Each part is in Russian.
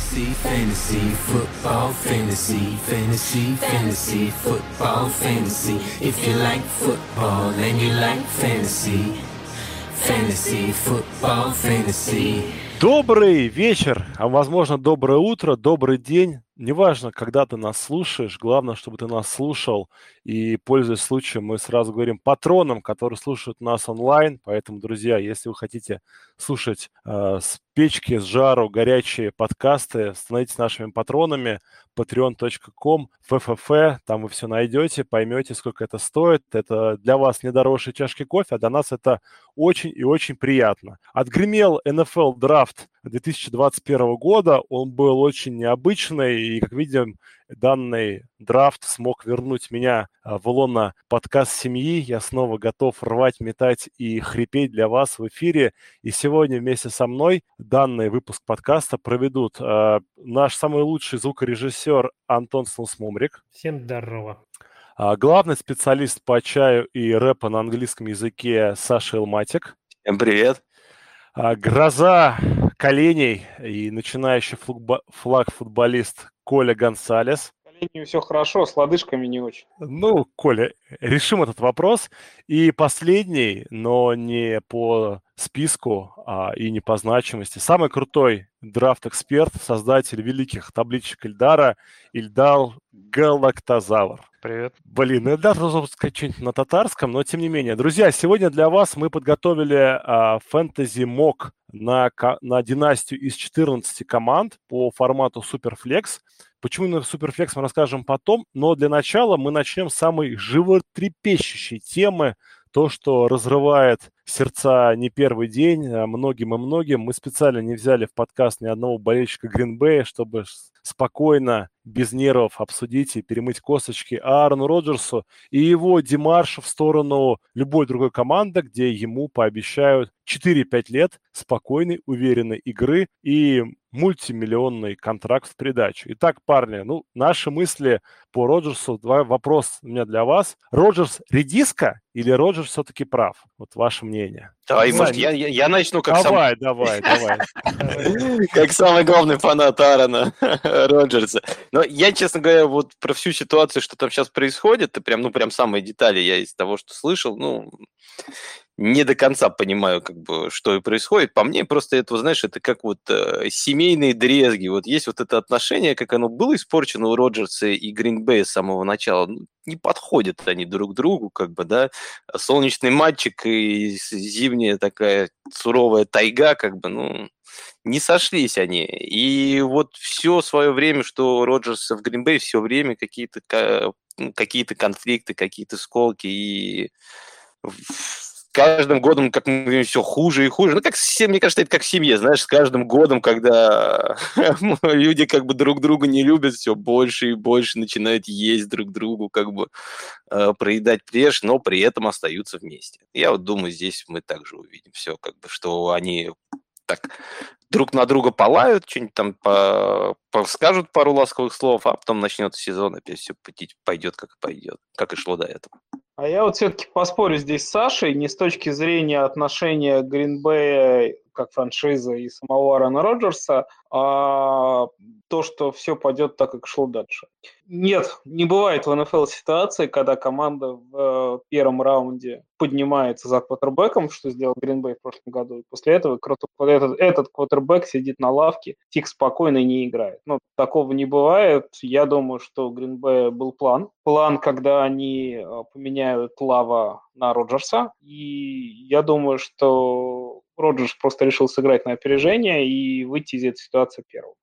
Fantasy, fantasy, football, fantasy, fantasy, fantasy, football, fantasy. If you like football and you like fantasy, fantasy, football, fantasy. Добрый вечер, а возможно доброе утро, добрый день. Неважно, когда ты нас слушаешь, главное, чтобы ты нас слушал. И, пользуясь случаем, мы сразу говорим патронам, которые слушают нас онлайн. Поэтому, друзья, если вы хотите слушать э, с печки, с жару, горячие подкасты, становитесь нашими патронами patreon.com, fff, там вы все найдете, поймете, сколько это стоит. Это для вас не дороже чашки кофе, а для нас это очень и очень приятно. Отгремел NFL драфт 2021 года, он был очень необычный, и, как видим, данный драфт смог вернуть меня а, в лоно подкаст семьи. Я снова готов рвать, метать и хрипеть для вас в эфире. И сегодня вместе со мной данный выпуск подкаста проведут э, наш самый лучший звукорежиссер Антон Снусмумрик. Всем здорово. Э, главный специалист по чаю и рэпа на английском языке Саша Илматик. Всем привет. Э, гроза коленей и начинающий флаг-футболист Коля Гонсалес. Коленями все хорошо, с лодыжками не очень. Ну, Коля, решим этот вопрос. И последний, но не по списку а, и не по значимости. Самый крутой драфт-эксперт, создатель великих табличек Ильдара, Ильдар Галактозавр. Привет. Блин, ну Ильдар должен сказать что-нибудь на татарском, но тем не менее. Друзья, сегодня для вас мы подготовили а, фэнтези-мок на, на династию из 14 команд по формату Superflex. Почему на Superflex мы расскажем потом, но для начала мы начнем с самой животрепещущей темы, то, что разрывает сердца не первый день, а многим и многим. Мы специально не взяли в подкаст ни одного болельщика Гринбея, чтобы спокойно, без нервов обсудить и перемыть косточки Аарону Роджерсу и его демарш в сторону любой другой команды, где ему пообещают 4-5 лет спокойной, уверенной игры и мультимиллионный контракт в придачу. Итак, парни, ну, наши мысли по Роджерсу. Два вопрос у меня для вас. Роджерс редиска или Роджерс все-таки прав? Вот ваше мнение. Давай, может, я, я, я начну как давай, сам... Давай, давай, Как самый главный фанат Аарона Роджерса. Но я, честно говоря, вот про всю ситуацию, что там сейчас происходит, и прям, ну, прям самые детали я из того, что слышал, ну, не до конца понимаю, как бы, что и происходит. По мне, просто это, знаешь, это как вот э, семейные дрезги. Вот есть вот это отношение, как оно было испорчено у Роджерса и Гринбея с самого начала. Ну, не подходят они друг другу, как бы, да. Солнечный мальчик и зимняя такая суровая тайга, как бы, ну, не сошлись они. И вот все свое время, что Роджерс в Гринбей, все время какие-то какие-то конфликты, какие-то сколки и каждым годом как мы все хуже и хуже. Ну, как мне кажется, это как в семье, знаешь, с каждым годом, когда люди как бы друг друга не любят, все больше и больше начинают есть друг другу, как бы э, проедать плешь, но при этом остаются вместе. Я вот думаю, здесь мы также увидим все, как бы, что они так друг на друга полают, что-нибудь там по, по, скажут пару ласковых слов, а потом начнется сезон, опять все пойдет, как пойдет, как и шло до этого. А я вот все-таки поспорю здесь с Сашей, не с точки зрения отношения Гринбея как франшизы и самого Аарона Роджерса, а то, что все пойдет так, как шло дальше. Нет, не бывает в НФЛ ситуации, когда команда в э, первом раунде поднимается за квотербеком, что сделал Гринбей в прошлом году, и после этого этот, этот квотербек сидит на лавке, тихо, спокойно и не играет. Ну, такого не бывает. Я думаю, что у Гринбея был план. План, когда они э, поменяют Лава на Роджерса, и я думаю, что Роджерс просто решил сыграть на опережение и выйти из этой ситуации первым.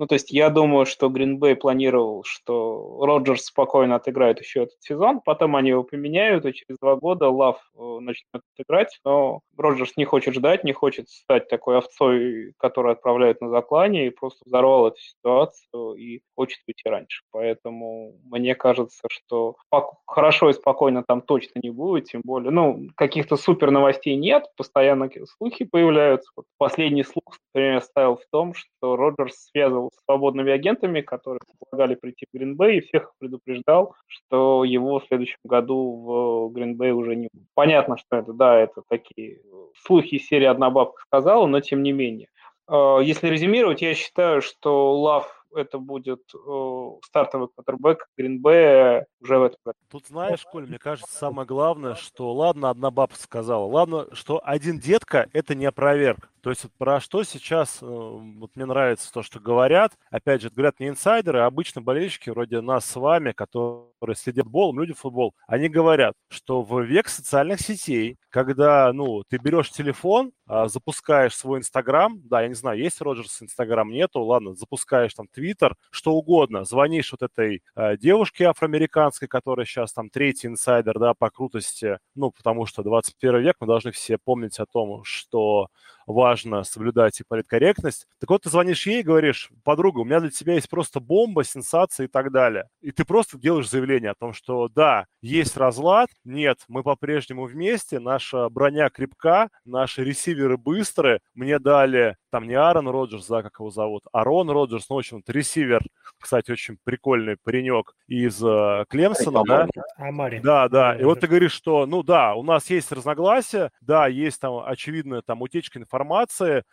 Ну, то есть я думаю, что Гринбей планировал, что Роджерс спокойно отыграет еще этот сезон, потом они его поменяют, и через два года Лав э, начнет играть, но Роджерс не хочет ждать, не хочет стать такой овцой, которую отправляют на заклание, и просто взорвал эту ситуацию и хочет уйти раньше. Поэтому мне кажется, что хорошо и спокойно там точно не будет, тем более, ну, каких-то супер новостей нет, постоянно слухи появляются. Вот последний слух, например, ставил в том, что Роджерс связывал свободными агентами, которые предлагали прийти в Гринбей, и всех предупреждал, что его в следующем году в Гринбей уже не будет. Понятно, что это, да, это такие слухи из серии «Одна бабка сказала», но тем не менее. если резюмировать, я считаю, что Лав это будет э, стартовый квотербек Гринбея уже в этом году. Тут знаешь, Коль, мне кажется, самое главное, что ладно, одна бабка сказала, ладно, что один детка это не опроверг. То есть про что сейчас, э, вот мне нравится то, что говорят, опять же, говорят не инсайдеры, а обычно болельщики вроде нас с вами, которые следят футболом, люди футбол, они говорят, что в век социальных сетей, когда, ну, ты берешь телефон, запускаешь свой Инстаграм, да, я не знаю, есть Роджерс Инстаграм, нету, ладно, запускаешь там Твиттер, что угодно, звонишь вот этой э, девушке афроамериканской, которая сейчас там третий инсайдер, да, по крутости, ну, потому что 21 век, мы должны все помнить о том, что важно соблюдать и политкорректность. Так вот, ты звонишь ей и говоришь, подруга, у меня для тебя есть просто бомба, сенсация и так далее. И ты просто делаешь заявление о том, что да, есть разлад, нет, мы по-прежнему вместе, наша броня крепка, наши ресиверы быстрые, мне дали там не Аарон Роджерс, да, как его зовут, а Рон Роджерс, ну, в общем ресивер, кстати, очень прикольный паренек из э, Клемсона, да? Амари. Да, да, и вот ты говоришь, что, ну да, у нас есть разногласия, да, есть там очевидная там утечка информации,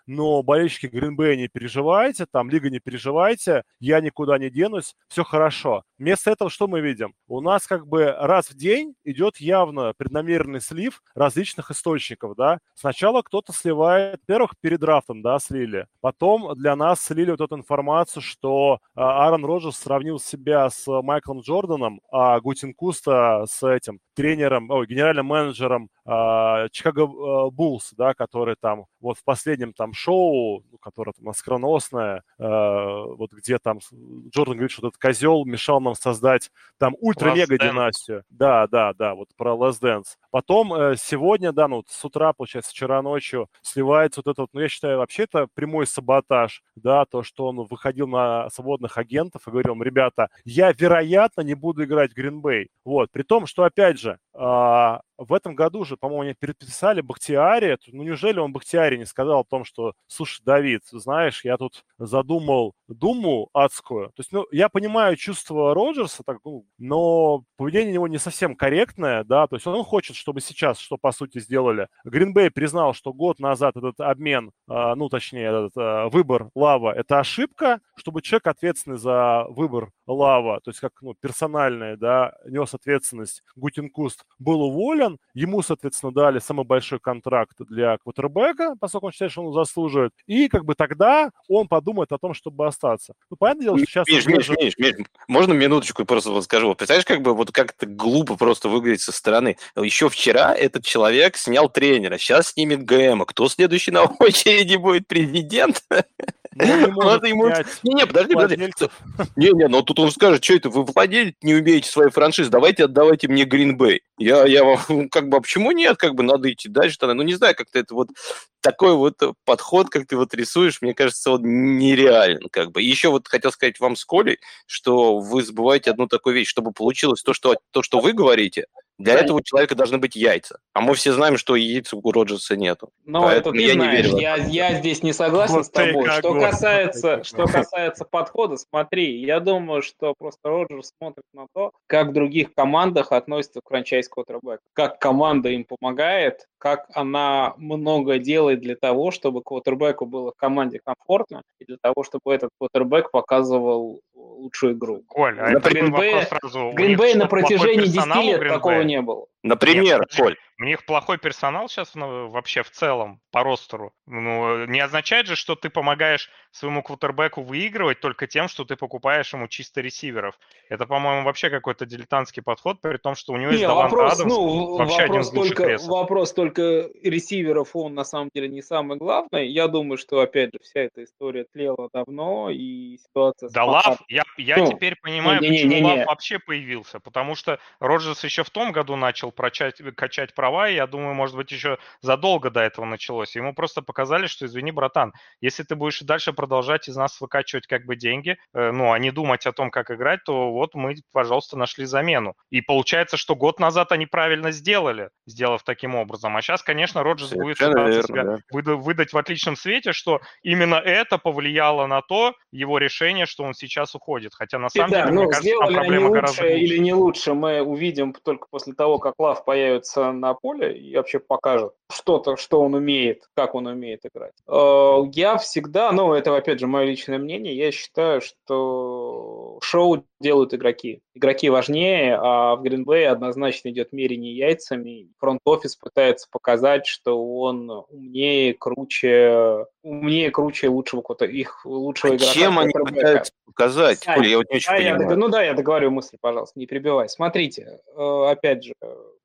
но болельщики Гринбея не переживайте, там лига не переживайте, я никуда не денусь, все хорошо. Вместо этого что мы видим? У нас как бы раз в день идет явно преднамеренный слив различных источников, да. Сначала кто-то сливает, во-первых, перед драфтом, да, слили. Потом для нас слили вот эту информацию, что а, Аарон Роджерс сравнил себя с Майклом Джорданом, а Гутин Куста с этим тренером, о, генеральным менеджером э, Чикаго Буллс, да, который там вот в последнем там шоу, которое там оскароносное, вот где там Джордан говорит, что этот козел мешал нам создать там ультра-мега-династию. Да, да, да, вот про Last Dance. Потом э, сегодня, да, ну, с утра, получается, вчера ночью сливается вот это вот, ну, я считаю, вообще это прямой саботаж, да, то, что он выходил на свободных агентов и говорил, ребята, я, вероятно, не буду играть в Гринбей. Вот, при том, что, опять же, а, в этом году же, по-моему, они переписали Бахтиари. Ну, неужели он Бахтиари не сказал о том, что, слушай, Давид, знаешь, я тут задумал думу адскую. То есть, ну, я понимаю чувство Роджерса, так, ну, но поведение его не совсем корректное, да, то есть он хочет, чтобы сейчас, что по сути сделали. Гринбей признал, что год назад этот обмен, э, ну, точнее, этот э, выбор Лава – это ошибка, чтобы человек, ответственный за выбор Лава, то есть как ну, персональное, да, нес ответственность, Гутекунст, был уволен, ему, соответственно, дали самый большой контракт для квотербека, поскольку он считает, что он заслуживает, и как бы тогда он подумает о том, чтобы остаться. Ну, понятное дело, что сейчас... Миш, Миш, Миш, Миш, можно минуточку просто вот скажу? Представляешь, как бы вот как это глупо просто выглядит со стороны. Еще вчера этот человек снял тренера, сейчас снимет ГМ. Кто следующий на очереди будет президент? Ну, не, не, подожди, подожди. Не, не, но тут он скажет, что это, вы владелец не умеете своей франшизы, давайте отдавайте мне Green Bay. Я, я вам, как бы, а почему нет, как бы, надо идти дальше. Ну, не знаю, как-то это вот такой вот подход, как ты вот рисуешь, мне кажется, он нереален, как бы. И еще вот хотел сказать вам с Колей, что вы забываете одну такую вещь, чтобы получилось то, что, то, что вы говорите, для да. этого у человека должны быть яйца. А мы все знаем, что яиц у Роджерса нету. Но Поэтому это ты я знаешь, не верю. Я, я здесь не согласен вот с тобой. Что касается, что касается подхода, смотри, я думаю, что просто Роджерс смотрит на то, как в других командах относятся к франчайз квотербеку. Как команда им помогает, как она много делает для того, чтобы квотербеку было в команде комфортно, и для того, чтобы этот квотербек показывал лучшую игру. Коль, а Гринбей. Гринбей на протяжении 10 лет такого не было. Например, Нет, Коль. У них плохой персонал сейчас ну, вообще в целом по ростеру. Ну, не означает же, что ты помогаешь своему квотербеку выигрывать только тем, что ты покупаешь ему чисто ресиверов. Это, по-моему, вообще какой-то дилетантский подход, при том, что у него не, есть вопрос, Адамс, ну, вообще вопрос один из только, кресел. Вопрос только ресиверов, он на самом деле не самый главный. Я думаю, что, опять же, вся эта история тлела давно, и ситуация... Да, Лав, я, я ну, теперь понимаю, не, не, почему не, не, не. Лав вообще появился, потому что Роджерс еще в том году начал прочать, качать права, и я думаю, может быть, еще задолго до этого началось. Ему просто показали, что, извини, братан, если ты будешь и дальше продолжать из нас выкачивать как бы деньги, э, ну, а не думать о том, как играть, то вот мы, пожалуйста, нашли замену. И получается, что год назад они правильно сделали, сделав таким образом. А сейчас, конечно, Роджерс будет верно, себя да. выдать в отличном свете, что именно это повлияло на то его решение, что он сейчас уходит. Хотя на самом да, деле, ну, мне кажется, там проблема гораздо лучше или не лучше, мы увидим только после того, как Лав появится на поле и вообще покажет что-то, что он умеет, как он умеет играть. Э, я всегда, ну, это, опять же, мое личное мнение, я считаю, что шоу делают игроки. Игроки важнее, а в Гринбей однозначно идет мерение яйцами. Фронт-офис пытается показать, что он умнее, круче, умнее, круче лучшего какого-то их лучшего а игрока. Чем они пытаются показать? Сами. Коля, я вот не очень а понимаю. Я, ну да, я договорю мысль, пожалуйста, не прибивай. Смотрите, э, опять же,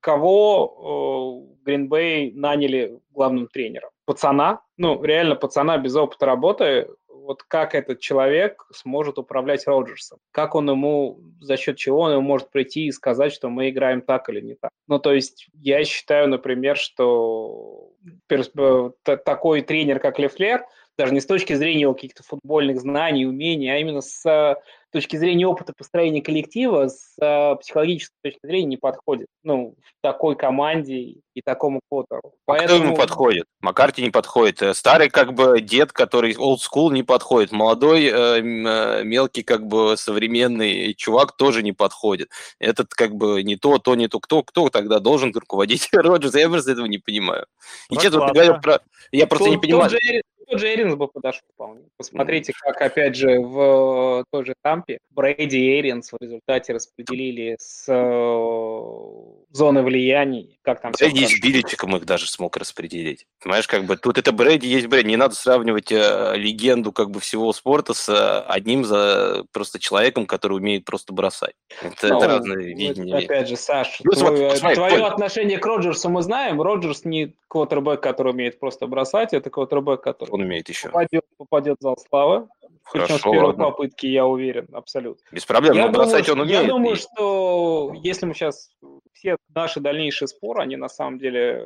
кого Гринбей наняли главным тренером? Пацана, ну реально пацана без опыта работы, вот как этот человек сможет управлять Роджерсом, как он ему, за счет чего он ему может прийти и сказать, что мы играем так или не так. Ну, то есть я считаю, например, что э, такой тренер, как Лефлер, даже не с точки зрения каких-то футбольных знаний, умений, а именно с точки зрения опыта построения коллектива, с э, психологической точки зрения не подходит. Ну, в такой команде и такому Поттеру. Поэтому... А кто ему подходит? Маккарти не подходит. Э, старый как бы дед, который old school не подходит. Молодой э, э, мелкий как бы современный чувак тоже не подходит. Этот как бы не то, то, не то. Кто, кто тогда должен руководить Роджерс? Я просто этого не понимаю. И честно, ты говорил про... Я просто не понимаю. Тот же, Эринс бы подошел вполне. Посмотрите, как, опять же, в той же Тампе Брейди и Эринс в результате распределили с э, зоны влияний. Как там Брейди с Биличиком их даже смог распределить. Понимаешь, как бы тут это Брейди есть Брейди. Не надо сравнивать э, легенду как бы всего спорта с э, одним за просто человеком, который умеет просто бросать. Это, ну, это разные видения. Опять же, Саш, ну, твой, смотри, твое отношение к Роджерсу мы знаем. Роджерс не квотербек, который умеет просто бросать, это квотербек, который Он умеет еще. Попадет, попадет в зал славы. Хорошо, Причем с первой ладно. попытки, я уверен, абсолютно. Без проблем, я но думаю, бросать он умеет. Я думаю, что если мы сейчас все наши дальнейшие споры, они на самом деле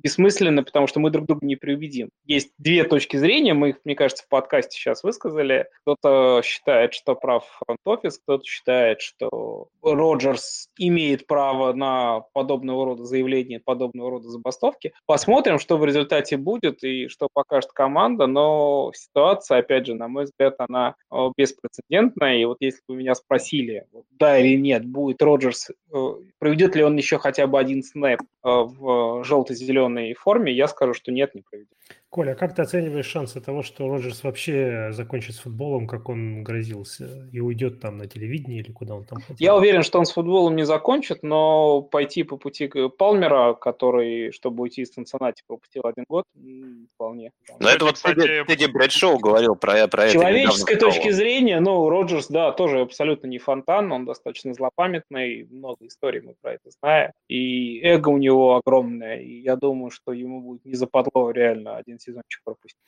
э, бессмысленны, потому что мы друг друга не преубедим. Есть две точки зрения, мы их, мне кажется, в подкасте сейчас высказали. Кто-то считает, что прав фронт-офис, кто-то считает, что Роджерс имеет право на подобного рода заявления, подобного рода забастовки. Посмотрим, что в результате будет и что покажет команда, но ситуация, опять же, на мой взгляд, она э, беспрецедентная. И вот если бы меня спросили, да или нет, будет Роджерс, э, проведет ли он еще хотя бы один снэп в желто-зеленой форме, я скажу, что нет, не проведет. Коля, а как ты оцениваешь шансы того, что Роджерс вообще закончит с футболом, как он грозился, и уйдет там на телевидение или куда он там хотел? Я уверен, что он с футболом не закончит, но пойти по пути Палмера, который, чтобы уйти из Цинциннати, пропустил один год, вполне. Но это вот кстати, Тедди Брэдшоу говорил про, про это. С человеческой точки зрения, ну, Роджерс, да, тоже абсолютно не фонтан, он достаточно злопамятный, много историй мы про это знаем, и эго у него огромное, и я думаю, что ему будет не западло реально один сезончик пропустить.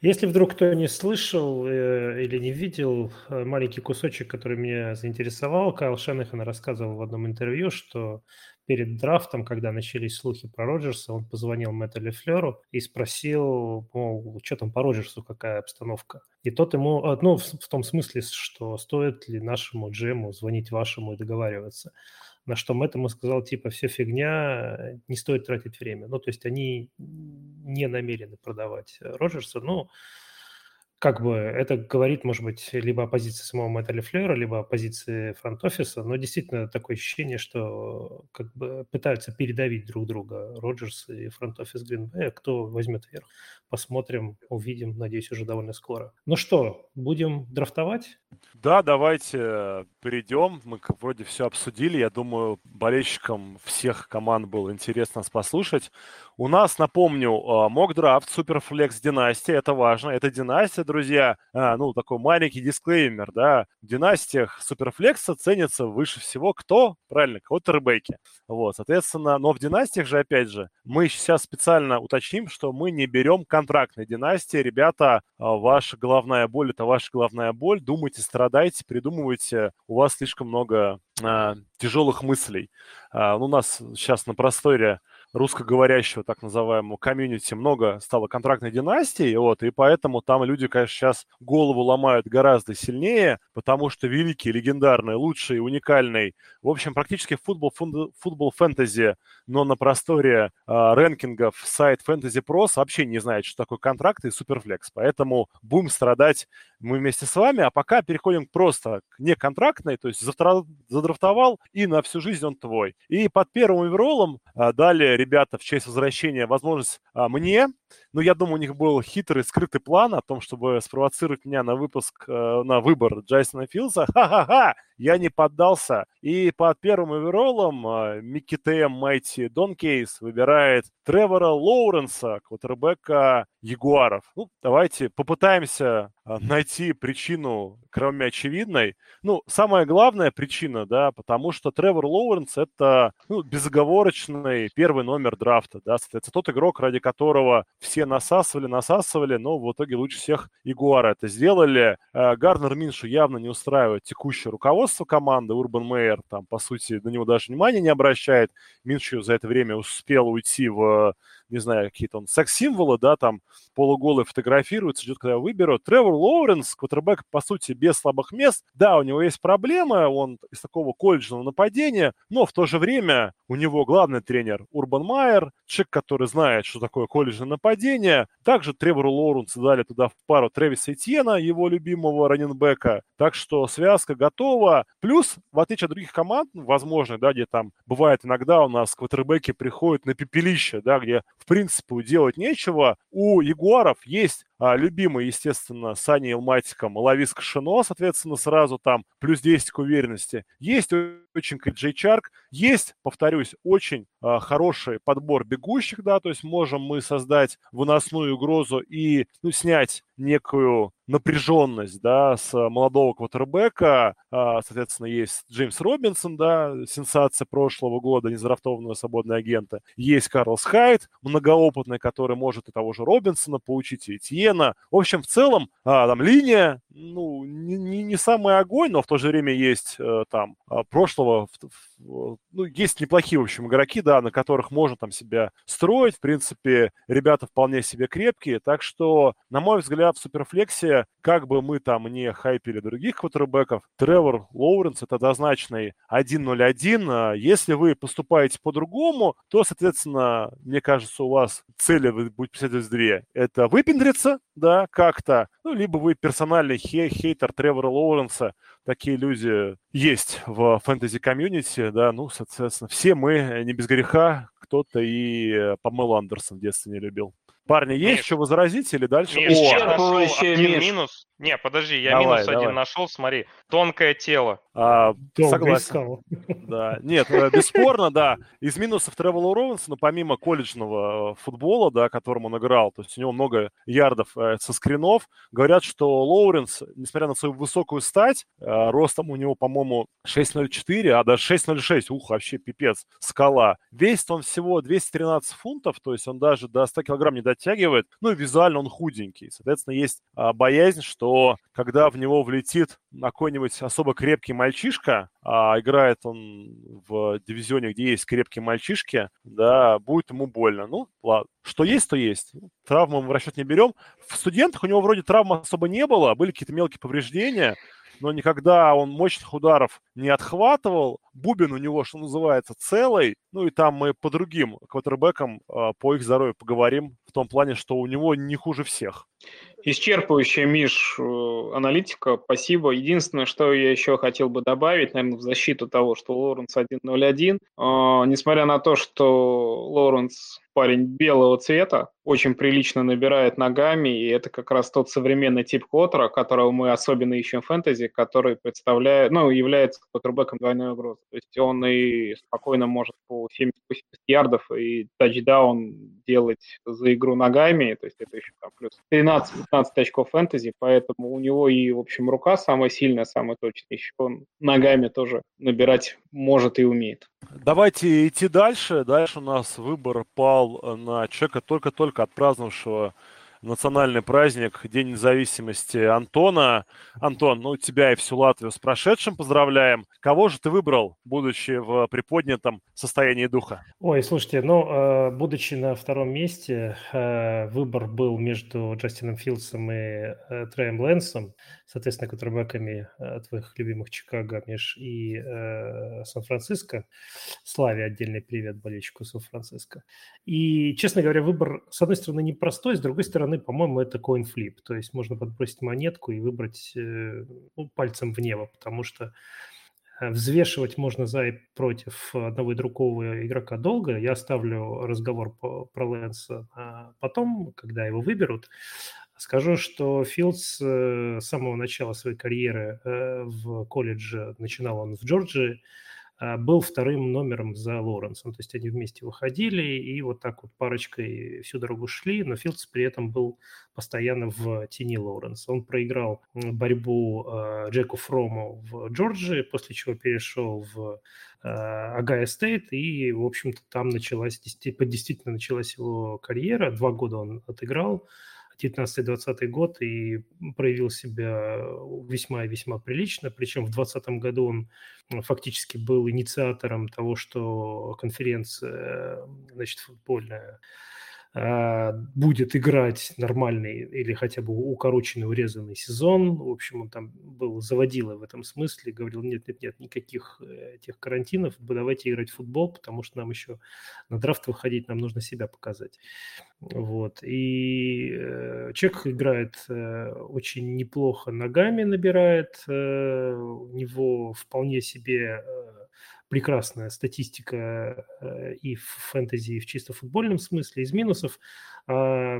Если вдруг кто не слышал э, или не видел, э, маленький кусочек, который меня заинтересовал, Кайл Шенехан рассказывал в одном интервью, что перед драфтом, когда начались слухи про Роджерса, он позвонил Мэтту Лефлеру и спросил, мол, что там по Роджерсу, какая обстановка. И тот ему, э, ну, в, в том смысле, что стоит ли нашему Джему звонить вашему и договариваться. На что Мэтт ему сказал, типа, все фигня, не стоит тратить время. Ну, то есть они не намерены продавать Роджерса. Ну, как бы это говорит, может быть, либо о позиции самого Мэтта Лефлера, либо о позиции фронт-офиса, но действительно такое ощущение, что как бы пытаются передавить друг друга Роджерс и фронт-офис Гринбэя. Кто возьмет вверх? Посмотрим, увидим, надеюсь, уже довольно скоро. Ну что, будем драфтовать? Да, давайте перейдем. Мы вроде все обсудили. Я думаю, болельщикам всех команд было интересно нас послушать. У нас, напомню, а, мок-драфт Суперфлекс Династия. Это важно. Это династия, друзья. А, ну, такой маленький дисклеймер, да. В династиях Суперфлекса ценится выше всего кто? Правильно, квотербеки. Вот, соответственно, но в династиях же, опять же, мы сейчас специально уточним, что мы не берем контрактные династии. Ребята, а, ваша головная боль – это ваша головная боль. Думайте, страдайте, придумывайте. У вас слишком много а, тяжелых мыслей. А, у нас сейчас на просторе русскоговорящего так называемого комьюнити много стало контрактной династией, вот, и поэтому там люди, конечно, сейчас голову ломают гораздо сильнее, потому что великий, легендарный, лучший, уникальный, в общем, практически футбол, футбол фэнтези, но на просторе э, рэнкингов сайт Fantasy Pros вообще не знает, что такое контракт и суперфлекс, поэтому будем страдать мы вместе с вами, а пока переходим просто к неконтрактной, то есть задрафтовал, и на всю жизнь он твой. И под первым оверолом а, дали ребята в честь возвращения возможность а, мне ну, я думаю, у них был хитрый, скрытый план о том, чтобы спровоцировать меня на выпуск, э, на выбор Джейсона Филса. Ха-ха-ха! Я не поддался. И под первым овероллом э, Микки Тэм Майти Дон Кейс выбирает Тревора Лоуренса, квотербека Ягуаров. Ну, давайте попытаемся э, найти причину, кроме очевидной. Ну, самая главная причина, да, потому что Тревор Лоуренс – это ну, безоговорочный первый номер драфта, да, соответственно, тот игрок, ради которого все насасывали, насасывали, но в итоге лучше всех Ягуара это сделали. Э, Гарнер Миншу явно не устраивает текущее руководство команды. Урбан Мейер там, по сути, на него даже внимания не обращает. Миншу за это время успел уйти в не знаю, какие-то он секс-символы, да, там полуголый фотографируется, ждет, когда его выберут. Тревор Лоуренс, квотербек, по сути, без слабых мест. Да, у него есть проблемы, он из такого колледжного нападения, но в то же время у него главный тренер Урбан Майер, человек, который знает, что такое колледжное нападение. Также Тревору Лоуренсу дали туда в пару Тревиса Этьена, его любимого раненбека. Так что связка готова. Плюс, в отличие от других команд, возможно, да, где там бывает иногда у нас квотербеки приходят на пепелище, да, где в принципе, делать нечего. У Ягуаров есть любимый, естественно, Сани Илматиком Лавис Кашино, соответственно, сразу там плюс 10 к уверенности. Есть очень Джей Чарк, есть, повторюсь, очень а, хороший подбор бегущих, да, то есть можем мы создать выносную угрозу и ну, снять некую напряженность, да, с молодого квотербека. А, соответственно, есть Джеймс Робинсон, да, сенсация прошлого года, незарафтованного свободного агента. Есть Карлс Хайт, многоопытный, который может и того же Робинсона поучить, и Этьена. В общем, в целом, а, там линия, ну, не, не, не самый огонь, но в то же время есть э, там а, прошлого, ну, есть неплохие, в общем, игроки, да, на которых можно там себя строить. В принципе, ребята вполне себе крепкие, так что, на мой взгляд, в Суперфлексе, как бы мы там не хайпили других квотербеков, Тревор Лоуренс это однозначный 1-0-1. А если вы поступаете по-другому, то, соответственно, мне кажется, у вас цели будет преследовать две. Это выпендриться, да, как-то, ну, либо вы персональный хей хейтер Тревора Лоуренса, такие люди есть в fantasy-community, да, ну, соответственно, все мы не без греха, кто-то и э, Памелу Андерсон в детстве не любил. Парни, есть Миш, что возразить или дальше? Миш, О, я нашел один Миш. минус. Не, подожди, я давай, минус давай. один нашел, смотри. Тонкое тело. А, согласен. Да. Нет, э, бесспорно, да. Из минусов Тревора Лоуренса, помимо колледжного э, футбола, да, которым он играл, то есть у него много ярдов э, со скринов, говорят, что Лоуренс, несмотря на свою высокую стать, ростом у него, по-моему, 6.04, а даже 6.06, ух, вообще пипец, скала. Весит он всего 213 фунтов, то есть он даже до 100 килограмм не дотягивает. Ну и визуально он худенький. Соответственно, есть а, боязнь, что когда в него влетит какой-нибудь особо крепкий мальчишка, а играет он в дивизионе, где есть крепкие мальчишки, да, будет ему больно. Ну, ладно. Что есть, то есть. Травму мы в расчет не берем. В студентах у него вроде травмы особо не было, были какие-то мелкие повреждения, но никогда он мощных ударов не отхватывал. Бубен у него, что называется, целый. Ну и там мы по другим квотербекам э, по их здоровью поговорим в том плане, что у него не хуже всех. Исчерпывающая, Миш, э, аналитика, спасибо. Единственное, что я еще хотел бы добавить, наверное, в защиту того, что Лоуренс 1.01, э, несмотря на то, что Лоуренс парень белого цвета, очень прилично набирает ногами, и это как раз тот современный тип квотера, которого мы особенно ищем в фэнтези, который представляет, ну, является квотербеком двойной угрозы. То есть он и спокойно может по 70 ярдов и тачдаун делать за игру ногами, то есть это еще там плюс 13-15 очков фэнтези, поэтому у него и, в общем, рука самая сильная, самая точная, еще он ногами тоже набирать может и умеет. Давайте идти дальше. Дальше у нас выбор пал на человека только-только отпраздновавшего национальный праздник, День независимости Антона. Антон, ну тебя и всю Латвию с прошедшим поздравляем. Кого же ты выбрал, будучи в приподнятом состоянии духа? Ой, слушайте, ну, э, будучи на втором месте, э, выбор был между Джастином Филдсом и э, Трэем Лэнсом. Соответственно, кутербэками э, твоих любимых Чикаго, Миш, и э, Сан-Франциско. Славе отдельный привет болельщику Сан-Франциско. И, честно говоря, выбор, с одной стороны, непростой, с другой стороны, по-моему, это coin-flip. То есть можно подбросить монетку и выбрать э, ну, пальцем в небо, потому что Э, взвешивать можно за и против одного и другого игрока долго. Я оставлю разговор по, про Лэнса потом, когда его выберут. Скажу, что Филдс э, с самого начала своей карьеры э, в колледже, начинал он в Джорджии, а, был вторым номером за Лоренсом. То есть они вместе выходили и вот так вот парочкой всю дорогу шли, но Филдс при этом был постоянно в тени Лоуренса. Он проиграл борьбу э, Джеку Фрому в Джорджии, после чего перешел в Ohio State, и, в общем-то, там началась, действительно началась его карьера. Два года он отыграл, 19-20 год и проявил себя весьма и весьма прилично. Причем в 2020 году он фактически был инициатором того, что конференция значит, футбольная будет играть нормальный или хотя бы укороченный, урезанный сезон. В общем, он там был заводила в этом смысле, говорил, нет-нет-нет, никаких э, этих карантинов, давайте играть в футбол, потому что нам еще на драфт выходить, нам нужно себя показать. Вот. И э, Чех играет э, очень неплохо ногами, набирает, у него вполне себе прекрасная статистика э, и в фэнтези, и в чисто футбольном смысле. Из минусов э,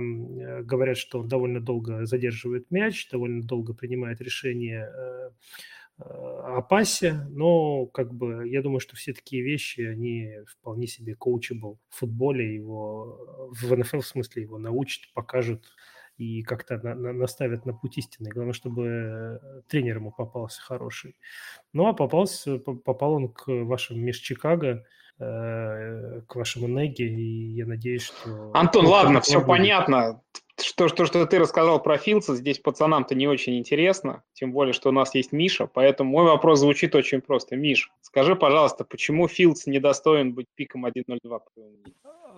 говорят, что он довольно долго задерживает мяч, довольно долго принимает решения э, о пасе, но как бы я думаю, что все такие вещи, они вполне себе coachable в футболе, его в НФЛ в смысле его научат, покажут, и как-то на, на, наставят на путь истины. Главное, чтобы э, тренер ему попался хороший. Ну, а попался, попал он к вашим меж Чикаго, э, к вашему Неге, и я надеюсь, что... Антон, ну, ладно, все будет. понятно. Что, что, что ты рассказал про Филдса, здесь пацанам-то не очень интересно, тем более, что у нас есть Миша, поэтому мой вопрос звучит очень просто. Миш, скажи, пожалуйста, почему Филдс недостоин быть пиком 1.02?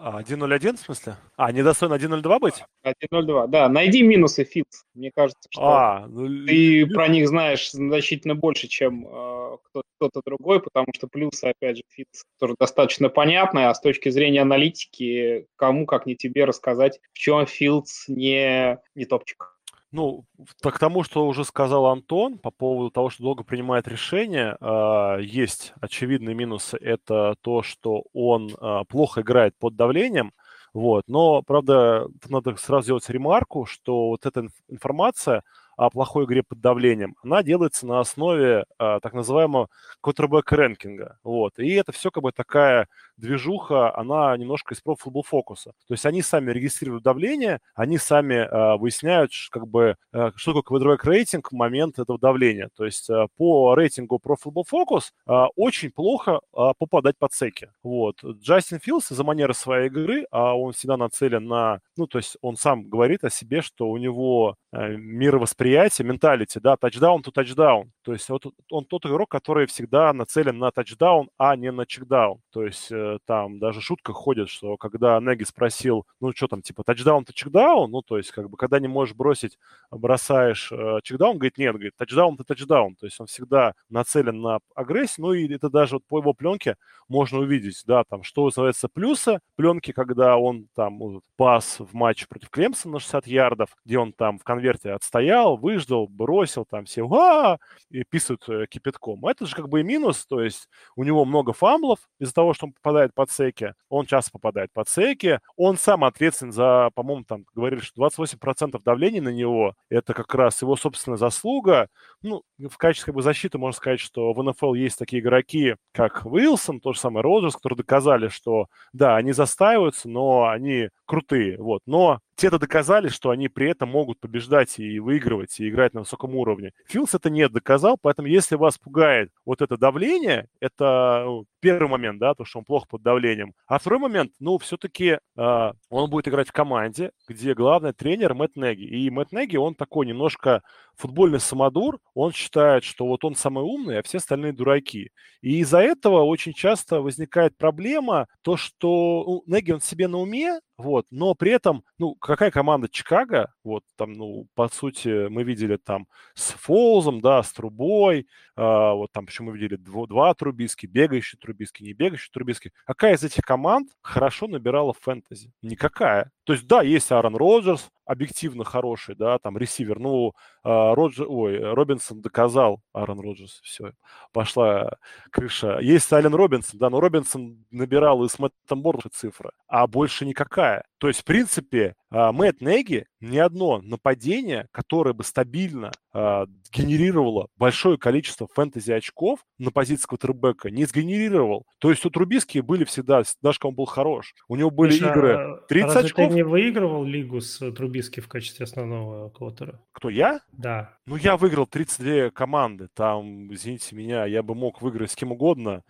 1.01 в смысле? А, недостоин 1.02 быть? 1.02, да. Найди минусы Филдс. Мне кажется, что а, ну, ты про них знаешь значительно больше, чем э, кто-то другой, потому что плюсы, опять же, Филдс тоже достаточно понятны, а с точки зрения аналитики, кому, как не тебе, рассказать, в чем Филдс не, не топчик. Ну, к тому, что уже сказал Антон по поводу того, что долго принимает решения, э, есть очевидные минусы. Это то, что он э, плохо играет под давлением, вот. Но, правда, надо сразу сделать ремарку, что вот эта информация, о плохой игре под давлением, она делается на основе а, так называемого quarterback рэнкинга. Вот. И это все как бы такая движуха, она немножко из Pro Football Focus. То есть они сами регистрируют давление, они сами а, выясняют, как бы, а, что такое quarterback рейтинг в момент этого давления. То есть а, по рейтингу Pro Football Focus а, очень плохо а, попадать под секи. Вот. Джастин Филдс из-за манеры своей игры, а он всегда нацелен на... Ну, то есть он сам говорит о себе, что у него а, мировосприятие восприятие, менталити, да, тачдаун to тачдаун. То есть вот он тот игрок, который всегда нацелен на тачдаун, а не на чекдаун. То есть э, там даже шутка ходит, что когда Неги спросил, ну что там, типа тачдаун to чекдаун, ну то есть как бы когда не можешь бросить, бросаешь э, чекдаун, говорит, нет, говорит, тачдаун to тачдаун. То есть он всегда нацелен на агрессию, ну и это даже вот по его пленке можно увидеть, да, там, что называется плюсы пленки, когда он там вот, пас в матче против Клемсона на 60 ярдов, где он там в конверте отстоял, выждал, бросил, там все а и писают э, кипятком. Это же как бы и минус, то есть у него много фамблов из-за того, что он попадает под секи, он часто попадает под секи, он сам ответственен за, по-моему, там говорили, что 28% давления на него, это как раз его собственная заслуга. Ну, в качестве как бы, защиты можно сказать, что в НФЛ есть такие игроки, как Уилсон, то же самое Роджерс, которые доказали, что да, они застаиваются, но они крутые, вот. Но те-то доказали, что они при этом могут побеждать и выигрывать, и играть на высоком уровне. Филдс это не доказал, поэтому если вас пугает вот это давление, это ну, первый момент, да, то, что он плохо под давлением. А второй момент, ну, все-таки э, а, он будет играть в команде, где главный тренер Мэтт Неги. И Мэтт Неги, он такой немножко футбольный самодур, он считает, что вот он самый умный, а все остальные дураки. И из-за этого очень часто возникает проблема, то, что ну, Неги, он себе на уме, вот, но при этом, ну, какая команда Чикаго, вот, там, ну, по сути, мы видели там с Фолзом, да, с Трубой, а, вот там, почему мы видели дво, два Трубиски, бегающий Трубиски, не бегающий Трубиски. Какая из этих команд хорошо набирала фэнтези? Никакая. То есть, да, есть Аарон Роджерс, объективно хороший, да, там, ресивер, ну, а, Роджер, ой, Робинсон доказал, Аарон Роджерс, все, пошла крыша. Есть Ален Робинсон, да, но Робинсон набирал из Мэттом цифры, а больше никакая. То есть, в принципе, а, Мэтт Неги ни одно нападение, которое бы стабильно э, генерировало большое количество фэнтези очков на позиции квотербека, не сгенерировал. То есть у Трубиски были всегда, даже когда он был хорош, у него были Миша, игры 30 разве очков. ты не выигрывал лигу с Трубиски в качестве основного квотера? Кто, я? Да. Ну, я выиграл 32 команды. Там, извините меня, я бы мог выиграть с кем угодно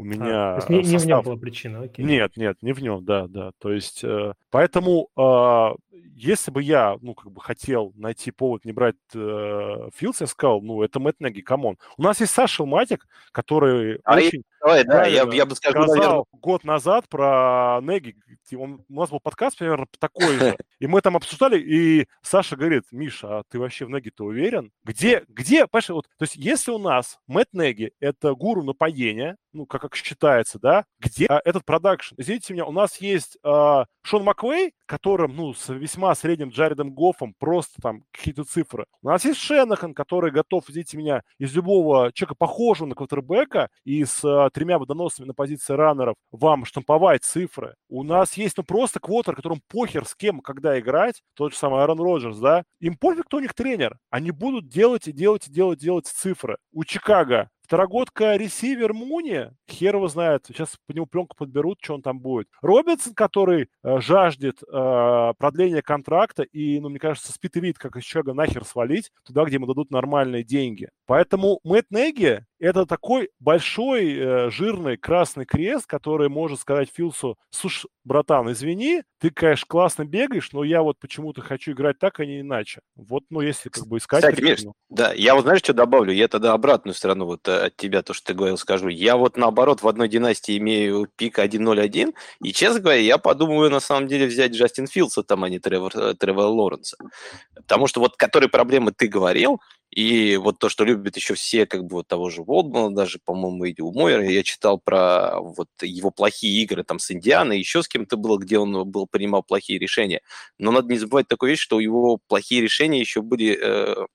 у меня... А, то есть не, состав... не в нем была причина, окей. Нет, нет, не в нем, да, да. То есть, э, поэтому, э, если бы я, ну, как бы хотел найти повод не брать э, Филдс, я сказал, ну, это Мэтт Нэги, come on. У нас есть Саша Матик, который а очень... Давай, да, я, я бы сказал, наверное... год назад про Нэги, он, у нас был подкаст примерно такой же, и мы там обсуждали, и Саша говорит, Миша, а ты вообще в Неги-то уверен? Где, где, понимаешь, вот, то есть если у нас Мэтт Неги – это гуру нападения, ну, как, как считается, да, где а, этот продакшн? Извините меня, у нас есть а, Шон Маквей, которым, ну, с весьма средним Джаредом Гоффом просто там какие-то цифры. У нас есть Шенахан, который готов, извините меня, из любого человека, похожего на квотербека, и с а, тремя водоносами на позиции раннеров вам штамповать цифры. У нас есть, ну, просто квотер, которым похер с кем, когда играть, тот же самый Аарон Роджерс, да, им пофиг, кто у них тренер. Они будут делать и делать и делать, делать цифры. У Чикаго Второгодка ресивер Муни, хер его знает, сейчас по нему пленку подберут, что он там будет. Робинсон, который э, жаждет э, продления контракта, и, ну, мне кажется, спит и вид, как из Чага нахер свалить, туда, где ему дадут нормальные деньги. Поэтому Мэтт Неги – это такой большой, э, жирный красный крест, который может сказать Филсу, слушай, братан, извини, ты, конечно, классно бегаешь, но я вот почему-то хочу играть так, а не иначе. Вот, ну, если как бы искать... Кстати, Миш, да, я вот знаешь, что добавлю? Я тогда обратную сторону вот э, от тебя, то, что ты говорил, скажу. Я вот наоборот в одной династии имею пик 1.01, и, честно говоря, я подумаю на самом деле взять Джастин Филдса там, а не Тревор, э, Тревор Лоренса. Потому что вот которые проблемы ты говорил, и вот то, что любят еще все, как бы вот того же Волдмана, даже, по-моему, и Мойера, я читал про вот его плохие игры там с Индианой, еще с кем-то было, где он был, принимал плохие решения. Но надо не забывать такую вещь, что у его плохие решения еще были э,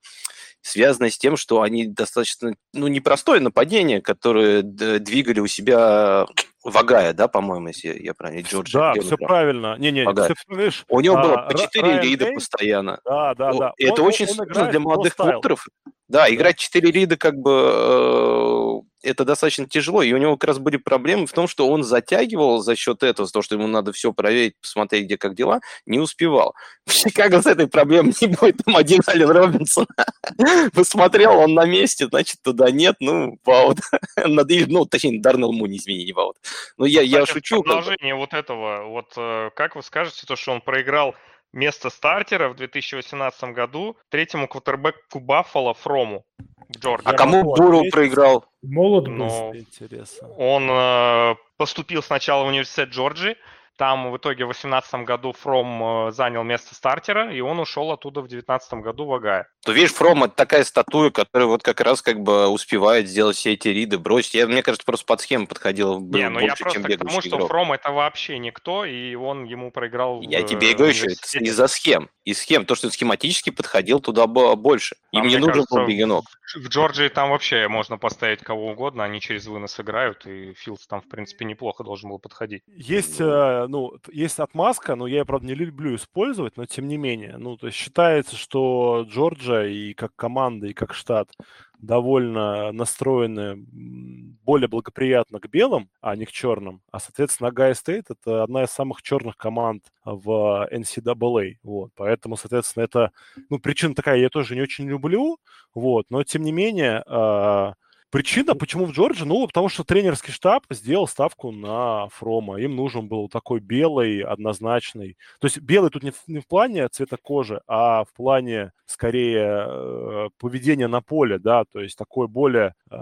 связано с тем, что они достаточно, ну, непростое нападение, которое двигали у себя Вагая, да, по-моему, если я правильно, Джордж. Да, все правильно. Не, не, все, видишь, У него а, было по 4 рида постоянно. Да, да, да. Это он, очень сложно для молодых футтеров. Да, играть 4 рида как бы э, это достаточно тяжело, и у него как раз были проблемы в том, что он затягивал за счет этого, то, что ему надо все проверить, посмотреть, где как дела, не успевал. В Чикаго с этой проблемой не будет, там один Ален Робинсон. Посмотрел, он на месте, значит, туда нет, ну, ваут. ну, точнее, Дарнелл Муни, извини, не ваут. Ну, я, я шучу. Продолжение вот этого, вот э, как вы скажете, то, что он проиграл место стартера в 2018 году третьему квотербеку Баффало Фрому. Джордж. А кому Буру проиграл? Молод был. Интересно. Он э, поступил сначала в университет Джорджии, там в итоге в 2018 году Фром э, занял место стартера, и он ушел оттуда в 2019 году в Агая. То видишь, Фром это такая статуя, которая вот как раз как бы успевает сделать все эти риды, бросить. Я, мне кажется, просто под схему подходил Не, ну я просто чем потому что Фром это вообще никто, и он ему проиграл Я в, тебе говорю еще, из-за схем. Из схем, то, что схематически подходил туда больше. Им а не нужен кажется, был бегунок. В Джорджии там вообще можно поставить кого угодно, они через вынос играют, и Филдс там, в принципе, неплохо должен был подходить. Есть э, ну, есть отмазка, но я ее, правда, не люблю использовать, но тем не менее. Ну, то есть считается, что Джорджия и как команда, и как штат довольно настроены более благоприятно к белым, а не к черным. А, соответственно, Гай Стейт – это одна из самых черных команд в NCAA. Вот. Поэтому, соответственно, это... Ну, причина такая, я тоже не очень люблю, вот, но, тем не менее, а, Причина, почему в Джорджии? Ну, потому что тренерский штаб сделал ставку на Фрома. Им нужен был такой белый, однозначный. То есть белый тут не в, не в плане цвета кожи, а в плане, скорее, э, поведения на поле, да, то есть такой более э,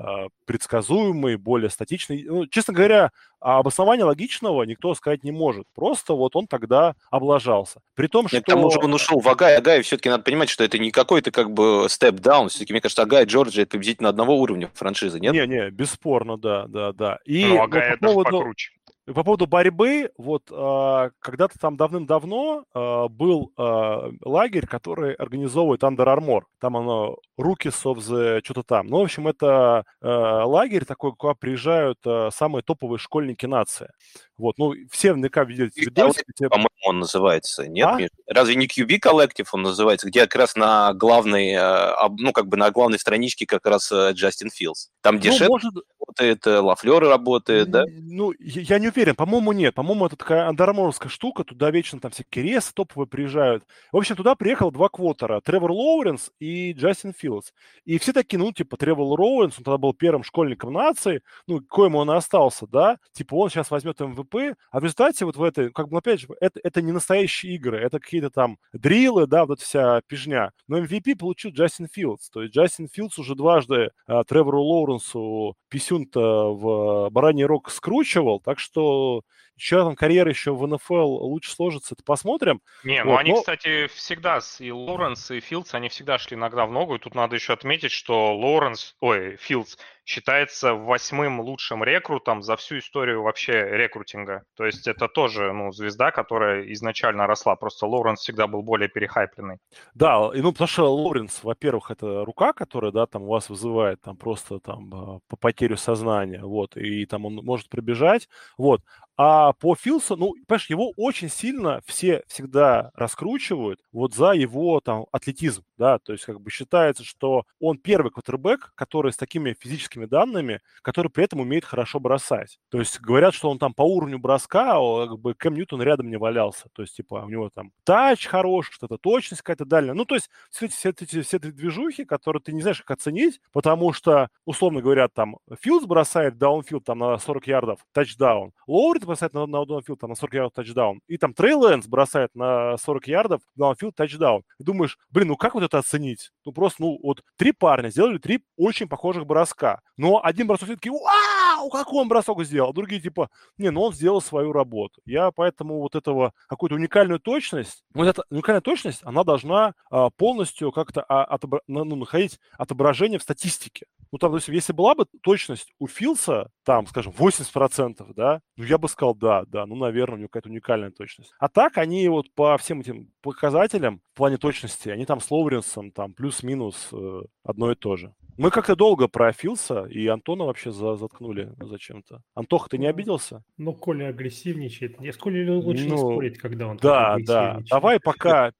предсказуемый, более статичный. Ну, честно говоря, обоснования логичного никто сказать не может. Просто вот он тогда облажался. При том, что... К тому же он ушел в Агай. Агай все-таки надо понимать, что это не какой-то как бы степ-даун. Все-таки, мне кажется, Агай и Джорджи это приблизительно одного уровня франшизы, нет? Не-не, бесспорно, да, да, да. И ну, Агай по поводу... покруче. По поводу борьбы, вот э, когда-то там давным-давно э, был э, лагерь, который организовывает Under Armour. Там оно руки the что-то там. Ну, в общем, это э, лагерь такой, куда приезжают э, самые топовые школьники нации. Вот, ну, все наверняка видели видосики. По-моему, он называется, нет? А? Разве не QB Collective он называется, где как раз на главной, э, ну, как бы на главной страничке как раз Джастин Филдс. Там, где ну, может... работает, Лафлер работает, да? Ну, я не уверен, по-моему, нет. По-моему, это такая андерморовская штука, туда вечно там всякие ресы топовые приезжают. В общем, туда приехал два квотера, Тревор Лоуренс и Джастин Филдс. И все такие, ну, типа, Тревор Лоуренс, он тогда был первым школьником нации, ну, коему он и остался, да, типа, он сейчас возьмет MVP, а в результате вот в этой, как бы, опять же, это, это не настоящие игры, это какие-то там дрилы, да, вот вся пижня. Но MVP получил Джастин Филдс, то есть Джастин Филдс уже дважды а, Тревору Лоуренсу писюн-то в бараний рог скручивал, так что еще там карьера еще в НФЛ лучше сложится, это посмотрим. Не, ну вот, они, но... кстати, всегда, и Лоуренс, и Филдс, они всегда шли нога в ногу, и тут надо еще отметить, что Лоуренс, ой, Филдс считается восьмым лучшим рекрутом за всю историю вообще рекрутинга. То есть это тоже, ну, звезда, которая изначально росла, просто Лоуренс всегда был более перехайпленный. Да, и ну, потому что Лоуренс, во-первых, это рука, которая, да, там вас вызывает там просто там а, по потерю сознания, вот, и там он может пробежать, вот, а по Филсу, ну, понимаешь, его очень сильно все всегда раскручивают вот за его там атлетизм, да, то есть как бы считается, что он первый квотербек, который с такими физическими данными, который при этом умеет хорошо бросать. То есть говорят, что он там по уровню броска, как бы Кэм Ньютон рядом не валялся. То есть, типа, у него там touch хороший, что-то точность какая-то дальняя. Ну, то есть все эти, все эти, все эти движухи, которые ты не знаешь, как оценить, потому что, условно говоря, там Филдс бросает downfield там на 40 ярдов, тачдаун. Лоуренс бросает на, на downfield там на 40 ярдов, тачдаун. И там Трей Лэнс бросает на 40 ярдов, downfield, тачдаун. И думаешь, блин, ну как вот это оценить? Ну, просто, ну, вот три парня сделали три очень похожих броска. Но один бросок все-таки, вау, какой он бросок сделал. Другие типа, не, ну он сделал свою работу. Я поэтому вот этого, какую-то уникальную точность, вот эта уникальная точность, она должна а, полностью как-то а, отобра- ну, находить отображение в статистике. Ну, там, есть, если была бы точность у Филса, там, скажем, 80%, да, ну, я бы сказал, да, да, ну, наверное, у него какая-то уникальная точность. А так они вот по всем этим показателям в плане точности, они там с Лоуренсом там плюс-минус э, одно и то же. Мы как-то долго про Филса, и Антона вообще за, заткнули зачем-то. Антоха, ты не обиделся? Ну, Коля агрессивничает. Я с Колей лучше ну, не спорить, когда он Да, да. Давай пока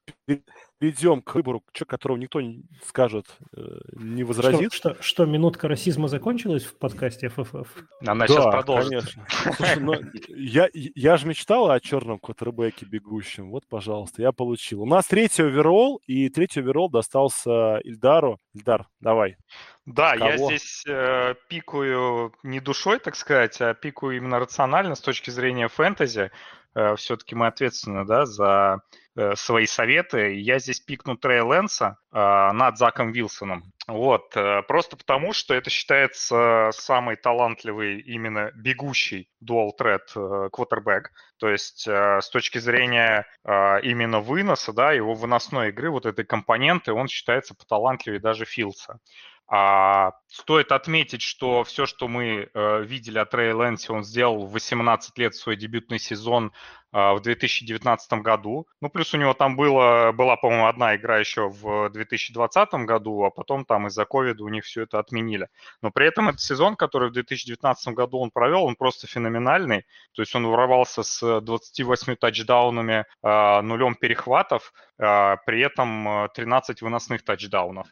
перейдем к выбору, которого никто не скажет, э, не возразит. Что, что, что минутка расизма закончилась в подкасте ФФФ? Она да, сейчас конечно. Слушай, ну, я, я же мечтал о черном квотербеке бегущем. Вот, пожалуйста, я получил. У нас третий оверолл, и третий оверолл достался Ильдару. Ильдар, давай. Да, Кого? я здесь э, пикаю не душой, так сказать, а пикаю именно рационально с точки зрения фэнтези. Э, все-таки мы ответственны да, за э, свои советы. Я здесь пикну Трей Лэнса э, над Заком Вилсоном. Вот, просто потому, что это считается самый талантливый именно бегущий dual threat квотербек. То есть с точки зрения именно выноса, да, его выносной игры, вот этой компоненты, он считается поталантливее даже Филса. А, стоит отметить, что все, что мы э, видели от Рэй Лэнси, он сделал в 18 лет свой дебютный сезон а, в 2019 году. Ну, плюс у него там было, была, по-моему, одна игра еще в 2020 году, а потом там из-за ковида у них все это отменили. Но при этом этот сезон, который в 2019 году он провел, он просто феноменальный. То есть он ворвался с 28 тачдаунами, а, нулем перехватов, а, при этом 13 выносных тачдаунов.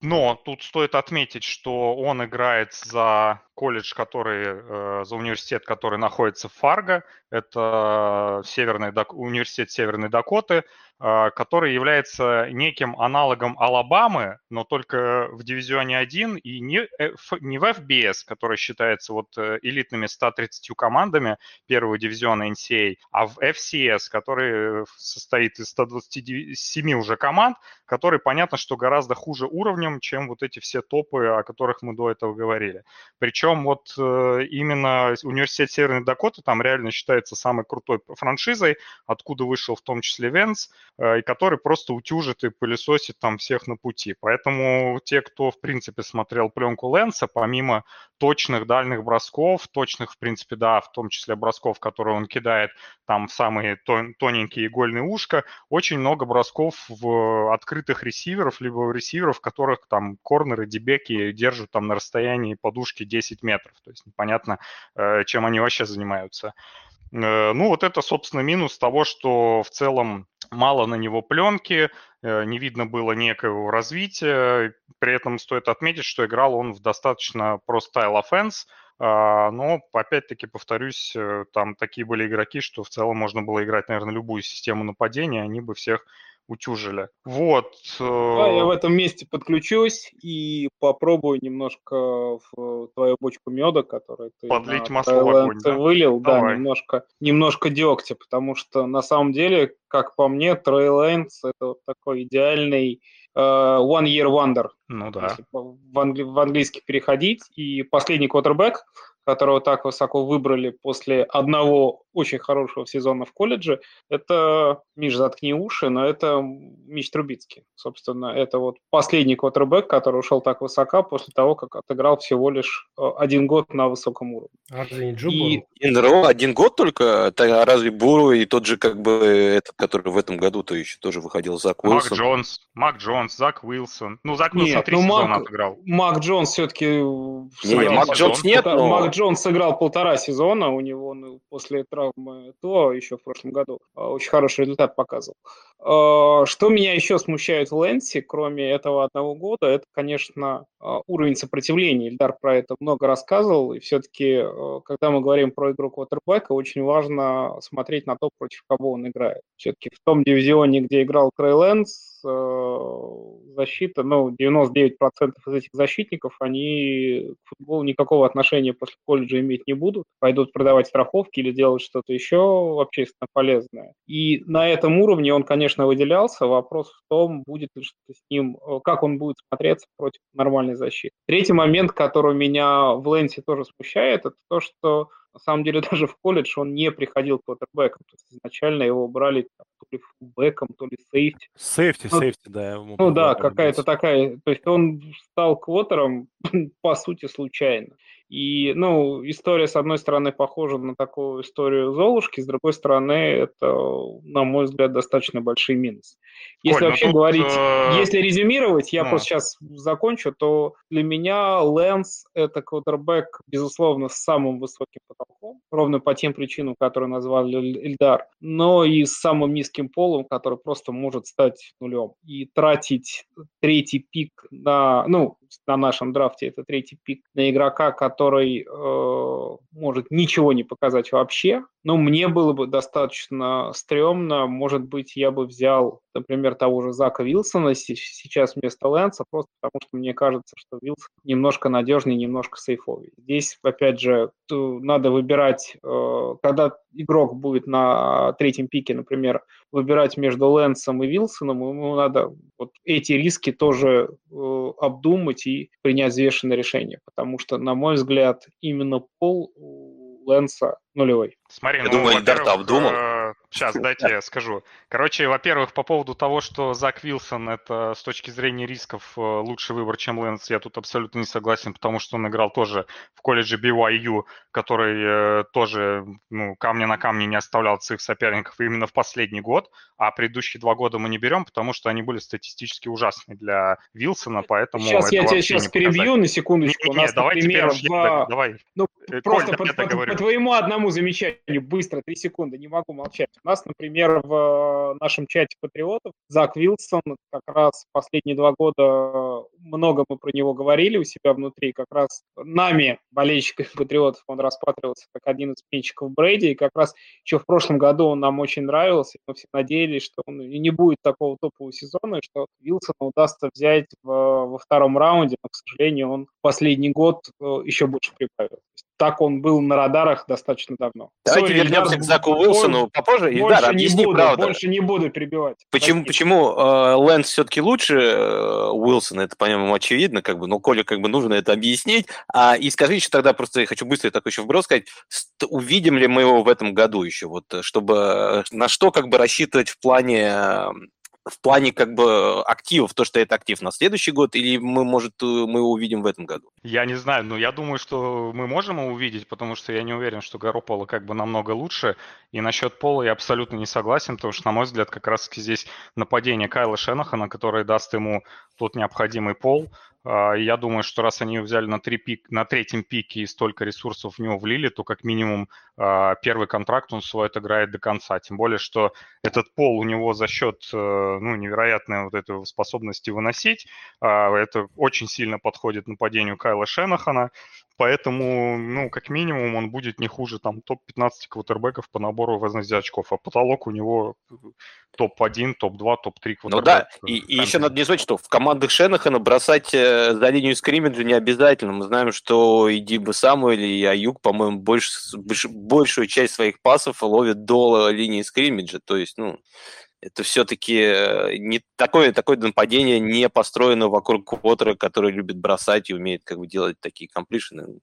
Но тут стоит отметить, что он играет за колледж, который, э, за университет, который находится в Фарго. Это Северный, университет Северной Дакоты. а, который является неким аналогом Алабамы, но только в дивизионе 1 и не, не в FBS, который считается вот э, элитными 130 командами первого дивизиона NCAA, а в FCS, который состоит из 127 уже команд, который, понятно, что гораздо хуже уровнем, чем вот эти все топы, о которых мы до этого говорили. Причем вот э, именно университет Северной Дакоты там реально считается самой крутой франшизой, откуда вышел в том числе Венс, Э, и который просто утюжит и пылесосит там всех на пути. Поэтому те, кто, в принципе, смотрел пленку Лэнса, помимо точных дальних бросков, точных, в принципе, да, в том числе бросков, которые он кидает там в самые тоненькие игольные ушка, очень много бросков в открытых ресиверов, либо в ресиверов, которых там корнеры, дебеки держат там на расстоянии подушки 10 метров. То есть непонятно, э, чем они вообще занимаются. Э, ну, вот это, собственно, минус того, что в целом мало на него пленки, э, не видно было некого развития. При этом стоит отметить, что играл он в достаточно простайл offense, а, но, опять-таки, повторюсь, там такие были игроки, что в целом можно было играть, наверное, любую систему нападения, они бы всех утюжили. Вот. Да, я в этом месте подключусь и попробую немножко в твою бочку меда, которую ты Подлить масло в огонь, да? вылил, Давай. да, немножко, немножко дегтя, потому что на самом деле, как по мне, Трей Лэнс это вот такой идеальный uh, one year wonder. Ну да. в, англи- в английский переходить. И последний квотербек, которого так высоко выбрали после одного очень хорошего сезона в колледже, это, Миш, заткни уши, но это Мич Трубицкий. Собственно, это вот последний квотербек, который ушел так высоко после того, как отыграл всего лишь э, один год на высоком уровне. А и... Инро один год только? Это разве Буру и тот же, как бы, этот, который в этом году-то еще тоже выходил, Зак Уилсон? Мак Джонс, Мак Джонс, Зак Уилсон. Ну, Зак Уилсон нет, три ну, сезона Мак, отыграл. Мак Джонс все-таки... Не, Мак Джонс нет, но... Мак Джонс сыграл полтора сезона, у него ну, после травмы то еще в прошлом году а, очень хороший результат показывал. А, что меня еще смущает в Лэнсе, кроме этого одного года, это, конечно, а, уровень сопротивления. Ильдар про это много рассказывал, и все-таки, когда мы говорим про игру квотербека, очень важно смотреть на то, против кого он играет. Все-таки в том дивизионе, где играл Крей Лэнс, защита, ну, 99% из этих защитников, они к футболу никакого отношения после колледжа иметь не будут, пойдут продавать страховки или делать что-то еще общественно полезное. И на этом уровне он, конечно, выделялся. Вопрос в том, будет ли что-то с ним, как он будет смотреться против нормальной защиты. Третий момент, который меня в Лэнсе тоже смущает, это то, что на самом деле даже в колледж он не приходил квотербеком. То есть изначально его брали там, то ли фулбеком, то ли сейфти. Сейфти, ну, сейфти, да. Ну да, какая-то такая... То есть он стал квотером, по сути, случайно. И, ну, история, с одной стороны, похожа на такую историю Золушки, с другой стороны, это, на мой взгляд, достаточно большой минус. Если Коль, ну вообще тут, говорить, э... если резюмировать, я ну. просто сейчас закончу, то для меня Лэнс – это квотербек, безусловно, с самым высоким потолком, ровно по тем причинам, которые назвал Ильдар, но и с самым низким полом, который просто может стать нулем. И тратить третий пик на, ну, на нашем драфте это третий пик на игрока, который э, может ничего не показать вообще, ну, мне было бы достаточно стрёмно. Может быть, я бы взял, например, того же Зака Вилсона сейчас вместо Лэнса, просто потому что мне кажется, что Вилсон немножко надежнее, немножко сейфовый. Здесь, опять же, надо выбирать, э, когда игрок будет на третьем пике, например, выбирать между Лэнсом и Вилсоном, ему надо вот эти риски тоже э, обдумать и принять взвешенное решение, потому что, на мой взгляд, именно пол Лэнса нулевой. Смотри, я ну, думаю, Альберт обдумал. Э, сейчас, дайте я скажу. Короче, во-первых, по поводу того, что Зак Вилсон это с точки зрения рисков э, лучший выбор, чем Лэнс, я тут абсолютно не согласен, потому что он играл тоже в колледже BYU, который э, тоже ну, камня на камне не оставлял своих соперников именно в последний год, а предыдущие два года мы не берем, потому что они были статистически ужасны для Вилсона, поэтому... Сейчас я тебя сейчас перебью на секундочку. Не, не, давай например, теперь два... я, давай. Ну, Коль, просто по, по, по твоему одному замечанию, быстро, три секунды, не могу молчать. У нас, например, в нашем чате патриотов Зак Вилсон как раз последние два года много мы про него говорили у себя внутри, как раз нами, болельщиками патриотов, он рассматривался как один из пенчиков Брейди, и как раз еще в прошлом году он нам очень нравился, и мы все надеялись, что он не будет такого топового сезона, и что Вилсона удастся взять в, во втором раунде, но, к сожалению, он последний год э, еще больше прибавил так он был на радарах достаточно давно. Давайте Sorry, вернемся Ильдар, к Заку Уилсону попозже. Ильдар, объясни буду, правду. Больше не буду перебивать. Почему, почему э, Лэнс все-таки лучше э, Уилсона? Это, по-моему, очевидно, как бы, но Коле как бы нужно это объяснить. А, и скажи еще тогда, просто я хочу быстро такой еще вброс сказать, увидим ли мы его в этом году еще, вот, чтобы на что как бы рассчитывать в плане в плане как бы активов, то, что это актив на следующий год, или мы, может, э, мы его увидим в этом году? Я не знаю, но я думаю, что мы можем его увидеть, потому что я не уверен, что Гарополо как бы намного лучше. И насчет Пола я абсолютно не согласен, потому что, на мой взгляд, как раз здесь нападение Кайла Шенахана, которое даст ему тот необходимый пол, я думаю, что раз они взяли на, три пик, на третьем пике и столько ресурсов в него влили, то как минимум а, первый контракт он свой отыграет до конца. Тем более, что этот пол у него за счет э, ну, невероятной вот этой способности выносить, а, это очень сильно подходит нападению Кайла Шенахана. Поэтому, ну, как минимум, он будет не хуже там топ-15 квотербеков по набору возможности очков, а потолок у него топ-1, топ-2, топ-3 квотербека. Ну да, и, и еще надо не забыть, что в командах Шенахана бросать э, за линию скриммиджа не обязательно. Мы знаем, что и Диба Самуэль, и Аюк, по-моему, больш, большую часть своих пасов ловят до линии скриммиджа. То есть, ну, это все-таки э, не такое, такое нападение не построено вокруг квотера, который любит бросать и умеет как бы делать такие комплишены.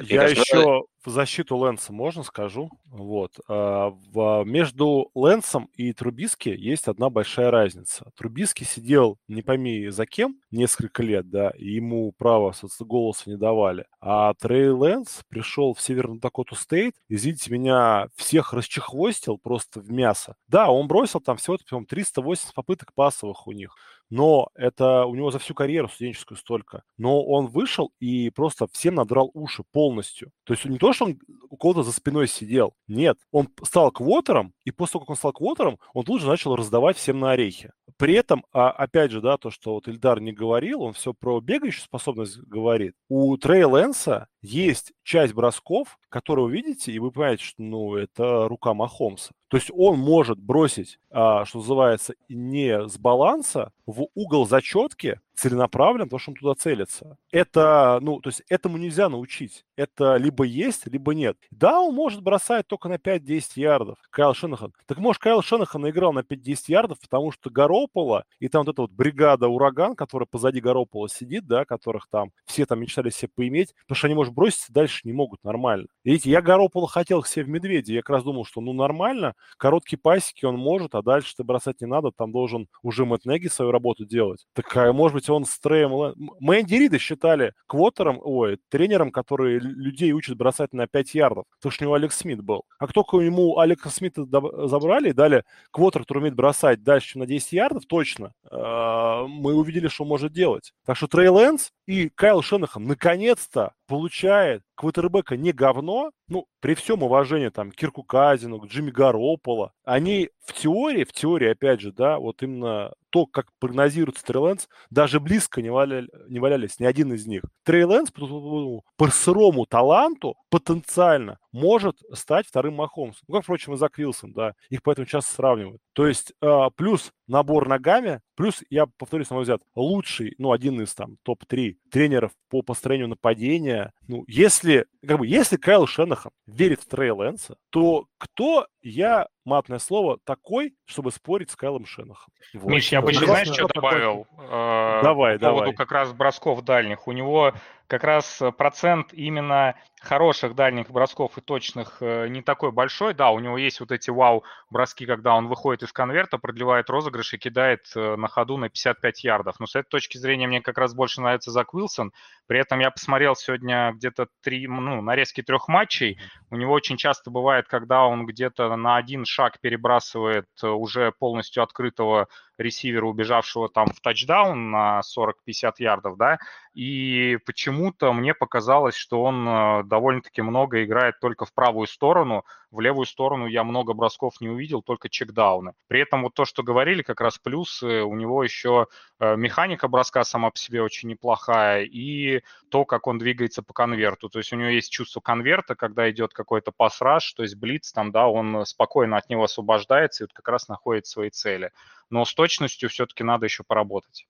Я еще в защиту Лэнса можно скажу. Вот. А, в, между Лэнсом и Трубиски есть одна большая разница. Трубиски сидел не пойми за кем несколько лет, да, и ему право голоса не давали. А Трей Лэнс пришел в Северную Дакоту Стейт, извините меня, всех расчехвостил просто в мясо. Да, он бросил там всего 380 попыток пасовых у них но это у него за всю карьеру студенческую столько. Но он вышел и просто всем надрал уши полностью. То есть не то, что он у кого-то за спиной сидел. Нет, он стал квотером, и после того, как он стал квотером, он тут же начал раздавать всем на орехи. При этом, а, опять же, да, то, что вот Ильдар не говорил, он все про бегающую способность говорит. У Трей Лэнса есть часть бросков, которые вы видите, и вы понимаете, что ну, это рука Махомса. То есть он может бросить, а, что называется, не с баланса в угол зачетки целенаправленно, потому что он туда целится. Это, ну, то есть этому нельзя научить. Это либо есть, либо нет. Да, он может бросать только на 5-10 ярдов. Кайл Шенахан. Так может, Кайл Шенахан наиграл на 5-10 ярдов, потому что Горопола и там вот эта вот бригада Ураган, которая позади Горопола сидит, да, которых там все там мечтали себе поиметь, потому что они, может, броситься дальше не могут нормально. Видите, я Горопола хотел себе в Медведе. Я как раз думал, что ну нормально, короткие пасики он может, а дальше ты бросать не надо, там должен уже Мэтт Неги свою работу делать. Так, может быть, он с Трэем... Энди Рида считали квотером, ой, тренером, который людей учит бросать на 5 ярдов, потому что у него Алекс Смит был. А только ему Алекса Смита забрали и дали квотер, который умеет бросать дальше, чем на 10 ярдов, точно, а, мы увидели, что может делать. Так что Трей Лэнс и Кайл Шенахан наконец-то получает квотербека не говно, ну, при всем уважении там Кирку Казинсу, Джимми Гарополо, они в теории, в теории, опять же, да, вот именно то, как прогнозируется Трей Лэнс, даже близко не, валяли, не валялись ни один из них. Трей Лэнс по, по сырому таланту потенциально может стать вторым Махомсом. Ну, как, впрочем, и Зак Вилсон, да, их поэтому часто сравнивают. То есть э, плюс набор ногами, плюс, я повторюсь, на мой взгляд, лучший, ну, один из там топ-3 тренеров по построению нападения. Ну, если, как бы, если Кайл Шенахан верит в Трей Лэнса, то кто я, матное слово, такой, чтобы спорить с Кайлом Шенахом? Вот. Миш, я бы, знаешь, что добавил? Э, давай, по давай. поводу как раз бросков дальних. У него как раз процент именно хороших дальних бросков и точных э, не такой большой. Да, у него есть вот эти вау-броски, когда он выходит из конверта, продлевает розыгрыш и кидает э, на ходу на 55 ярдов. Но с этой точки зрения мне как раз больше нравится Зак Уилсон. При этом я посмотрел сегодня где-то три, ну, нарезки трех матчей. У него очень часто бывает, когда он где-то на один шаг перебрасывает э, уже полностью открытого ресивера, убежавшего там в тачдаун на 40-50 ярдов, да, и почему-то мне показалось, что он э, довольно-таки много играет только в правую сторону, в левую сторону я много бросков не увидел, только чекдауны. При этом вот то, что говорили, как раз плюс, у него еще э, механика броска сама по себе очень неплохая, и то, как он двигается по конверту. То есть у него есть чувство конверта, когда идет какой-то пас-раш, то есть блиц, там, да, он спокойно от него освобождается и вот как раз находит свои цели но с точностью все-таки надо еще поработать.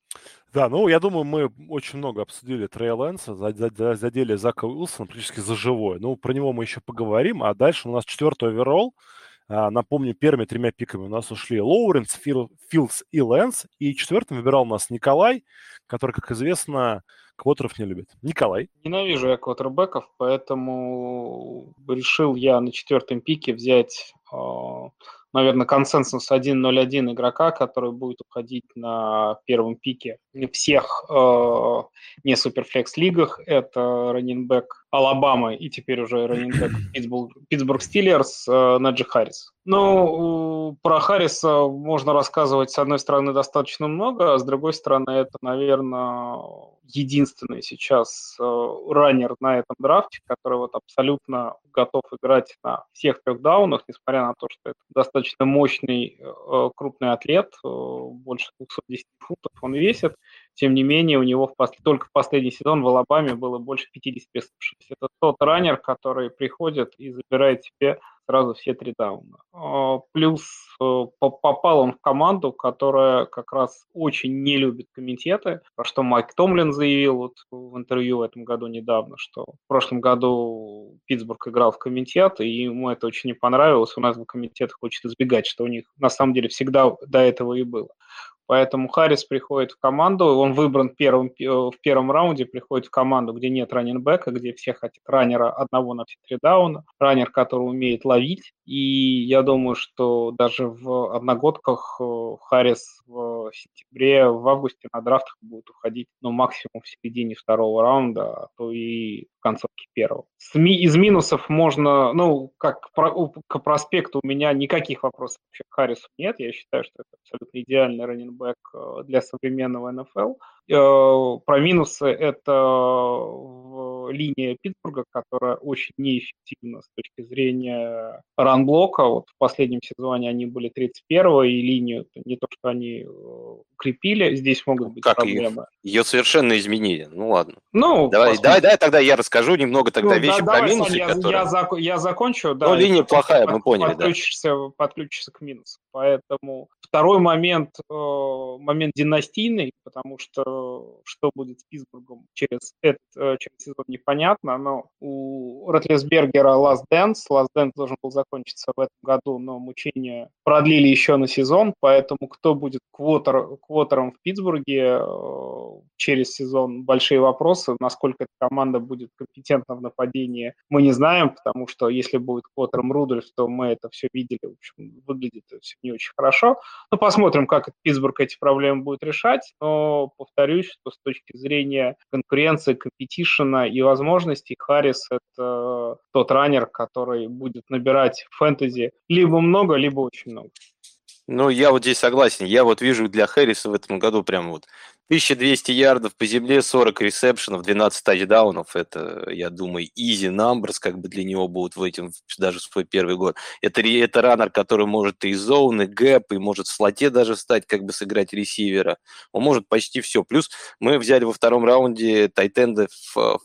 Да, ну, я думаю, мы очень много обсудили Трея Лэнса, задели Зака Уилсона практически за живое. Ну, про него мы еще поговорим, а дальше у нас четвертый оверолл. А, напомню, первыми тремя пиками у нас ушли Лоуренс, Фил, Филдс и Лэнс, и четвертым выбирал у нас Николай, который, как известно, квотеров не любит. Николай. Ненавижу я квотербеков, поэтому решил я на четвертом пике взять а, наверное, консенсус 1.0.1 игрока, который будет уходить на первом пике всех э, не суперфлекс лигах. Это раненбэк Алабамы и теперь уже раненбэк Питтсбург, Питтсбург Стиллерс э, Наджи Харрис. Ну, про Харриса можно рассказывать, с одной стороны, достаточно много, а с другой стороны, это, наверное, единственный сейчас э, раннер на этом драфте, который вот абсолютно готов играть на всех трех даунах, несмотря на то, что это достаточно мощный э, крупный атлет, больше 210 футов он весит. Тем не менее, у него в пос... только в последний сезон в Алабаме было больше 50 ресурсов. Это тот раннер, который приходит и забирает себе сразу все три дауна. А, плюс э, попал он в команду, которая как раз очень не любит комитеты, про что Майк Томлин заявил вот в интервью в этом году недавно, что в прошлом году Питтсбург играл в комитет, и ему это очень не понравилось. У нас в комитет хочет избегать, что у них на самом деле всегда до этого и было. Поэтому Харрис приходит в команду, он выбран первым, э, в первом раунде, приходит в команду, где нет раненбека, где все хотят раннера одного на все три дауна, раннер, который умеет ловить. И я думаю, что даже в одногодках э, Харрис в сентябре, в августе на драфтах будет уходить, ну, максимум в середине второго раунда, а то и в концовке первого. Из минусов можно, ну, как к проспекту у меня никаких вопросов к Харрису нет. Я считаю, что это абсолютно идеальный раненбэк э, для современного НФЛ. Э, про минусы это линия Питтсбурга, которая очень неэффективна с точки зрения ранблока. Вот в последнем сезоне они были 31 и линию не то, что они э, укрепили, здесь могут быть как проблемы. Ее, ее совершенно изменили. Ну ладно. Ну, давай, давай, давай тогда я расскажу немного тогда ну, вещи да, про давай, минусы. Я, которые... я, зак... я закончу. Да, ну, линия плохая, мы поняли, подключишься, да. Подключишься к минусам. Поэтому второй момент, э, момент династийный, потому что что будет с Питтсбургом через, этот, э, через сезон непонятно, но у Ротлесбергера Last Dance, Last Dance должен был закончиться в этом году, но мучения продлили еще на сезон, поэтому кто будет квотер, квотером в Питтсбурге э, через сезон, большие вопросы, насколько эта команда будет компетентна в нападении, мы не знаем, потому что если будет квотером Рудольф, то мы это все видели, в общем, выглядит все не очень хорошо. Ну, посмотрим, как Питтсбург эти проблемы будет решать, но повторюсь, что с точки зрения конкуренции, компетишена и возможностей, Харрис – это тот раннер, который будет набирать фэнтези либо много, либо очень много. Ну, я вот здесь согласен. Я вот вижу для Хэрриса в этом году прям вот 1200 ярдов по земле, 40 ресепшенов, 12 тачдаунов. Это, я думаю, easy numbers как бы для него будут в этом, даже в свой первый год. Это, это раннер, который может и зоны, gap, и может в слоте даже стать, как бы сыграть ресивера. Он может почти все. Плюс мы взяли во втором раунде тайтенда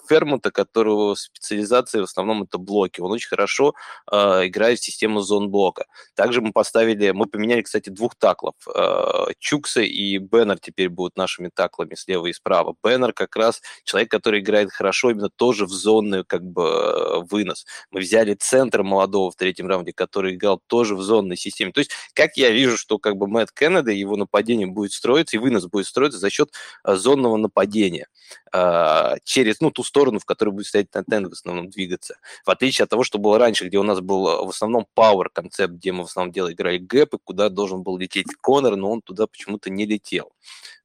Фрайермута, которого специализация в основном это блоки. Он очень хорошо э, играет в систему zone блока. Также мы поставили, мы поменяли, кстати, двух таклов. Э, Чукса и Баннер теперь будут нашими таклами слева и справа. Баннер как раз человек, который играет хорошо именно тоже в зонный как бы э, вынос. Мы взяли центр молодого в третьем раунде, который играл тоже в зонной системе. То есть, как я вижу, что как бы Мэтт Кеннеди, его нападение будет строиться, и вынос будет строиться за счет э, зонного нападения э, через, ну, ту сторону, в которой будет стоять Тентен в основном двигаться. В отличие от того, что было раньше, где у нас был в основном power концепт, где мы в основном делали играли гэпы, куда должен был лететь Конор, но он туда почему-то не летел.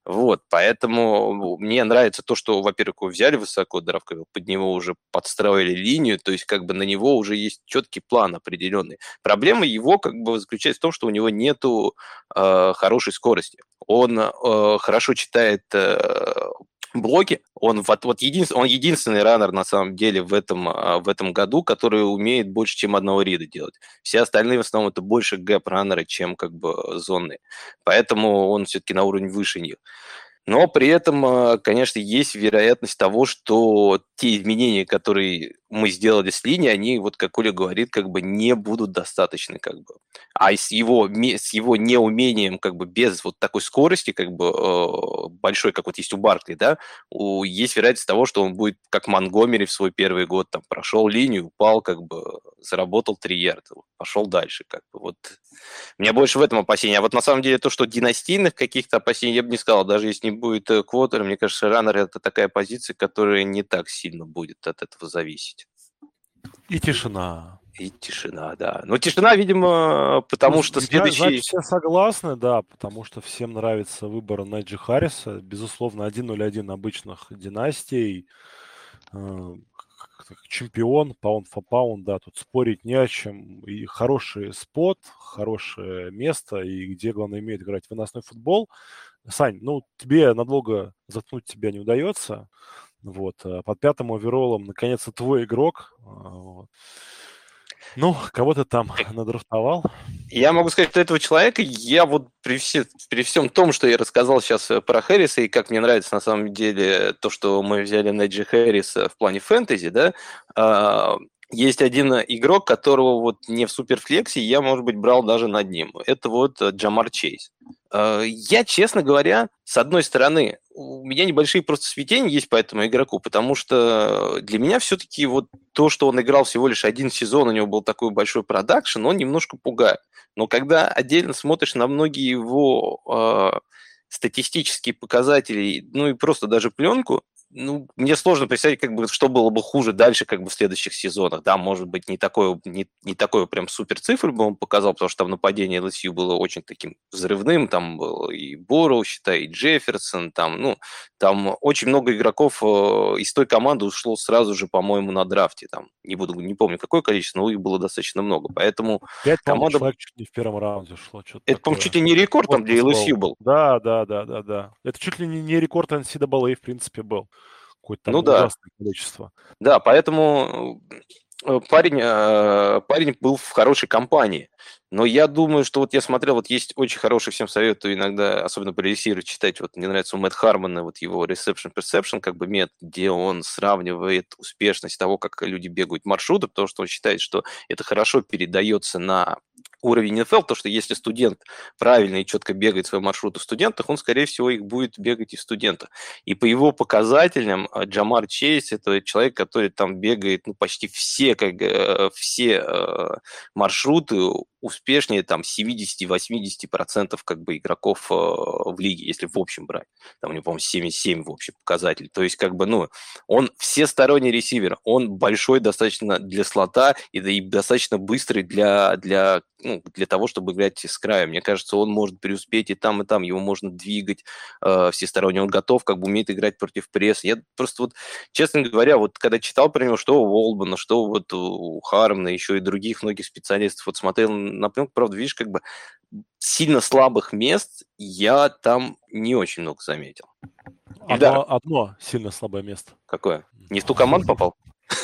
Вот, поэтому мне нравится то, что, во-первых, его взяли высоко, Дравковил, под него уже подстроили линию, то есть как бы на него уже есть четкий план определенный. Проблема его как бы заключается в том, что у него нету э, хорошей скорости. Он э, хорошо читает э, блоки. Он вот, вот единственный, он единственный раннер на самом деле в этом, а, в этом году, который умеет больше, чем одного рида делать. Все остальные в основном это больше гэп-раннеры, чем как бы зонные. Поэтому он все-таки на уровень выше них. Но при этом, а, конечно, есть вероятность того, что те изменения, которые мы сделали с линией, они, вот как Оля говорит, как бы не будут достаточны, как бы. А с его, с его неумением, как бы без вот такой скорости, как бы э, большой, как вот есть у Баркли, да, у, есть вероятность того, что он будет как Монгомери в свой первый год, там, прошел линию, упал, как бы, заработал 3 ярда, пошел дальше, как бы, вот. У меня больше в этом опасения. А вот на самом деле то, что династийных каких-то опасений я бы не сказал, даже если не будет э, квотера, мне кажется, раннер это такая позиция, которая не так сильно будет от этого зависеть. И тишина. И тишина, да. Но тишина, видимо, потому ну, что следующий... Значит, все согласны, да, потому что всем нравится выбор Найджи Харриса. Безусловно, 1-0-1 обычных династий. Э, чемпион, паунд for паунд, да, тут спорить не о чем. И хороший спот, хорошее место, и где, главное, имеет играть выносной футбол. Сань, ну, тебе надолго заткнуть тебя не удается. Вот. А под пятым оверолом, наконец-то, твой игрок. А, вот. Ну, кого ты там надрафтовал? Я могу сказать, что этого человека я вот при, все, при всем том, что я рассказал сейчас э, про Хэрриса, и как мне нравится на самом деле то, что мы взяли Неджи Хэрриса в плане фэнтези, да, а, есть один игрок, которого вот не в суперфлексе, я, может быть, брал даже над ним. Это вот э, Джамар Чейз. Э, я, честно говоря, с одной стороны, у меня небольшие просто светения есть по этому игроку, потому что для меня все-таки вот то, что он играл всего лишь один сезон, у него был такой большой продакшн, он немножко пугает. Но когда отдельно смотришь на многие его э, статистические показатели, ну и просто даже пленку, ну, мне сложно представить, как бы, что было бы хуже дальше, как бы в следующих сезонах. Да, может быть, не такое, не, не такое прям супер цифры бы он показал, потому что там нападение ЛСЮ было очень таким взрывным, там был и Борроу, считай, и Джефферсон, там, ну, там очень много игроков э, из той команды ушло сразу же, по-моему, на драфте, там, не буду, не помню, какое количество, но их было достаточно много, поэтому Пять, команда... человек чуть не в первом раунде шло. Это, по-моему, чуть ли не рекорд там для LSU был. Да, да, да, да, да. Это чуть ли не, не рекорд NCAA, в принципе, был какое-то ну, да. количество. Да, поэтому э, парень, э, парень был в хорошей компании. Но я думаю, что вот я смотрел, вот есть очень хороший, всем советую иногда, особенно по ресиру, читать, вот мне нравится у Мэтт Хармона, вот его Reception Perception, как бы метод, где он сравнивает успешность того, как люди бегают маршруты, потому что он считает, что это хорошо передается на уровень НФЛ, то что если студент правильно и четко бегает свои маршруты в студентах, он, скорее всего, их будет бегать и в студентах. И по его показателям э, Джамар Чейз – это человек, который там бегает ну, почти все, как, э, все э, маршруты успешнее там 70-80% как бы игроков э, в лиге, если в общем брать. Там у него, по-моему, 77 в общем показатель. То есть как бы, ну, он всесторонний ресивер, он большой достаточно для слота и, и достаточно быстрый для, для, ну, для того, чтобы играть с края. Мне кажется, он может преуспеть и там, и там, его можно двигать э, всесторонне. Он готов, как бы умеет играть против пресса. Я просто вот, честно говоря, вот когда читал про него, что у Волбана, что вот у Хармна, еще и других многих специалистов, вот смотрел на пленку, правда, видишь, как бы сильно слабых мест я там не очень много заметил. Одно, одно сильно слабое место. Какое? Не в ту команду попал?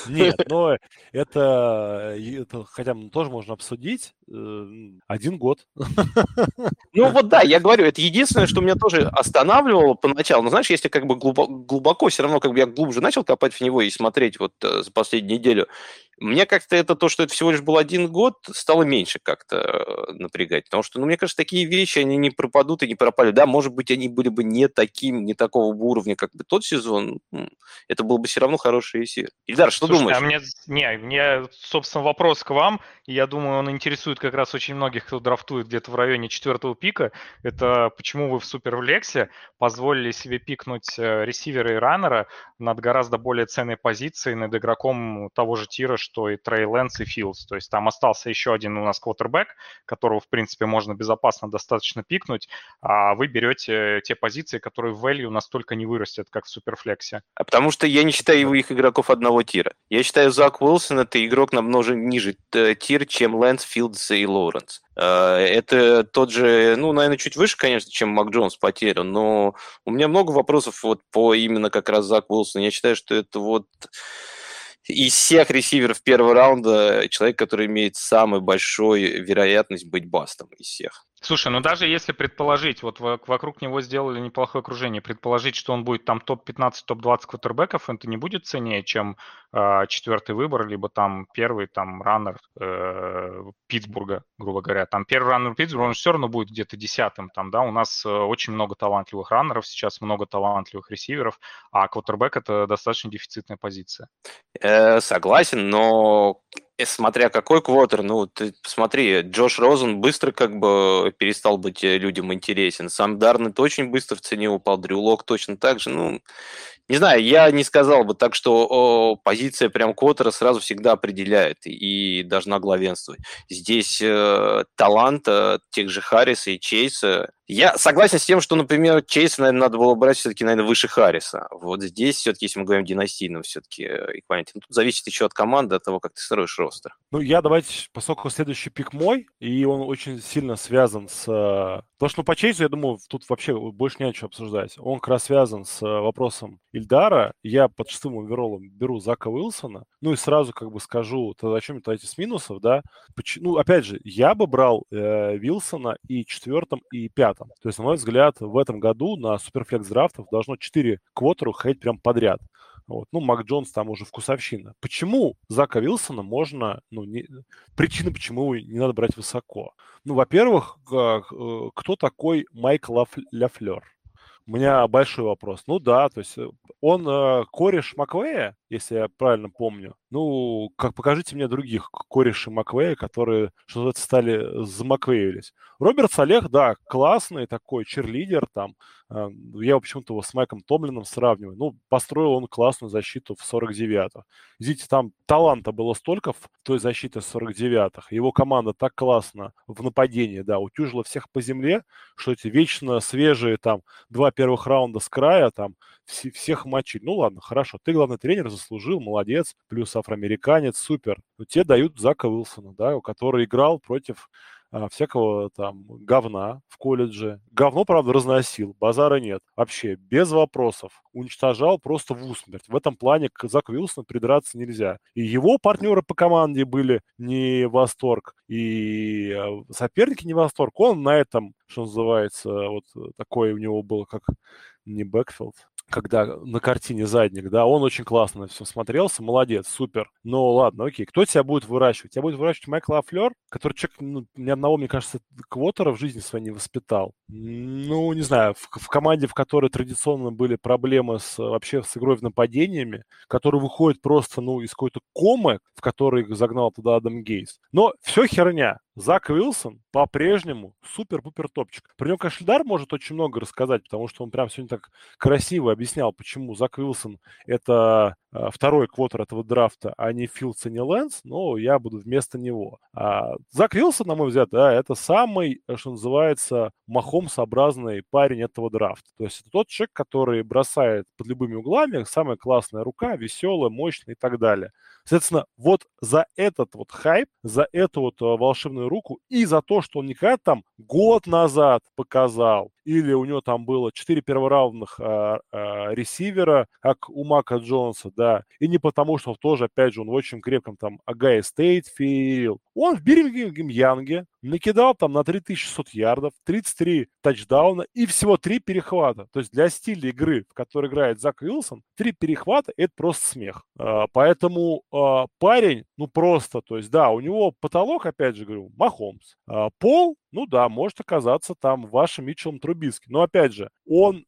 Нет, но это, это хотя бы тоже можно обсудить. Э, один год. Ну вот да, я говорю, это единственное, что меня тоже останавливало поначалу. Но знаешь, если как бы глубоко, глубоко все равно как бы я глубже начал копать в него и смотреть вот э, за последнюю неделю, мне как-то это то, что это всего лишь был один год, стало меньше как-то э, напрягать. Потому что, ну, мне кажется, такие вещи, они не пропадут и не пропали. Да, может быть, они были бы не таким, не такого уровня, как бы тот сезон. Это был бы все равно хороший эфир. Ильдар, что Слушай, думаешь? А мне, не, мне, собственно, вопрос к вам. Я думаю, он интересует как раз очень многих, кто драфтует где-то в районе четвертого пика. Это почему вы в Супервлексе позволили себе пикнуть э, ресивера и раннера над гораздо более ценной позицией, над игроком того же тира, что и Трей Лэнс, и Филдс. То есть там остался еще один у нас квотербек, которого, в принципе, можно безопасно достаточно пикнуть, а вы берете те позиции, которые в value настолько не вырастет, как в Суперфлексе. А потому что я не считаю их игроков одного тира. Я считаю, Зак Уилсон это игрок намного ниже э, тир, чем Лэнс, Филдс и Лоуренс. Э, это тот же, ну, наверное, чуть выше, конечно, чем Мак Джонс потеря, но у меня много вопросов вот по именно как раз Зак Уилсон. Я считаю, что это вот из всех ресиверов первого раунда человек, который имеет самую большую вероятность быть бастом из всех. Слушай, ну даже если предположить, вот вокруг него сделали неплохое окружение, предположить, что он будет там топ-15, топ-20 квотербеков, это не будет ценнее, чем э, четвертый выбор, либо там первый там раннер э, Питтсбурга, грубо говоря. Там первый раннер Питтсбурга, он все равно будет где-то десятым. Там, да, у нас э, очень много талантливых раннеров, сейчас много талантливых ресиверов, а квотербек это достаточно дефицитная позиция. Э, согласен, но Смотря какой квотер, ну, ты посмотри, Джош Розен быстро как бы перестал быть э, людям интересен. Сам Дарнет очень быстро в цене упал, Дрю Лок точно так же. Ну, не знаю, я не сказал бы так, что о, позиция прям квотера сразу всегда определяет и должна главенствовать. Здесь э, талант э, тех же Харриса и Чейса. Я согласен с тем, что, например, Чейса, наверное, надо было брать все-таки, наверное, выше Харриса. Вот здесь все-таки, если мы говорим династийном все-таки э, эквиваленте, ну, тут зависит еще от команды, от того, как ты строишь ростер. Ну, я давайте, поскольку следующий пик мой, и он очень сильно связан с... Э, потому что, ну, по Чейсу, я думаю, тут вообще больше не о чем обсуждать. Он как раз связан с э, вопросом Ильдара, я под шестым оверолом беру Зака Уилсона, ну и сразу как бы скажу, тогда о чем это эти с минусов, да? Ну, опять же, я бы брал э, Вилсона и четвертом, и пятом. То есть, на мой взгляд, в этом году на суперфлекс драфтов должно 4 квотеру ходить прям подряд. Вот. Ну, Мак Джонс там уже вкусовщина. Почему Зака Вилсона можно... Ну, не, причина, почему не надо брать высоко. Ну, во-первых, э, кто такой Майк Ляфлер? У меня большой вопрос. Ну да, то есть э, он э, кореш Маквея, если я правильно помню. Ну, как покажите мне других корешей Маквея, которые, что называется, стали замаквеились. Роберт Салех, да, классный такой черлидер там. Э, я почему-то его с Майком Томлином сравниваю. Ну, построил он классную защиту в 49-х. Видите, там таланта было столько в той защите 49-х. Его команда так классно в нападении, да, утюжила всех по земле, что эти вечно свежие там два первых раунда с края, там, вс- всех мочить. Ну ладно, хорошо, ты главный тренер, заслужил, молодец, плюс афроамериканец, супер. Но тебе дают Зака Уилсона, да, который играл против а, всякого там говна в колледже. Говно, правда, разносил, базара нет. Вообще, без вопросов. Уничтожал просто в усмерть. В этом плане к Заку Вилсону придраться нельзя. И его партнеры по команде были не восторг, и а, соперники не восторг. Он на этом, что называется, вот такой у него был, как не бэкфилд, когда на картине задник, да, он очень классно все смотрелся, молодец, супер. Но ладно, окей, кто тебя будет выращивать? Тебя будет выращивать Майк Лафлер, который человек, ну, ни одного, мне кажется, квотера в жизни своей не воспитал. Ну, не знаю, в, в команде, в которой традиционно были проблемы с вообще с игрой в нападениями, который выходит просто, ну, из какой-то комы, в который загнал туда Адам Гейс. Но все херня. Зак Уилсон по-прежнему супер-пупер топчик. Про него, конечно, Дар может очень много рассказать, потому что он прям сегодня так красиво объяснял, почему Зак Уилсон это второй квотер этого драфта, а не Филдс и не Лэнс, но я буду вместо него. А Зак Уилсон, на мой взгляд, да, это самый, что называется, махомсообразный парень этого драфта. То есть это тот человек, который бросает под любыми углами, самая классная рука, веселая, мощная и так далее. Соответственно, вот за этот вот хайп, за эту вот э, волшебную руку и за то, что он никогда там год назад показал, или у него там было 4 первораундных а, а, ресивера, как у Мака Джонса, да, и не потому, что тоже, опять же, он в очень крепком там Огайо Стейт был. Он в Бригам Янге накидал там на 3600 ярдов, 33 тачдауна и всего 3 перехвата. То есть для стиля игры, в которой играет Зак Уилсон, 3 перехвата – это просто смех. А, поэтому а, парень, ну просто, то есть да, у него потолок, опять же говорю, Махомс. А, пол, ну да, может оказаться там вашим Митчеллом Трубицким. Но опять же, он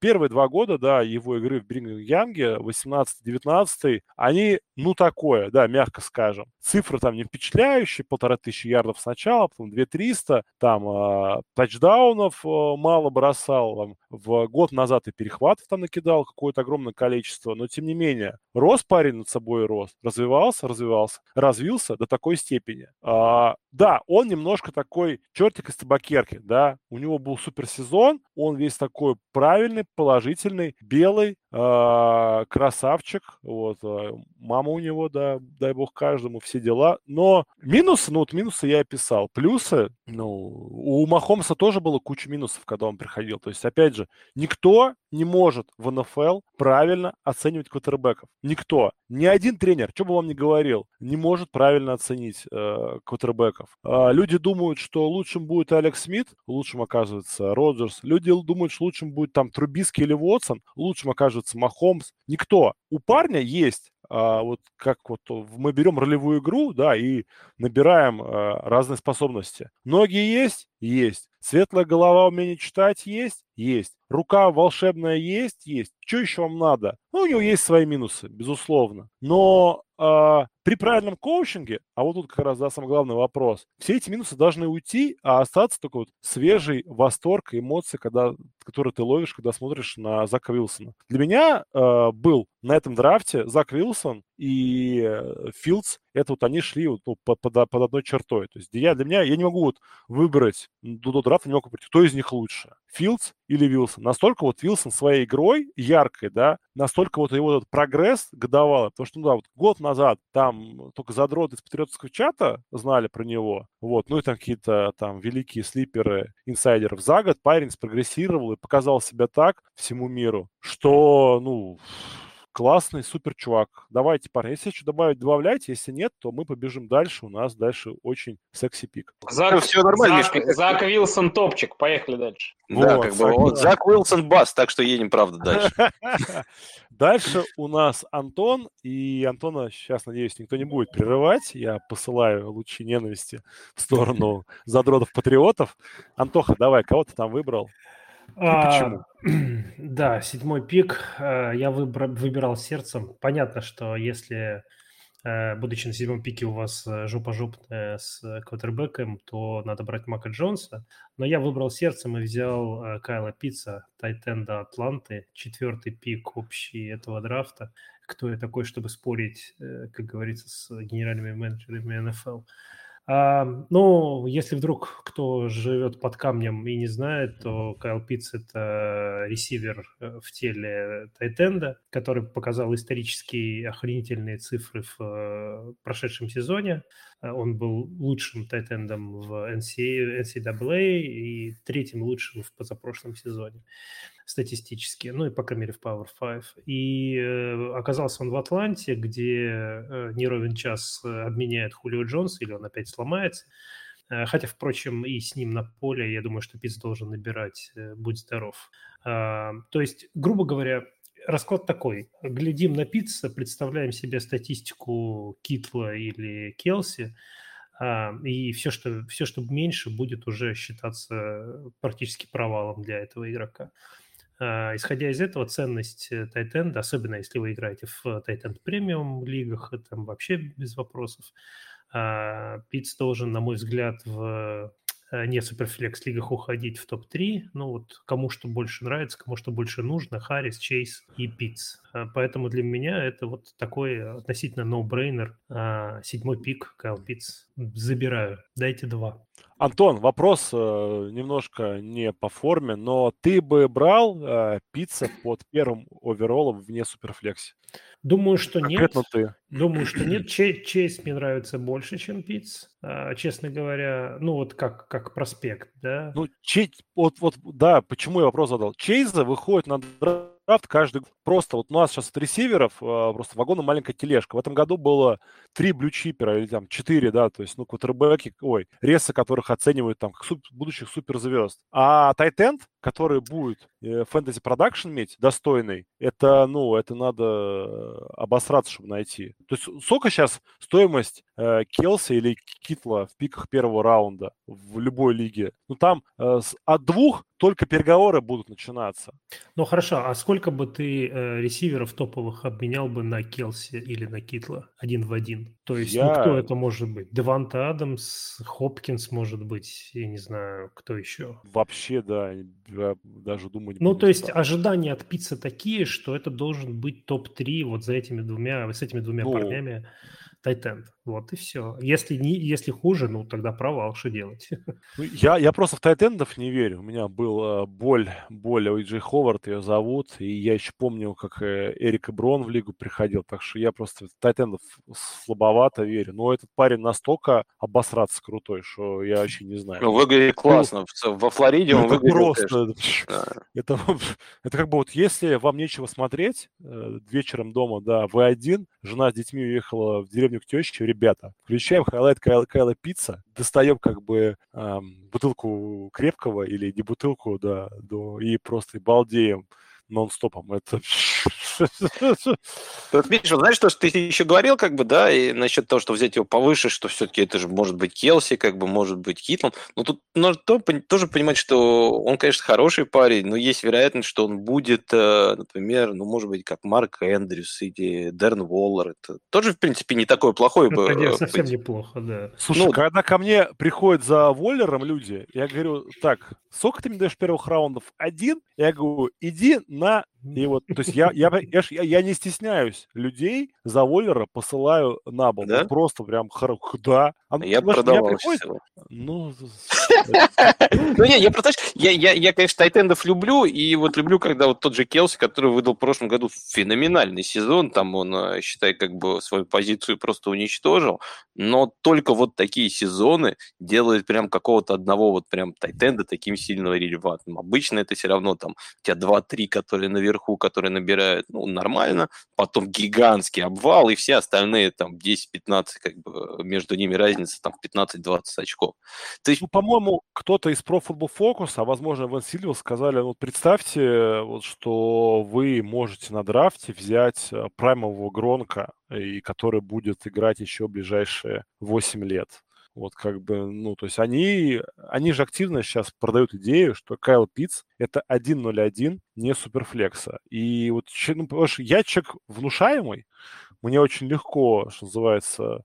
первые два года, да, его игры в Брингем-Янге, 18-19, они, ну, такое, да, мягко скажем. Цифры там не впечатляющие, полторы тысячи ярдов сначала, потом 2-300, там э, тачдаунов э, мало бросал, там, в год назад и перехватов там накидал какое-то огромное количество, но тем не менее, рос парень над собой рос, развивался, развивался, развился до такой степени. А, да, он немножко такой чертик из табакерки, да, у него был суперсезон, он весь такой правильный, положительный, белый, э, красавчик, вот, э, мама у него, да, дай бог каждому, все дела, но минусы, ну вот минусы я описал, плюсы, ну, у Махомса тоже было куча минусов, когда он приходил, то есть, опять же, никто не может в НФЛ правильно оценивать квотербеков, никто, ни один тренер, что бы вам ни говорил, не может правильно оценить э, квотербеков. Э, люди думают, что лучшим будет Алекс Смит, лучшим оказывается Роджерс, люди думают, что лучшим будет там Трубиски или Вотсон, лучшим окажется Махомс. Никто. У парня есть а, вот как вот мы берем ролевую игру, да, и набираем а, разные способности. Ноги есть? Есть. Светлая голова, умение читать есть? Есть. Рука волшебная есть? Есть. Что еще вам надо? Ну, у него есть свои минусы, безусловно. Но э, при правильном коучинге, а вот тут как раз да, самый главный вопрос, все эти минусы должны уйти, а остаться только вот свежий восторг эмоции, когда, которые ты ловишь, когда смотришь на Зака Вилсона. Для меня э, был на этом драфте Зак Вилсон и э, Филдс, это вот они шли вот, ну, под, под, под одной чертой. То есть я, для меня, я не могу вот выбрать до, до драфта, не могу выбрать, кто из них лучше, Филдс или Вилсон. Настолько вот Вилсон своей игрой яркой, да, настолько вот его этот прогресс годовалый, потому что, ну да, вот год назад там только задроты из патриотского чата знали про него, вот, ну и там какие-то там великие слиперы инсайдеров. За год парень спрогрессировал и показал себя так всему миру, что, ну, классный, супер чувак. Давайте, парни, если что добавить, добавляйте. Если нет, то мы побежим дальше. У нас дальше очень секси-пик. Зак, ну, все нормально, Зак, Миш, Зак Вилсон топчик. Поехали дальше. Да, вот, как бы вот, Зак Уилсон бас, так что едем, правда, дальше. Дальше у нас Антон, и Антона сейчас, надеюсь, никто не будет прерывать. Я посылаю лучи ненависти в сторону задротов-патриотов. Антоха, давай, кого ты там выбрал? А, почему? Да, седьмой пик э, я выбра- выбирал сердцем. Понятно, что если, э, будучи на седьмом пике, у вас э, жопа жопная с квотербеком, то надо брать Мака Джонса. Но я выбрал сердцем и взял Кайла Пицца, Тайтенда Атланты, четвертый пик общий этого драфта. Кто я такой, чтобы спорить, как говорится, с генеральными менеджерами НФЛ? А, ну, если вдруг кто живет под камнем и не знает, то Кайл Питц – это ресивер э, в теле Тайтенда, который показал исторические охренительные цифры в э, прошедшем сезоне. Э, он был лучшим тайтендом в NCAA и третьим лучшим в позапрошлом сезоне статистически, ну и, по крайней мере, в Power 5. И э, оказался он в Атланте, где э, не ровен час э, обменяет Хулио Джонс, или он опять сломается. Э, хотя, впрочем, и с ним на поле, я думаю, что Пиц должен набирать, будь здоров. То есть, грубо говоря, расклад такой. Глядим на Пицца, представляем себе статистику Китла или Келси, и все что, все, что меньше, будет уже считаться практически провалом для этого игрока. А, исходя из этого, ценность Тайтенда, особенно если вы играете в Тайтенд премиум лигах, там вообще без вопросов. А, Питц должен, на мой взгляд, в Э, не суперфлекс лигах уходить в топ-3. Ну вот кому что больше нравится, кому что больше нужно, Харрис, Чейз и Питц. Э, поэтому для меня это вот такой относительно ноу-брейнер. Седьмой пик, Кайл Питц. Забираю. Дайте два. Антон, вопрос э, немножко не по форме, но ты бы брал э, пицца под первым оверолом вне суперфлекси? Думаю, что Конкретно нет. ты. Думаю, что нет. Чейз мне нравится больше, чем Пиц. А, честно говоря, ну вот как, как проспект, да? Ну, Чей, вот, вот, да, почему я вопрос задал. Чейза выходит на драфт каждый просто вот у нас сейчас от ресиверов а, просто вагон маленькая тележка. В этом году было три блючипера или там четыре, да, то есть, ну, квотербеки, ой, ресы, которых оценивают там как суп, будущих суперзвезд. А Тайтенд, который будет фэнтези продакшн иметь достойный, это, ну, это надо обосраться, чтобы найти. То есть сколько сейчас стоимость э, Келси или Китла в пиках первого раунда в любой лиге? Ну, там э, от двух только переговоры будут начинаться. Ну хорошо, а сколько бы ты э, ресиверов топовых обменял бы на Келси или на Китла один в один? То есть, я... ну кто это может быть? Деванта Адамс, Хопкинс может быть, я не знаю, кто еще. Вообще, да, я даже думаю... Ну то есть ожидания от пиццы такие, что это должен быть топ-3 вот за этими двумя, с этими двумя ну, парнями. Тайтенд. Вот и все. Если, не, если хуже, ну тогда провал, что делать? Ну, я, я просто в тайтендов не верю. У меня был э, боль, боль у Джей Ховард, ее зовут, и я еще помню, как э, Эрик Брон в лигу приходил, так что я просто в тайтендов слабовато верю. Но этот парень настолько обосраться крутой, что я вообще не знаю. Ну, выглядит классно. Ну, Во Флориде он это выглядит... Просто... Это, это как бы вот если вам нечего смотреть э, вечером дома, да, вы один, жена с детьми уехала в деревню к теще, ребята, включаем highlight Кайла, Кайла Питтса, достаем как бы эм, бутылку крепкого или не бутылку, да, до, и просто балдеем нон-стопом. Это... Вот, видишь, вот, знаешь, то, что ты еще говорил, как бы, да, и насчет того, что взять его повыше, что все-таки это же может быть Келси, как бы, может быть Китлом. Но тут нужно то, тоже понимать, что он, конечно, хороший парень, но есть вероятность, что он будет, э, например, ну, может быть, как Марк Эндрюс или Дерн Уоллер. Это тоже, в принципе, не такое плохое. бы. Это совсем быть. неплохо, да. Слушай, ну, когда ко мне приходят за Воллером люди, я говорю, так, сколько ты мне даешь первых раундов? Один? Я говорю, иди на и вот, то есть я, я, я, я, я не стесняюсь людей за Воллера посылаю на бок. Да? Просто прям, да. А, я продавал. Ну, ну, не, я просто, я, я, я, конечно, тайтендов люблю, и вот люблю, когда вот тот же Келси, который выдал в прошлом году феноменальный сезон, там он, э, считай, как бы свою позицию просто уничтожил, но только вот такие сезоны делают прям какого-то одного вот прям тайтенда таким сильно релевантным. Обычно это все равно там у тебя 2-3, которые наверху, которые набирают, ну, нормально, потом гигантский обвал, и все остальные там 10-15, как бы между ними разница там 15-20 очков. То есть, ну, по-моему, кто-то из Pro Football Focus, а возможно, Ван Сильвер сказали, вот представьте, вот, что вы можете на драфте взять э, праймового Гронка, и который будет играть еще ближайшие 8 лет. Вот как бы, ну, то есть они, они же активно сейчас продают идею, что Кайл Питц это 1.01, не суперфлекса. И вот, ну, потому что я человек внушаемый, мне очень легко, что называется,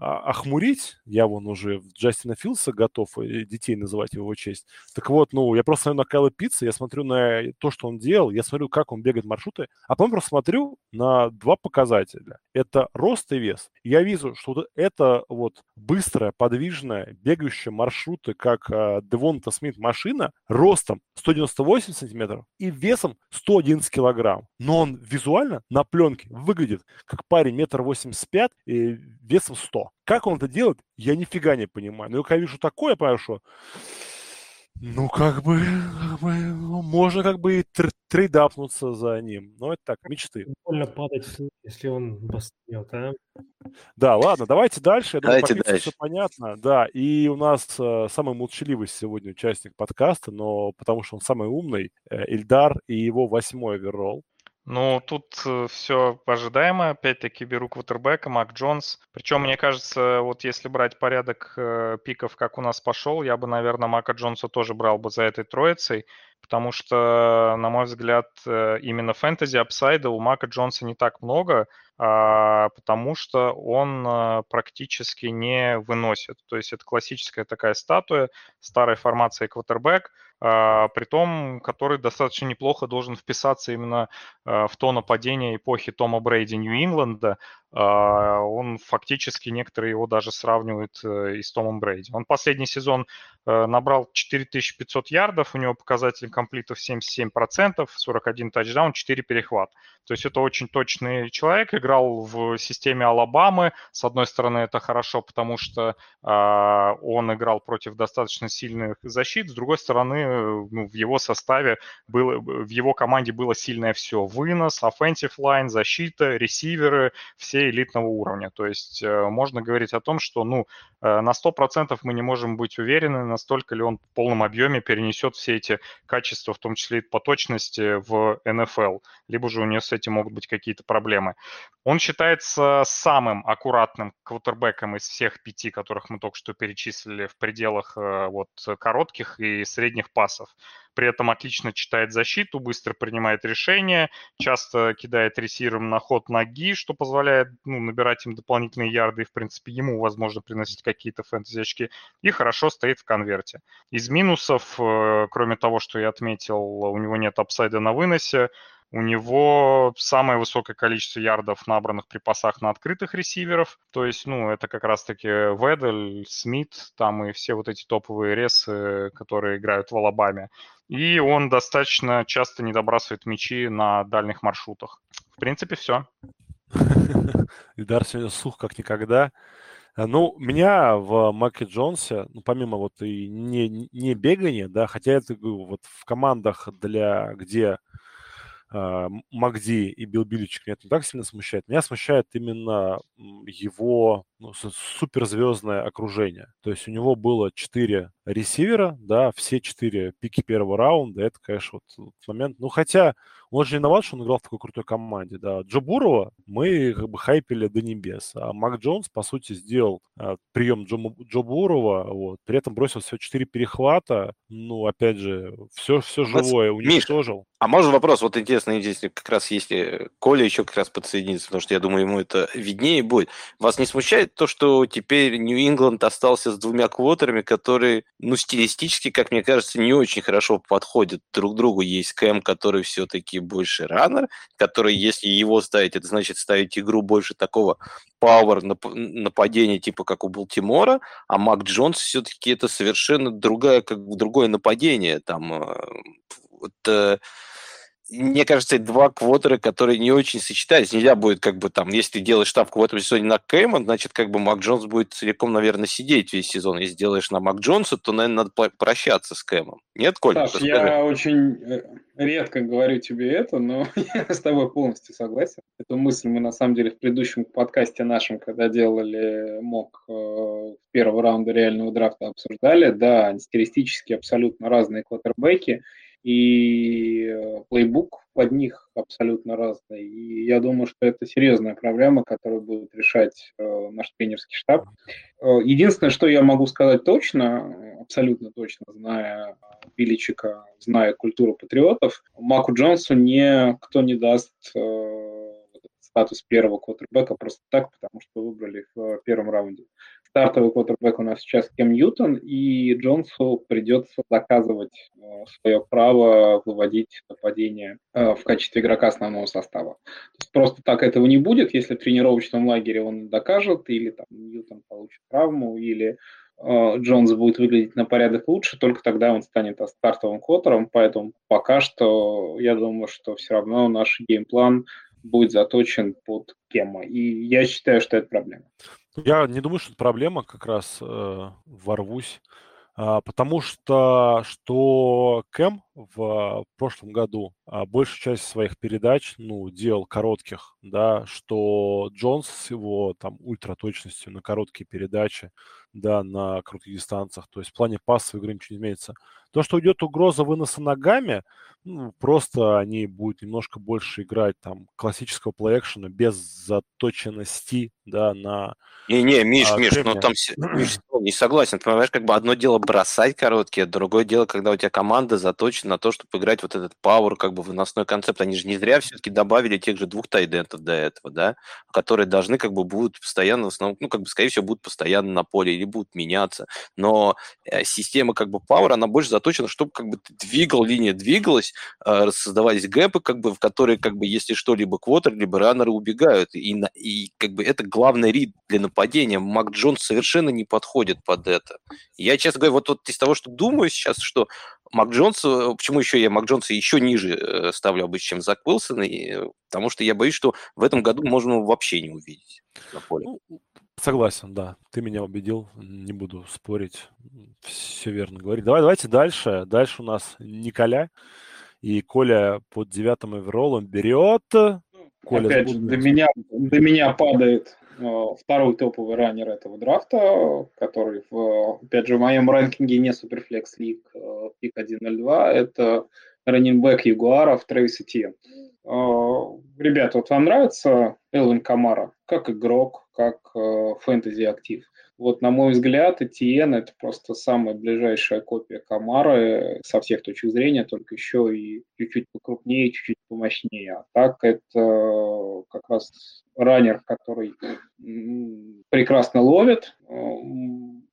охмурить, я вон уже Джастина Филса готов э, детей называть его честь. Так вот, ну, я просто смотрю на Кайла Пицца, я смотрю на то, что он делал, я смотрю, как он бегает маршруты, а потом просто смотрю на два показателя. Это рост и вес. Я вижу, что вот это вот быстрая, подвижная, бегающая маршруты, как э, Девонта Смит машина, ростом 198 сантиметров и весом 111 килограмм. Но он визуально на пленке выглядит как парень метр восемьдесят пять и весом 100. Как он это делает, я нифига не понимаю. Но я когда вижу такое, я понимаю, что ну, как бы, как бы ну, можно как бы и тр- трейдапнуться за ним. Но это так, мечты. Больно падать, если он бастнет, а? Да, ладно, давайте дальше. Я думаю, давайте дальше. все понятно. Да, и у нас э, самый молчаливый сегодня участник подкаста, но потому что он самый умный, э, Ильдар и его восьмой оверолл. Ну, тут э, все ожидаемо. Опять-таки беру квотербека, Мак Джонс. Причем, мне кажется, вот если брать порядок э, пиков, как у нас пошел, я бы, наверное, Мака Джонса тоже брал бы за этой троицей, потому что, на мой взгляд, э, именно фэнтези апсайда у Мака Джонса не так много, а, потому что он практически не выносит. То есть это классическая такая статуя старой формации квотербек – при том, который достаточно неплохо должен вписаться именно а, в то нападение эпохи Тома Брейди Нью-Ингланда, а, он фактически, некоторые его даже сравнивают э, и с Томом Брейди. Он последний сезон э, набрал 4500 ярдов, у него показатель комплитов 77%, 41 тачдаун, 4 перехват. То есть это очень точный человек, играл в системе Алабамы. С одной стороны, это хорошо, потому что он играл против достаточно сильных защит, с другой стороны, ну, в его составе было, в его команде было сильное все. Вынос, offensive line, защита, ресиверы, все элитного уровня. То есть э, можно говорить о том, что ну, э, на 100% мы не можем быть уверены, настолько ли он в полном объеме перенесет все эти качества, в том числе и по точности, в НФЛ. Либо же у него с этим могут быть какие-то проблемы. Он считается самым аккуратным квотербеком из всех пяти, которых мы только что перечислили в пределах э, вот, коротких и средних пасов. При этом отлично читает защиту, быстро принимает решения, часто кидает ресивером на ход ноги, что позволяет ну, набирать им дополнительные ярды и, в принципе, ему возможно приносить какие-то фэнтези-очки, и хорошо стоит в конверте. Из минусов, э, кроме того, что я отметил, у него нет апсайда на выносе, у него самое высокое количество ярдов, набранных при пасах на открытых ресиверов. То есть, ну, это как раз-таки Ведель, Смит, там и все вот эти топовые ресы, которые играют в Алабаме. И он достаточно часто не добрасывает мячи на дальних маршрутах. В принципе, все. Идар сегодня сух как никогда. Ну, меня в Маке Джонсе, ну, помимо вот и не, не бегания, да, хотя это вот в командах, для, где э, Макди и Билл Биличек меня не так сильно смущает. Меня смущает именно его ну, суперзвездное окружение. То есть у него было четыре ресивера, да, все четыре пики первого раунда. Это, конечно, вот момент. Ну, хотя он же виноват, что он играл в такой крутой команде, да. Джо Бурова мы как бы хайпили до небес, а Мак Джонс, по сути, сделал а, прием Джо, Джо Бурова, вот, при этом бросил всего четыре перехвата, ну, опять же, все, все живое уничтожил. Миш, а можно вопрос, вот интересно, здесь как раз если Коля еще как раз подсоединится, потому что я думаю, ему это виднее будет. Вас не смущает то, что теперь Нью-Ингланд остался с двумя квотерами, которые, ну, стилистически, как мне кажется, не очень хорошо подходят друг другу. Есть Кэм, который все-таки больше раннер, который, если его ставить, это значит ставить игру больше такого пауэр нападения, типа как у Балтимора, а Мак Джонс все-таки это совершенно другая, как другое нападение. Там э, вот, э, мне кажется, два квотера, которые не очень сочетаются. Нельзя будет, как бы, там, если ты делаешь ставку в этом сезоне на Кэма, значит, как бы Мак Джонс будет целиком, наверное, сидеть весь сезон. Если делаешь на Мак Джонса, то, наверное, надо прощаться с Кэмом. Нет, Коля? Саш, я очень э, редко говорю тебе это, но я с тобой полностью согласен. Эту мысль мы, на самом деле, в предыдущем подкасте нашем, когда делали МОК э, первого раунда реального драфта, обсуждали. Да, стилистически абсолютно разные квотербеки – и э, плейбук под них абсолютно разный. И я думаю, что это серьезная проблема, которую будет решать э, наш тренерский штаб. Э, единственное, что я могу сказать точно, абсолютно точно, зная Биличика, зная культуру патриотов, Маку Джонсу никто не даст статус первого квотербека просто так, потому что выбрали в первом раунде стартовый квотербек у нас сейчас Кем Ньютон, и Джонсу придется доказывать э, свое право выводить нападение э, в качестве игрока основного состава. То есть просто так этого не будет, если в тренировочном лагере он докажет, или там Ньютон получит травму, или э, Джонс будет выглядеть на порядок лучше, только тогда он станет стартовым квотером, поэтому пока что я думаю, что все равно наш геймплан будет заточен под Кема. И я считаю, что это проблема. Я не думаю, что это проблема, как раз э, ворвусь. А, потому что, что Кэм в прошлом году большую часть своих передач, ну, делал коротких, да, что Джонс с его там ультраточностью на короткие передачи, да, на коротких дистанциях, то есть в плане пассовой игры ничего не изменится. То, что уйдет угроза выноса ногами, ну, просто они будут немножко больше играть там классического плей-экшена без заточенности, да, на... Не-не, Миш, а, Миш, ну там Миш, не согласен. Ты понимаешь, как бы одно дело бросать короткие, другое дело, когда у тебя команда заточена на то, чтобы играть вот этот пауэр, как бы выносной концепт. Они же не зря все-таки добавили тех же двух тайдентов до этого, да, которые должны как бы будут постоянно, в основном, ну, как бы, скорее всего, будут постоянно на поле или будут меняться. Но э, система как бы пауэр, она больше заточена, чтобы как бы двигал, линия двигалась, э, создавались гэпы, как бы, в которые, как бы, если что, либо квотер, либо раннеры убегают. И, и как бы это главный рид для нападения. Мак Джонс совершенно не подходит под это. Я, честно говоря, вот, вот из того, что думаю сейчас, что Мак Джонс, э, почему еще я Мак Джонса еще ниже э, ставлю обычно, чем Зак Уилсон, и, потому что я боюсь, что в этом году можно вообще не увидеть на поле. Ну, Согласен, да. Ты меня убедил, не буду спорить. Все верно говорить. Давай, давайте дальше. Дальше у нас Николя. И Коля под девятым оверолом берет... Коля Опять же, до меня, до меня падает э, второй топовый раннер этого драфта, который, в, опять же, в моем ранкинге не Суперфлекс Лиг, э, пик 1.02, это раннинбэк Ягуаров Трэвис Этьен. Ребята, вот вам нравится Элвин Камара как игрок, как э, фэнтези-актив? Вот, на мой взгляд, Этьен – это просто самая ближайшая копия Камары со всех точек зрения, только еще и чуть-чуть покрупнее, чуть-чуть помощнее. А так это как раз раннер, который прекрасно ловит,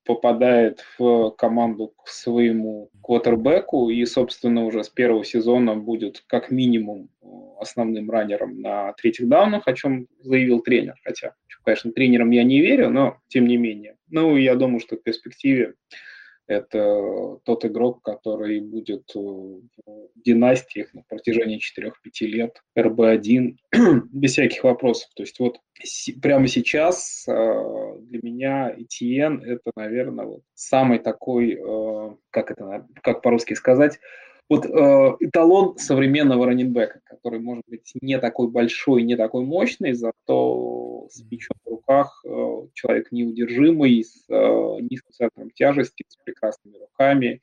попадает в команду к своему квотербеку и, собственно, уже с первого сезона будет как минимум э, основным раннером на третьих даунах, о чем заявил тренер. Хотя, конечно, тренерам я не верю, но тем не менее. Ну, я думаю, что в перспективе это тот игрок, который будет э, в династиях на протяжении 4-5 лет, РБ-1, без всяких вопросов. То есть вот прямо сейчас э, для меня ETN это, наверное, вот самый такой, э, как это, как по-русски сказать, вот э, эталон современного раненбека, который может быть не такой большой, не такой мощный, зато с мячом в руках э, человек неудержимый, с э, низким центром тяжести, с прекрасными руками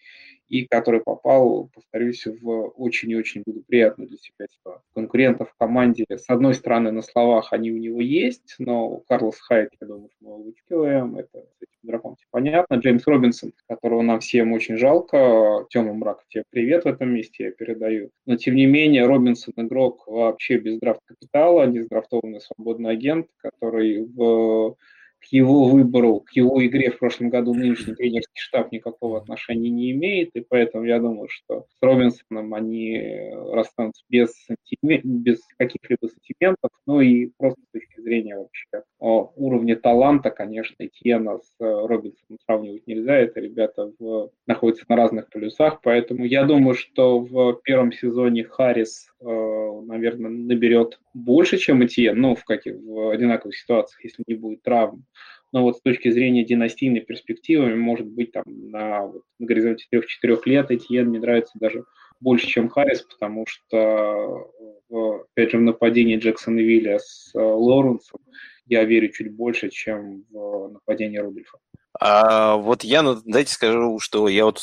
и который попал, повторюсь, в очень и очень благоприятную для себя ситуацию. Конкурентов в команде, с одной стороны, на словах они у него есть, но Карлос Хайт, я думаю, что мы его вычитываем, это с этим игроком все понятно. Джеймс Робинсон, которого нам всем очень жалко, Тёма Мрак, тебе привет в этом месте я передаю. Но, тем не менее, Робинсон игрок вообще без драфт-капитала, не сдрафтованный свободный агент, который в к его выбору, к его игре в прошлом году нынешний тренерский штаб никакого отношения не имеет, и поэтому я думаю, что с Робинсоном они расстанутся без, без каких-либо сантиментов, ну и просто с точки зрения вообще уровня таланта, конечно, Этьена с Робинсоном сравнивать нельзя, это ребята в, находятся на разных полюсах, поэтому я думаю, что в первом сезоне Харрис, э, наверное, наберет больше, чем Этьен, ну, в, каких, в одинаковых ситуациях, если не будет травм, но вот с точки зрения династийной перспективы, может быть, там на, вот, на горизонте 3-4 лет Этьен мне нравится даже больше, чем Харрис, потому что, в, опять же, в нападении Джексона Вилля с э, Лоренсом я верю чуть больше, чем в нападение Рудольфа. А вот я, ну, дайте скажу, что я вот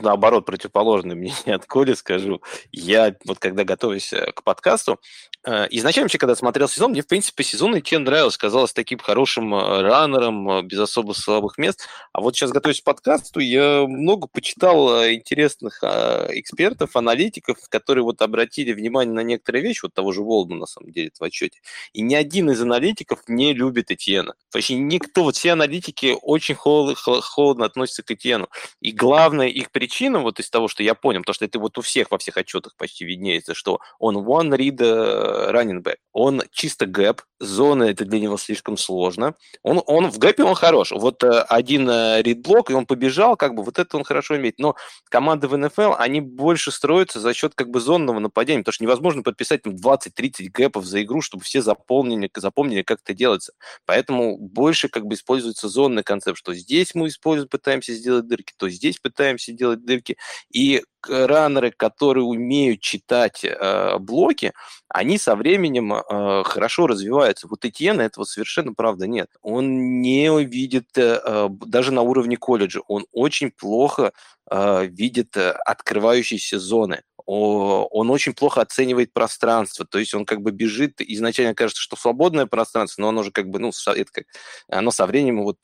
наоборот противоположное мнение от Коли скажу. Я вот когда готовюсь э, к подкасту, э, изначально вообще, когда смотрел сезон, мне, в принципе, сезон идти нравился, казалось таким хорошим э, раннером, без особо слабых мест. А вот сейчас, готовясь к подкасту, я много почитал интересных экспертов, аналитиков, которые вот обратили внимание на некоторые вещи, вот того же Волдмана, на самом деле, в отчете. И ни один из аналитиков не любит Этьена. Вообще никто, вот все аналитики очень холодно, холодно относятся к Этьену. И главное их причина вот из того, что я понял, то, что это вот у всех во всех отчетах почти виднеется, что он one read э, running back. Он чисто гэп, зона это для него слишком сложно. Он, он в гэпе он хорош. Вот э, один read блок, и он побежал, как бы вот это он хорошо имеет. Но команды в НФЛ, они больше строятся за счет как бы зонного нападения, потому что невозможно подписать 20-30 гэпов за игру, чтобы все запомнили, запомнили, как это делается. Поэтому больше как бы используется зонный концепт, что здесь мы используем, пытаемся сделать дырки, то здесь пытаемся делать дырки. И раннеры, которые умеют читать э, блоки, они со временем э, хорошо развиваются. Вот Этьена этого совершенно, правда, нет. Он не видит, э, э даже на уровне колледжа, он очень плохо э, видит э, открывающиеся зоны он очень плохо оценивает пространство, то есть он как бы бежит, изначально кажется, что свободное пространство, но оно уже как бы, ну, это как, оно со временем вот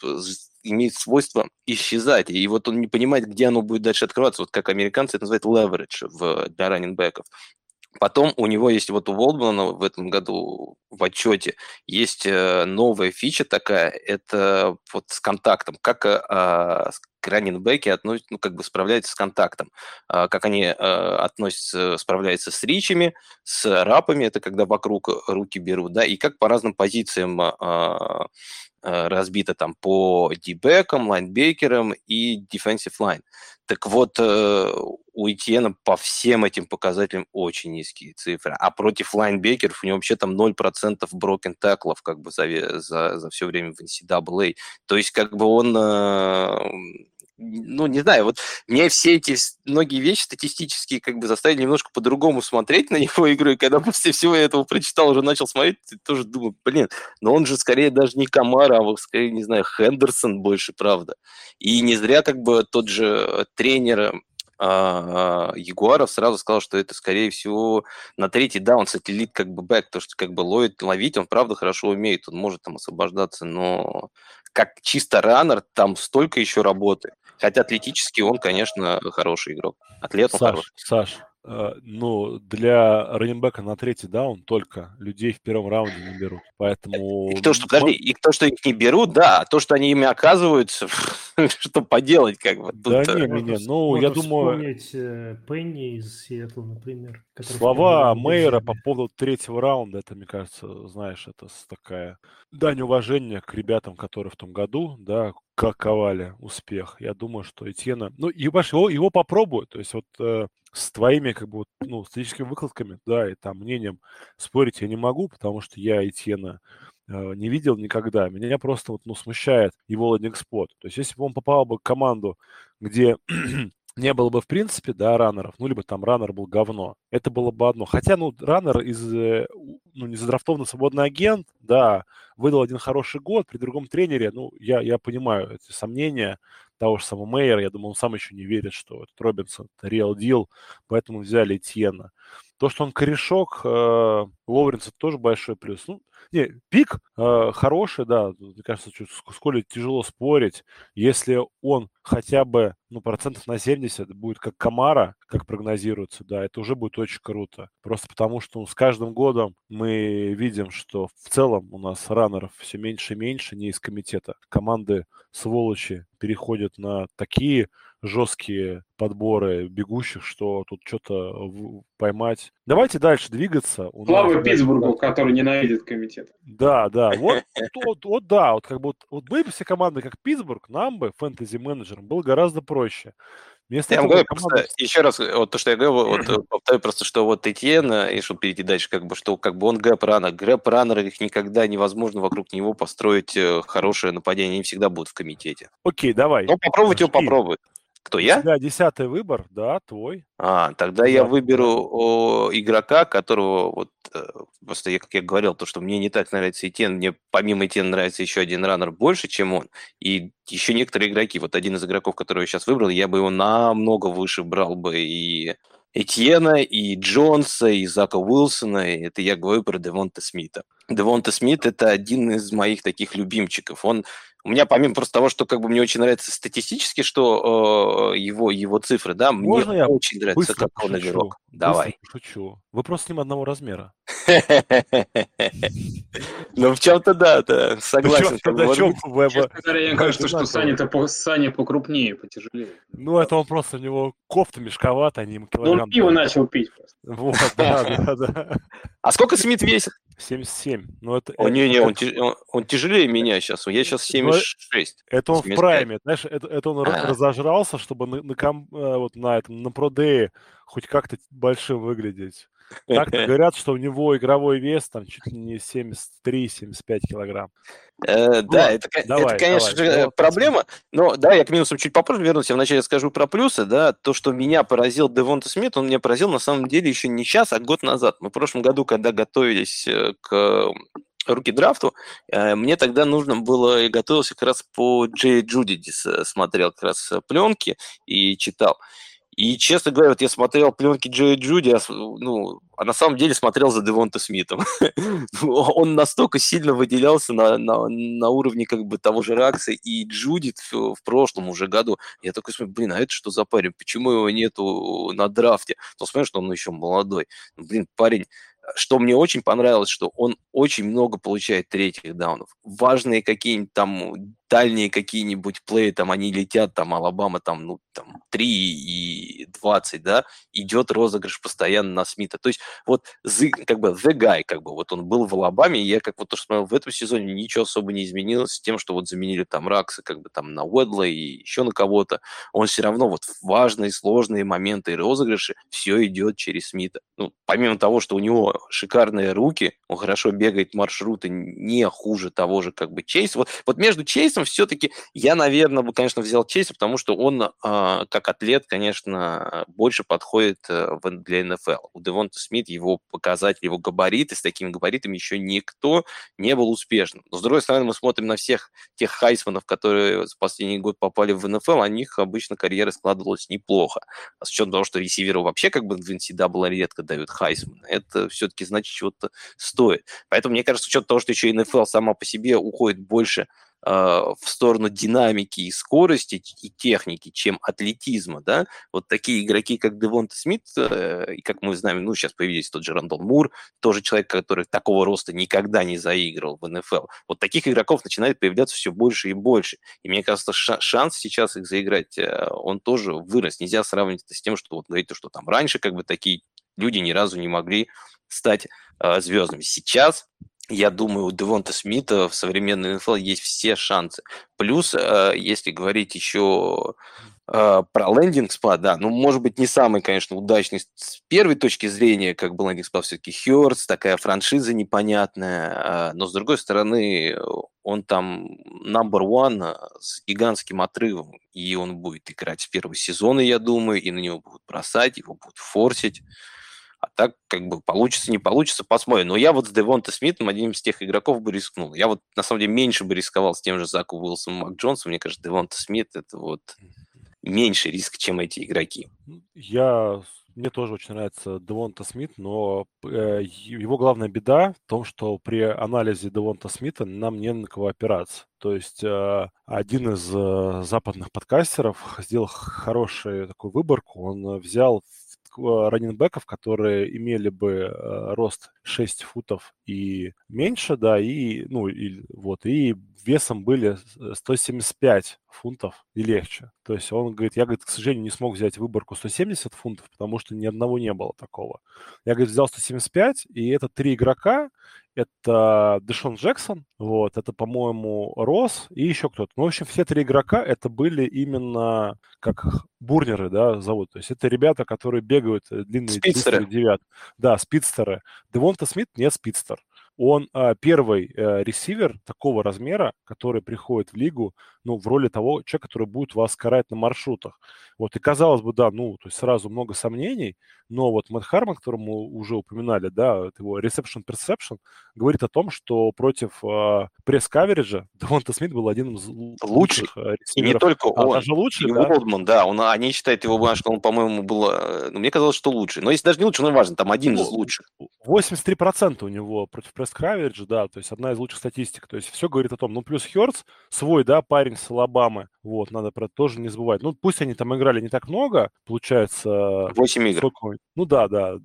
имеет свойство исчезать, и вот он не понимает, где оно будет дальше открываться, вот как американцы это называют leverage в, для раненбеков. Потом у него есть вот у Волдмана в этом году в отчете есть э, новая фича такая, это вот с контактом, как а, раненбеки относятся, ну, как бы справляются с контактом, а, как они а, относятся, справляются с ричами, с рапами, это когда вокруг руки берут, да, и как по разным позициям а, Э, разбито там по дебекам, лайнбекерам и defensive line. Так вот, э, у Этьена по всем этим показателям очень низкие цифры. А против лайнбекеров у него вообще там 0% брокен таклов как бы за, за, за все время в NCAA. То есть как бы он э, ну, не знаю, вот мне все эти многие вещи статистические как бы заставили немножко по-другому смотреть на его игру, и когда после всего этого прочитал, уже начал смотреть, тоже думаю, блин, но он же скорее даже не Камара, а вот скорее, не знаю, Хендерсон больше, правда. И не зря как бы тот же тренер а, Ягуаров сразу сказал, что это, скорее всего, на третий даун сателлит как бы бэк, то, что как бы ловит, ловить он, правда, хорошо умеет, он может там освобождаться, но как чисто раннер там столько еще работы. Хотя атлетически он, конечно, хороший игрок. Атлет он Саш, хороший. Саш, ну, для раненбека на третий даун только людей в первом раунде не берут. Поэтому... И то, что, подожди, и то, что их не берут, да, а то, что они ими оказываются, что поделать, как бы. Да не, меня, ну, я думаю... э, Пенни из Сиэтла, например. Слова Мейера по поводу третьего раунда, это, мне кажется, знаешь, это такая дань уважения к ребятам, которые в том году, да, ковали успех. Я думаю, что Этьена... Ну, его, его попробуют. То есть вот э, с твоими, как бы, вот, ну, статическими выкладками, да, и там мнением спорить я не могу, потому что я Этьена э, не видел никогда. Меня просто вот, ну, смущает его лендинг-спот. То есть если бы он попал бы в команду, где не было бы в принципе, да, раннеров, ну, либо там раннер был говно, это было бы одно. Хотя, ну, раннер из, э, ну, не задрафтованный свободный агент, да, выдал один хороший год при другом тренере, ну, я, я понимаю эти сомнения того же самого Мейера, я думаю, он сам еще не верит, что этот Робинсон – это real deal, поэтому взяли Тьена. То, что он корешок, э, Лоуренс тоже большой плюс. Ну, не, пик э, хороший, да, мне кажется, чуть, с Коли тяжело спорить. Если он хотя бы, ну, процентов на 70 будет как Камара, как прогнозируется, да, это уже будет очень круто. Просто потому, что ну, с каждым годом мы видим, что в целом у нас раннеров все меньше и меньше, не из комитета. Команды сволочи переходят на такие жесткие подборы бегущих, что тут что-то поймать. Давайте дальше двигаться. У Слава Питтсбургу, да, который ненавидит комитет. Да, да. Вот, вот, вот, да, вот как бы вот, вот были бы все команды, как Питтсбург, нам бы, фэнтези-менеджерам, было гораздо проще. Вместо я говорю, команда... просто, еще раз, вот то, что я говорю, вот, э, повторю просто, что вот Этьен, и чтобы перейти дальше, как бы, что как бы он гэп-раннер. Гэп-раннер, их никогда невозможно вокруг него построить э, хорошее нападение, они всегда будут в комитете. Окей, давай. Ну, попробовать его попробуют. Кто, я? Да, десятый выбор, да, твой. А, тогда да, я выберу о, игрока, которого, вот, э, просто я, как я говорил, то, что мне не так нравится Итен, мне помимо Итен нравится еще один раннер больше, чем он, и еще некоторые игроки, вот один из игроков, которого я сейчас выбрал, я бы его намного выше брал бы, и Этьена, и Джонса, и Зака Уилсона, и это я говорю про Девонта Смита. Девонта Смит – это один из моих таких любимчиков. Он у меня помимо просто того, что как бы мне очень нравится статистически, что э, его, его цифры, да, Можно мне я очень нравится, как он игрок. Давай. Шучу. Вы просто с ним одного размера. Ну, в чем-то да, да, согласен. Честно говоря, кажется, что Саня покрупнее, потяжелее. Ну, это он просто, у него кофта мешковата, а не килограмм. Ну, он пиво начал пить просто. Вот, да, да, да. А сколько Смит весит? 77. Ну, это, О, не, не, он, он, он тяжелее меня сейчас. Я сейчас 76. Ну, это он 75. в прайме. Знаешь, это, это он а. разожрался, чтобы на, на, на, э, вот на этом, на продее хоть как-то большим выглядеть. Так-то говорят, что у него игровой вес там чуть ли не 73-75 килограмм. Э, да, это, давай, это, конечно давай, же, проблема. Но да, я к минусам чуть попозже вернусь. Я вначале скажу про плюсы. Да, то, что меня поразил Девонта Смит, он меня поразил на самом деле еще не сейчас, а год назад. Мы в прошлом году, когда готовились э, к руки драфту, э, мне тогда нужно было, и готовился как раз по Джей Джудидис, смотрел как раз пленки и читал. И, честно говоря, вот я смотрел пленки Джои Джуди, ну, а на самом деле смотрел за Девонта Смитом. Он настолько сильно выделялся на, на, на уровне как бы того же Ракса и Джуди в, в прошлом уже году. Я такой смотрю, блин, а это что за парень? Почему его нету на драфте? То смотришь, что он еще молодой. Ну, блин, парень, что мне очень понравилось, что он очень много получает третьих даунов. Важные какие-нибудь там дальние какие-нибудь плей, там они летят, там Алабама там, ну, там 3 и 20, да, идет розыгрыш постоянно на Смита. То есть вот the, как бы the guy, как бы вот он был в Алабаме, и я как вот то, что в этом сезоне, ничего особо не изменилось с тем, что вот заменили там Ракса как бы там на Уэдла и еще на кого-то. Он все равно вот важные, сложные моменты и розыгрыши все идет через Смита. Ну, помимо того, что у него шикарные руки, он хорошо бегает маршруты не хуже того же как бы Чейса. Вот, вот между Чейсом все-таки я, наверное, бы, конечно, взял Чейса, потому что он э, как атлет, конечно, больше подходит э, для НФЛ. У Девонта Смит его показатели, его габариты, с такими габаритами еще никто не был успешным. Но, с другой стороны, мы смотрим на всех тех хайсманов, которые за последний год попали в НФЛ, у них обычно карьера складывалась неплохо. А с учетом того, что ресиверы вообще как бы в NCAA редко дают хайсмана, это все-таки значит чего-то стоит. Поэтому, мне кажется, с учетом того, что еще и НФЛ сама по себе уходит больше а, в сторону динамики и скорости и техники, чем атлетизма, да, вот такие игроки, как Девонта Смит, э, и как мы знаем, ну, сейчас появились тот же Рандол Мур, тоже человек, который такого роста никогда не заигрывал в НФЛ. Вот таких игроков начинает появляться все больше и больше. И мне кажется, шанс сейчас их заиграть, э, он тоже вырос. Нельзя сравнивать это с тем, что вот говорить, что там раньше как бы такие люди ни разу не могли стать э, звездами. Сейчас я думаю, у Девонта Смита в современной НФЛ есть все шансы. Плюс, э, если говорить еще э, про лендинг спад, да, ну, может быть, не самый, конечно, удачный с первой точки зрения, как бы лендинг спад все-таки Хёртс, такая франшиза непонятная, э, но, с другой стороны, он там number one с гигантским отрывом, и он будет играть с первого сезона, я думаю, и на него будут бросать, его будут форсить. А так, как бы, получится, не получится, посмотрим. Но я вот с Девонта Смитом одним из тех игроков бы рискнул. Я вот, на самом деле, меньше бы рисковал с тем же Заку Уилсом Мак Джонсом. Мне кажется, Девонта Смит – это вот меньше риск, чем эти игроки. Я мне тоже очень нравится Девонта Смит, но э, его главная беда в том, что при анализе Девонта Смита нам не на кого опираться. То есть э, один из э, западных подкастеров сделал хорошую такую выборку. Он взял раненбеков, которые имели бы э, рост 6 футов и меньше, да, и, ну, и, вот, и весом были 175 фунтов и легче. То есть он говорит, я, говорит, к сожалению, не смог взять выборку 170 фунтов, потому что ни одного не было такого. Я, говорит, взял 175, и это три игрока, это Дэшон Джексон, вот, это, по-моему, Рос и еще кто-то. Ну, в общем, все три игрока это были именно как бурнеры, да, зовут. То есть это ребята, которые бегают э, длинные спидстеры. девят. Да, спидстеры. Девонта Смит не спидстер он а, первый а, ресивер такого размера, который приходит в лигу, ну, в роли того человека, который будет вас карать на маршрутах. Вот, и казалось бы, да, ну, то есть сразу много сомнений, но вот Мэтт Харман, которому уже упоминали, да, его reception perception, говорит о том, что против а, пресс-кавериджа Девонта Смит был один из лучших. И не только а, он. Даже лучше, и да? Уолдман, да, он, они считают его, что он, по-моему, был, э, ну, мне казалось, что лучший. Но если даже не лучше, ну, важно, там один из Ну, лучших. 83% у него против пресс-кавериджа, да, то есть одна из лучших статистик. То есть все говорит о том, ну, плюс Хёртс, свой, да, парень с Алабамы, вот, надо про это тоже не забывать. Ну, пусть они там играли не так много, получается... 8 игр. сколько- Ну да, да,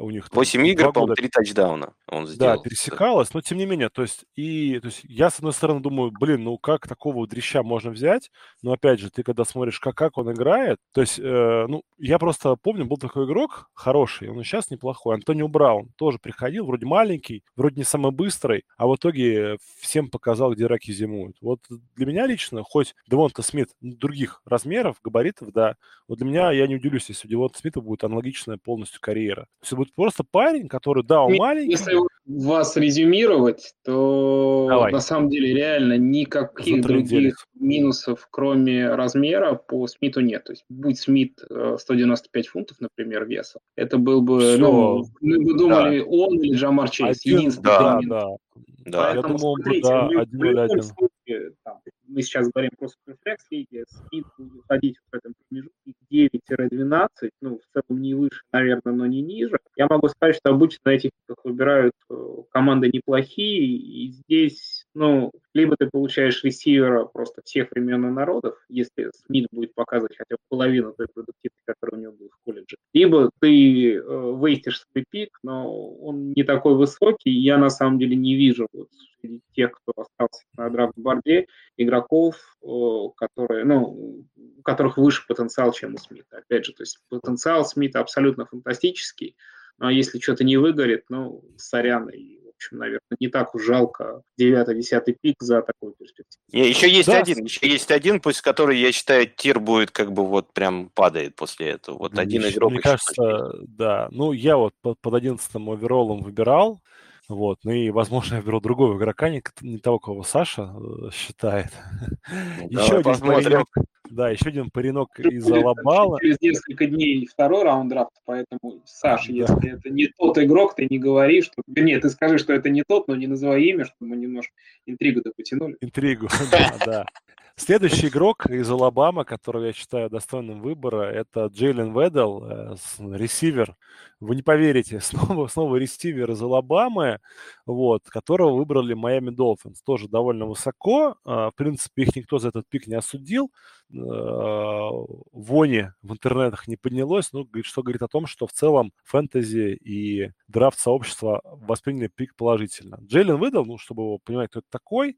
у них... там 8 два игр, по-моему, года 3 тачдауна он да, сделал. пересекалось, но тем не менее, то есть, и, то есть я, с одной стороны, думаю, блин, ну как такого дрища можно взять, но опять же, ты когда смотришь, как, как он играет, то есть, э, ну, я просто помню, был такой игрок хороший, он сейчас неплохой, Антонио Браун, тоже приходил, вроде маленький, вроде не самый быстрый, а в итоге всем показал, где раки зимуют. Вот для меня лично, хоть Девонта Смит других размеров, габаритов, да, вот для меня, я не удивлюсь, если у Девонта Смита будет аналогичная полностью карьера. То будет просто парень, который, да, он маленький, Если вас резюмировать, то Давай. на самом деле реально никаких других минусов, кроме размера, по Смиту нет. То есть будь Смит э, 195 фунтов, например, веса, это был бы, Всё. ну, мы бы думали, он или Джамар Чейз. один, Единственный да, да, Да. Я Поэтому он бы, смотрите, да, один в любом один. случае, там, мы сейчас говорим про суперфлекс лиги, Смит будет ходить в этом промежутке 9-12, ну, в целом не выше, наверное, но не ниже. Я могу сказать, что обычно на этих выбирают э, команды неплохие, и здесь ну, либо ты получаешь ресивера просто всех времен и народов, если Смит будет показывать хотя бы половину той продуктивности, которая у него была в колледже, либо ты э, вейстишь свой пик, но он не такой высокий, я на самом деле не вижу вот тех, кто остался на драфт-борде, игроков, э, которые, ну, у которых выше потенциал, чем у Смита. Опять же, то есть потенциал Смита абсолютно фантастический, но если что-то не выгорит, ну, сорян, и общем, наверное, не так уж жалко 9-10 пик за такую перспективу. Еще есть да. один, еще есть один, пусть который, я считаю, тир будет как бы вот прям падает после этого. Вот один игрок. Мне кажется, да. Ну, я вот под, под 11 оверолом выбирал, вот, ну и, возможно, я беру другого игрока, не, не того, кого Саша э, считает. Ну, еще один паренек, да, еще один паренек из Алабала. Через несколько дней второй раунд драфта, поэтому, Саша, да. если это не тот игрок, ты не говори, что... Вернее, ты скажи, что это не тот, но не называй имя, чтобы мы немножко интригу-то потянули. Интригу, да, да. Следующий игрок из Алабама, которого я считаю достойным выбора, это Джейлен Веддл, э, ресивер. Вы не поверите, снова, снова ресивер из Алабамы, вот, которого выбрали Майами Долфинс. Тоже довольно высоко. А, в принципе, их никто за этот пик не осудил. А, вони в интернетах не поднялось, ну, что говорит о том, что в целом фэнтези и драфт сообщества восприняли пик положительно. Джейлен выдал, ну, чтобы его понимать, кто это такой,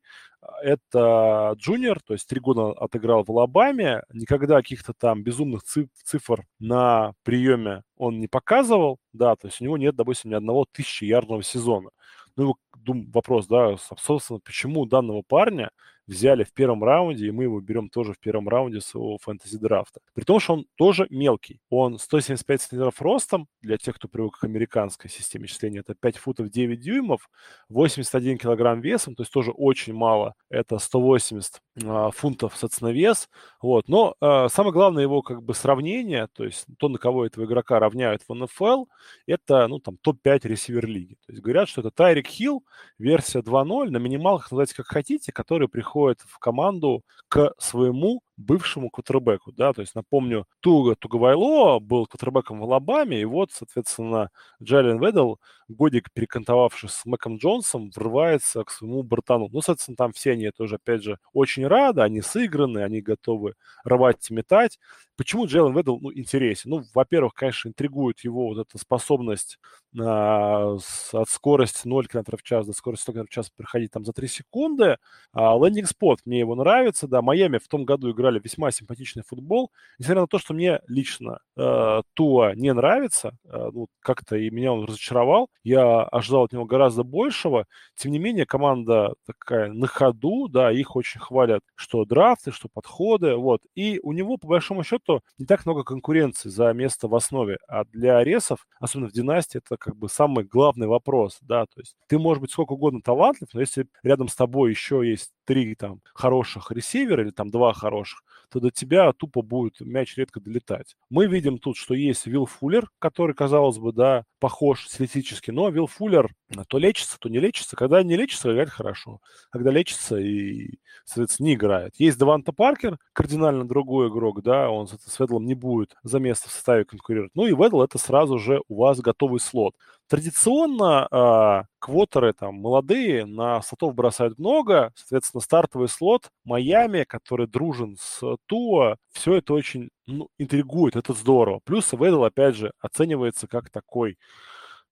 это джуниор, то есть три года отыграл в Алабаме, никогда каких-то там безумных цифр на приеме он не показывал, да, то есть у него нет, допустим, ни одного тысячи ярдного сезона. Ну, вопрос, да, собственно, почему данного парня взяли в первом раунде, и мы его берем тоже в первом раунде своего фэнтези-драфта. При том, что он тоже мелкий. Он 175 сантиметров ростом, для тех, кто привык к американской системе числения, это 5 футов 9 дюймов, 81 килограмм весом, то есть тоже очень мало. Это 180 а, фунтов, соответственно, вес. Вот. Но а, самое главное его как бы сравнение, то есть то, на кого этого игрока равняют в НФЛ, это, ну, там, топ-5 ресивер лиги. То есть говорят, что это Тайрик Хилл, версия 2.0, на минималках называйте как хотите, который приходит в команду к своему бывшему кутербеку, да, то есть напомню, Туга Тугавайло был кутербеком в Алабаме, и вот, соответственно, Джайлен Веддл, годик перекантовавшись с Мэком Джонсом, врывается к своему братану. Ну, соответственно, там все они тоже, опять же, очень рады, они сыграны, они готовы рвать и метать. Почему Джейлен Веддл, ну, интересен? Ну, во-первых, конечно, интригует его вот эта способность а, с, от скорости 0 км в час до скорости 100 км в час проходить там за 3 секунды. А, лендинг-спот, мне его нравится, да, Майами в том году играли играли весьма симпатичный футбол. Несмотря на то, что мне лично э, Туа не нравится, э, ну, как-то и меня он разочаровал, я ожидал от него гораздо большего. Тем не менее, команда такая на ходу, да, их очень хвалят, что драфты, что подходы, вот. И у него, по большому счету, не так много конкуренции за место в основе. А для Аресов, особенно в династии, это как бы самый главный вопрос, да, то есть ты можешь быть сколько угодно талантлив, но если рядом с тобой еще есть три там хороших ресивера или там два хороших, то до тебя тупо будет мяч редко долетать. Мы видим тут, что есть Вилл Фуллер, который, казалось бы, да, похож стилистически, но Вилл Фуллер то лечится, то не лечится. Когда не лечится, играет хорошо. Когда лечится и, соответственно, не играет. Есть Деванта Паркер, кардинально другой игрок, да, он с Ведлом не будет за место в составе конкурировать. Ну и Ведл это сразу же у вас готовый слот. Традиционно э, квотеры там молодые на слотов бросают много, соответственно, стартовый слот Майами, который дружен с Туа, все это очень ну, интригует, это здорово. Плюс Ведл, опять же, оценивается как такой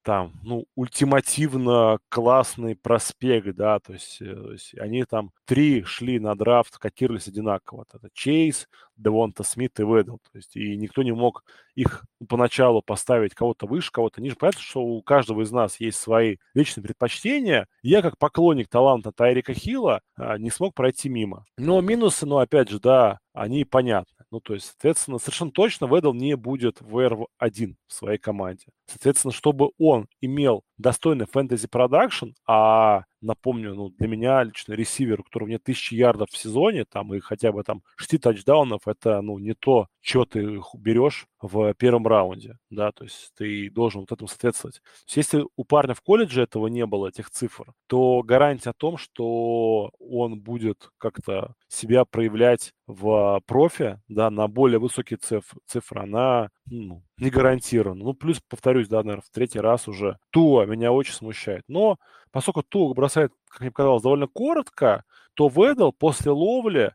там, ну, ультимативно классный проспект, да, то есть, э, то есть они там три шли на драфт, котировались одинаково. Это Чейз, Девонта Смит и Ведл. То есть, и никто не мог их поначалу поставить кого-то выше, кого-то ниже. Понятно, что у каждого из нас есть свои личные предпочтения. Я, как поклонник таланта Тайрика Хилла, а, не смог пройти мимо. Но минусы, ну, опять же, да, они понятны. Ну, то есть, соответственно, совершенно точно Ведл не будет в WR1 в своей команде. Соответственно, чтобы он имел достойный fantasy production, а напомню, ну, для меня лично ресивер, у которого нет тысячи ярдов в сезоне, там, и хотя бы там 6 тачдаунов, это, ну, не то, что ты берешь в первом раунде, да, то есть ты должен вот этому соответствовать. То есть если у парня в колледже этого не было, этих цифр, то гарантия о том, что он будет как-то себя проявлять в профи, да, на более высокие циф- цифры, она ну, не гарантировано. Ну, плюс, повторюсь, да, наверное, в третий раз уже Туа меня очень смущает. Но поскольку Туа бросает, как мне показалось, довольно коротко, то Ведал после ловли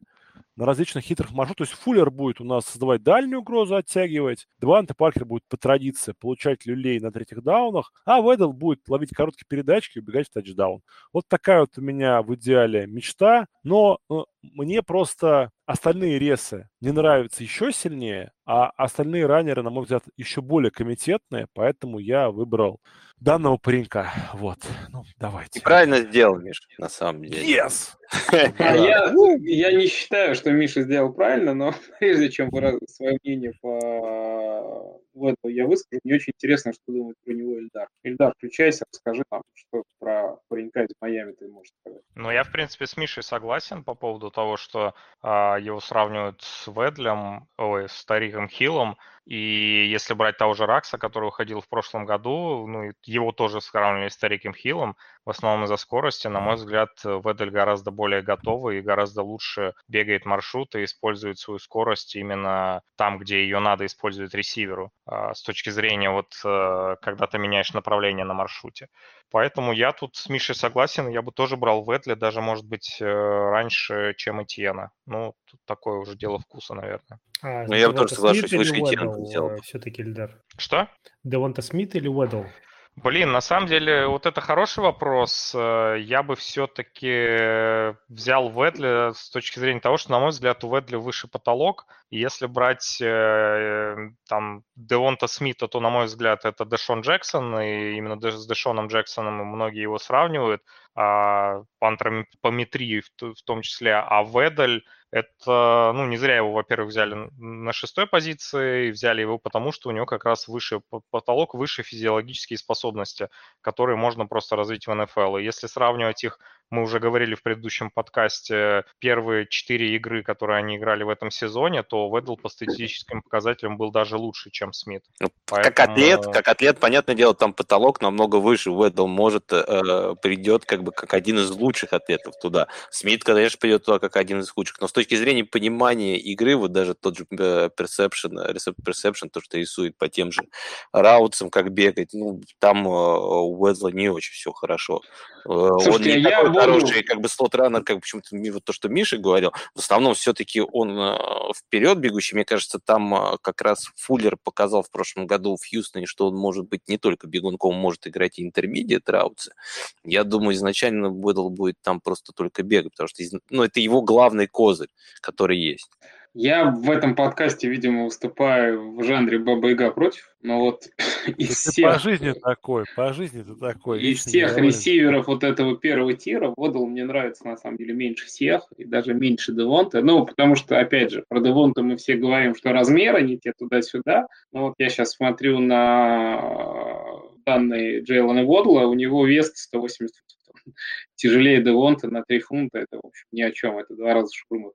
на различных хитрых маршрутах. То есть Фуллер будет у нас создавать дальнюю угрозу, оттягивать. Деванте Паркер будет по традиции получать люлей на третьих даунах, а Ведл будет ловить короткие передачки и убегать в тачдаун. Вот такая вот у меня в идеале мечта. Но ну, мне просто остальные ресы не нравятся еще сильнее, а остальные раннеры, на мой взгляд, еще более комитетные, поэтому я выбрал данного паренька. Вот, ну, давайте. Ты правильно сделал, Миш, на самом деле. Yes! А я, я не считаю, что Миша сделал правильно, но прежде чем выразить свое мнение по в это я выскажу, мне очень интересно, что думает про него Эльдар. Эльдар, включайся, расскажи нам, что про паренька из Майами ты можешь сказать. Ну, я, в принципе, с Мишей согласен по поводу того, что а, его сравнивают с Ведлем, ой, с Тариком Хиллом, и если брать того же Ракса, который уходил в прошлом году, ну, его тоже сравнивали с Тариком Хиллом, в основном из-за скорости. На мой взгляд, Ведель гораздо более готовый и гораздо лучше бегает маршруты и использует свою скорость именно там, где ее надо использовать ресиверу, а, с точки зрения вот э, когда ты меняешь направление на маршруте. Поэтому я тут с Мишей согласен, я бы тоже брал Ветли, даже, может быть, э, раньше, чем Этьена. Ну, тут такое уже дело вкуса, наверное. А, ну, я бы тоже соглашусь, выше Этьена взял. Все-таки Ильдар. Что? Девонта Смит или Уэдл? Блин, на самом деле, вот это хороший вопрос. Э, я бы все-таки взял Ведли с точки зрения того, что, на мой взгляд, у Ведли выше потолок. Если брать э, там Девонта Смита, то, на мой взгляд, это Дэшон Джексон, и именно с Дэшоном Джексоном многие его сравнивают, а, по антропометрии в, в том числе, а Ведаль это, ну, не зря его, во-первых, взяли на шестой позиции, взяли его потому, что у него как раз выше потолок, выше физиологические способности, которые можно просто развить в НФЛ. И если сравнивать их мы уже говорили в предыдущем подкасте, первые четыре игры, которые они играли в этом сезоне, то Ведл по статистическим показателям был даже лучше, чем Смит. Ну, Поэтому... Как атлет, как атлет, понятное дело, там потолок намного выше. Ведл может э, придет как бы как один из лучших атлетов туда. Смит, конечно, придет туда как один из лучших. Но с точки зрения понимания игры, вот даже тот же э, Perception, Recept Perception, то, что рисует по тем же раутсам, как бегать, ну, там э, у Ведла не очень все хорошо. Э, Слушайте, он не я такой хороший, как бы слот-раннер, как почему-то вот то, что Миша говорил, в основном все-таки он э, вперед бегущий. Мне кажется, там э, как раз Фуллер показал в прошлом году в Хьюстоне, что он может быть не только бегунком, может играть и интермедиат раутсы. Я думаю, изначально Бэдл будет там просто только бегать, потому что ну, это его главный козырь, который есть. Я в этом подкасте, видимо, выступаю в жанре Баба Яга против, но вот из ты всех... По жизни такой, по жизни ты такой. Из всех ресиверов вот этого первого тира Водал мне нравится, на самом деле, меньше всех, и даже меньше Девонта. Ну, потому что, опять же, про Девонта мы все говорим, что размеры не те туда-сюда, но вот я сейчас смотрю на данные Джейлона Водла, у него вес 180 тяжелее Девонта на 3 фунта, это, в общем, ни о чем, это два раза шурмы.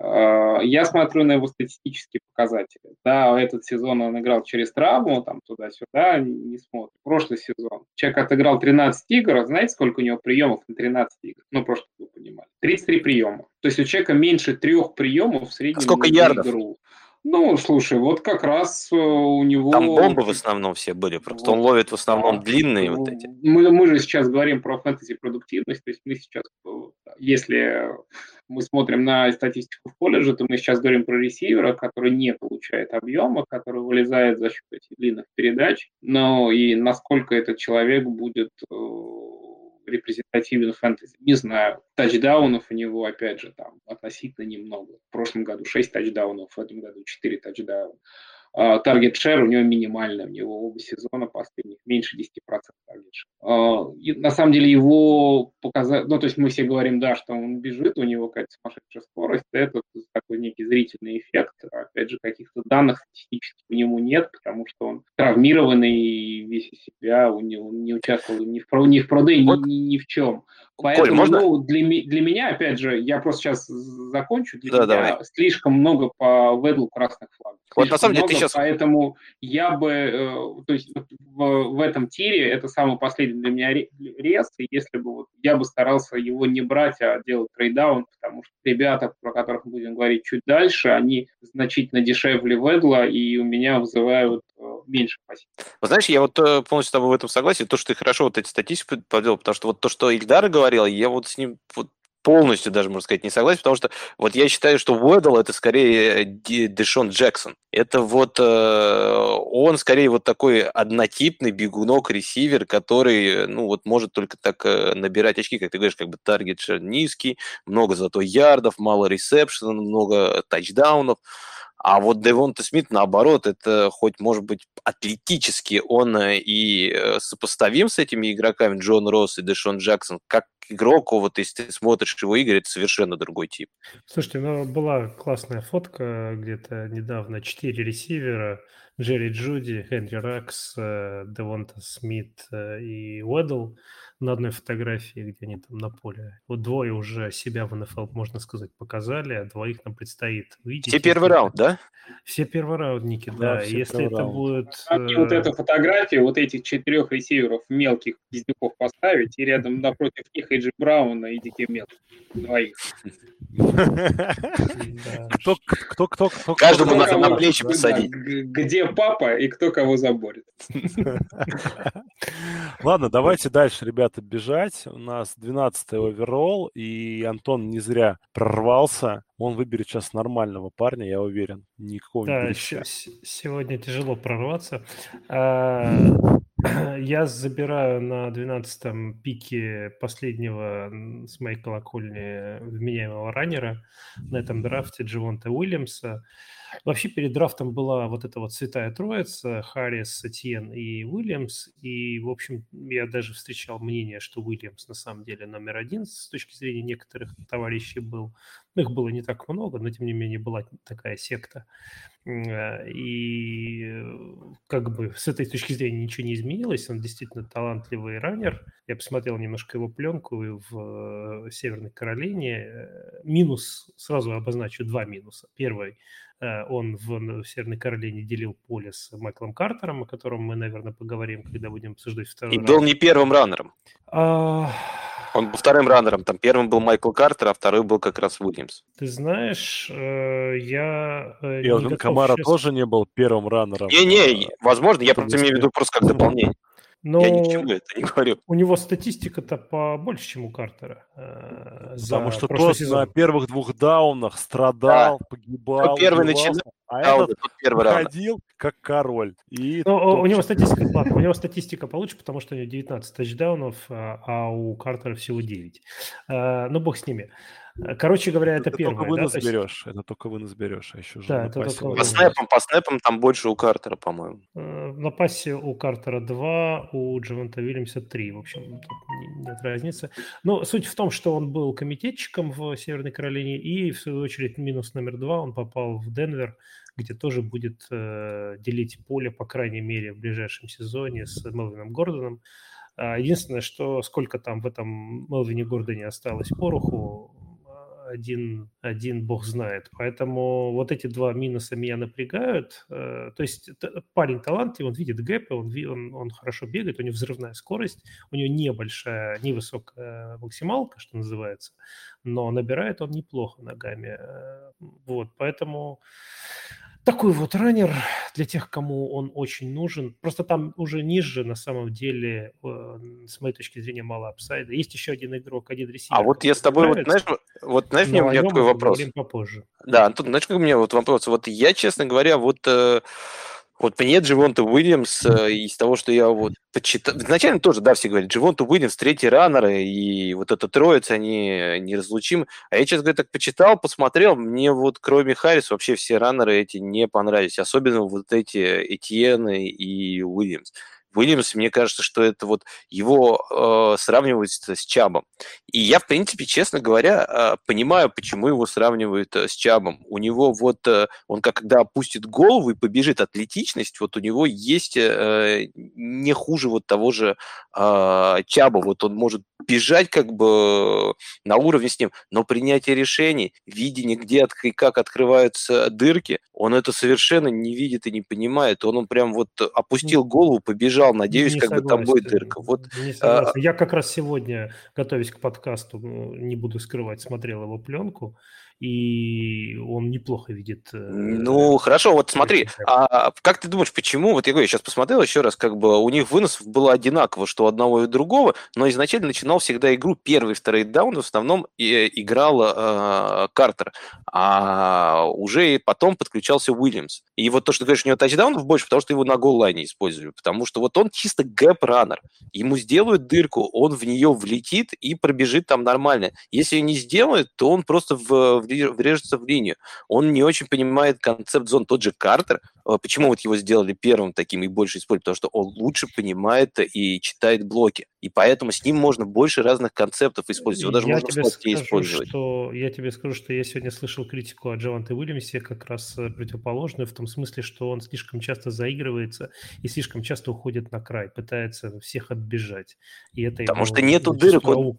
А, я смотрю на его статистические показатели. Да, этот сезон он играл через травму, там туда-сюда, не смотрю. Прошлый сезон человек отыграл 13 игр, а знаете, сколько у него приемов на 13 игр? Ну, просто вы понимали. 33 приема. То есть у человека меньше трех приемов в среднем а сколько ярдов? игру. Ну, слушай, вот как раз э, у него... Там бомбы в основном все были, просто вот. он ловит в основном длинные вот эти. Мы, мы же сейчас говорим про фэнтези-продуктивность, то есть мы сейчас, э, если мы смотрим на статистику в колледже, то мы сейчас говорим про ресивера, который не получает объема, который вылезает за счет этих длинных передач, но и насколько этот человек будет э, репрезентативен фэнтези. Не знаю. Тачдаунов у него, опять же, там относительно немного. В прошлом году 6 тачдаунов, в этом году 4 тачдауна. Таргет шер у него минимальный, у него оба сезона последних меньше 10% target share. На самом деле его показать, ну то есть мы все говорим, да, что он бежит, у него какая-то сумасшедшая скорость, это такой некий зрительный эффект. Опять же, каких-то данных статистических у него нет, потому что он травмированный весь из себя, он не, он не участвовал ни в, ни в pro day, вот. ни, ни в чем. Поэтому Коль, можно? ну, для, для меня, опять же, я просто сейчас закончу, для да, меня давай. слишком много по Ведлу красных флагов. Вот на самом деле ты сейчас... Поэтому я бы, э, то есть в, в этом тире это самый последний для меня рез, и если бы вот я бы старался его не брать, а делать trade down, потому что ребята, про которых мы будем говорить чуть дальше, они значительно дешевле Ведла и у меня вызывают э, меньше. Вот знаешь, я вот э, полностью с тобой в этом согласен. То, что ты хорошо вот эти статистику подвел, потому что вот то, что Ильдар говорил, я вот с ним вот полностью даже, можно сказать, не согласен, потому что вот я считаю, что Уэддл это скорее Дэшон Джексон. Это вот э, он скорее вот такой однотипный бегунок ресивер, который, ну вот может только так э, набирать очки, как ты говоришь, как бы таргет низкий, много зато ярдов, мало ресепшена, много тачдаунов. А вот Девонта Смит, наоборот, это хоть, может быть, атлетически он э, и э, сопоставим с этими игроками Джон Росс и Дэшон Джексон, как игрок, вот если ты смотришь его игры, это совершенно другой тип. Слушайте, ну была классная фотка где-то недавно, четыре ресивера, Джерри Джуди, Хенри Ракс, э, Девонта Смит и Уэддл на одной фотографии, где они там на поле. Вот двое уже себя в НФЛ, можно сказать, показали, а двоих нам предстоит увидеть. Все первый раунд, да? Все первораундники, да. да. Если это раунд. будет... А вот эту фотографию, вот этих четырех ресиверов мелких пиздюков поставить, и рядом напротив них Эйджи Брауна и Дики Мел. Двоих. Кто, кто, кто, кто, Каждому надо на плечи посадить. Где папа и кто кого заборет. Ладно, давайте дальше, ребята, бежать. У нас 12-й оверолл, и Антон не зря прорвался. Он выберет сейчас нормального парня, я уверен. Никакого да, сегодня тяжело прорваться. А, я забираю на 12-м пике последнего с моей колокольни вменяемого раннера на этом драфте Дживонта Уильямса. Вообще перед драфтом была вот эта вот святая троица, Харрис, Сатьен и Уильямс. И, в общем, я даже встречал мнение, что Уильямс на самом деле номер один с точки зрения некоторых товарищей был. Ну, их было не так много, но, тем не менее, была такая секта. Э, и э, как бы с этой точки зрения ничего не изменилось. Он действительно талантливый раннер. Я посмотрел немножко его пленку в э, Северной Каролине. Минус, сразу обозначу два минуса. Первый – Э, он в Северной Каролине делил поле с Майклом Картером, о котором мы, наверное, поговорим, когда будем обсуждать второй И раз. был не первым раннером. А... Он был вторым раннером. Там первым был Майкл Картер, а второй был как раз Уильямс. Ты знаешь, э, я... Э, И Камара сейчас... тоже не был первым раннером. Не-не, возможно, я просто имею в виду просто как дополнение. Но Я ничего это не говорю. У него статистика-то побольше, чем у Картера. Э, Потому что тот сезон. на первых двух даунах страдал, да. погибал. первый начинал, а да, этот тот первый ходил раунд. как король. И ну, у него статистика, ладно, у него статистика получше, потому что у него 19 тачдаунов, а, а у Картера всего 9. А, ну, бог с ними. Э, короче говоря, это, это первое. Только вынос да? берешь, это только вынос берешь, а еще же да, это только по снэпам, по снэпам там больше у Картера, по-моему. Э, на пассе у Картера 2, у Джованта Вильямса 3, в общем, тут нет разницы. Но суть в том, что он был комитетчиком в Северной Каролине, и, в свою очередь, минус номер 2, он попал в Денвер, где тоже будет э, делить поле, по крайней мере, в ближайшем сезоне с Мелвином Гордоном. А, единственное, что сколько там в этом Мелвине Гордоне осталось пороху, один, один бог знает. Поэтому вот эти два минуса меня напрягают. Э, то есть парень талантливый, он видит гэпы, он, он, он хорошо бегает, у него взрывная скорость, у него небольшая, невысокая максималка, что называется, но набирает он неплохо ногами. Э, вот, поэтому такой вот раннер для тех, кому он очень нужен. Просто там уже ниже, на самом деле, э, с моей точки зрения, мало апсайда. Есть еще один игрок, один ресивер. А вот я с тобой, вот знаешь, вот знаешь, у меня такой вопрос. попозже. Да, Антон, знаешь, как у меня вот вопрос? Вот я, честно говоря, вот э, вот мне Дживонта Уильямс, э, из того, что я вот почитал... Изначально тоже, да, все говорят, Дживонта Уильямс, третий раннер, и вот эта троица, они неразлучимы. А я, честно говоря, так почитал, посмотрел, мне вот кроме Харрис вообще все раннеры эти не понравились. Особенно вот эти Этьены и Уильямс. Уильямс, мне кажется, что это вот его э, сравнивают с Чабом. И я, в принципе, честно говоря, э, понимаю, почему его сравнивают э, с Чабом. У него вот, э, он как когда опустит голову и побежит атлетичность, вот у него есть э, не хуже вот того же э, Чаба. Вот он может бежать как бы на уровне с ним, но принятие решений, видение, где от, и как открываются дырки, он это совершенно не видит и не понимает. Он, он прям вот опустил голову, побежал побежал, надеюсь, не как согласен, бы там будет дырка. Вот, а... Я как раз сегодня, готовясь к подкасту, не буду скрывать, смотрел его пленку, и он неплохо видит. Э, ну, хорошо, вот смотри, а как ты думаешь, почему, вот я говорю, сейчас посмотрел еще раз, как бы у них вынос было одинаково, что у одного и другого, но изначально начинал всегда игру первый второй даун, в основном и, играл э, Картер, а уже потом подключался Уильямс. И вот то, что ты говоришь, у него тачдаунов больше, потому что его на гол-лайне использовали, потому что вот он чисто гэп-раннер. Ему сделают дырку, он в нее влетит и пробежит там нормально. Если не сделает, то он просто в, врежется в линию. Он не очень понимает концепт зон. Тот же Картер, э, почему вот его сделали первым таким и больше использовать? Потому что он лучше понимает и читает блоки. И поэтому с ним можно больше разных концептов использовать. Его даже я можно тебе скажу, использовать. Что, я тебе скажу, что я сегодня слышал критику о Джованте Уильямсе как раз э, противоположную, в том смысле, что он слишком часто заигрывается и слишком часто уходит на край, пытается всех отбежать. И это потому что нету дырок. Он...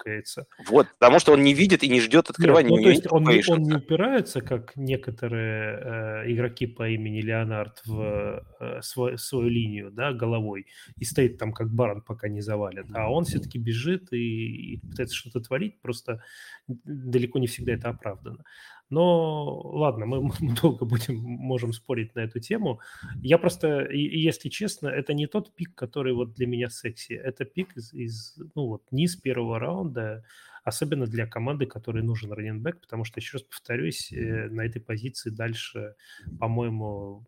Вот, потому что он не видит и не ждет открывания. Нет, ну, то есть он, не, он не упирается, как некоторые э, игроки по имени Леонард в э, свой, свою линию да, головой и стоит там как баран, пока не завалит. А он все-таки бежит и, и пытается что-то творить, просто далеко не всегда это оправдано. Но ладно, мы, мы долго будем, можем спорить на эту тему. Я просто, если честно, это не тот пик, который вот для меня секси. Это пик из, из ну вот, низ первого раунда, особенно для команды, которой нужен раненбэк, потому что, еще раз повторюсь, э, на этой позиции дальше, по-моему,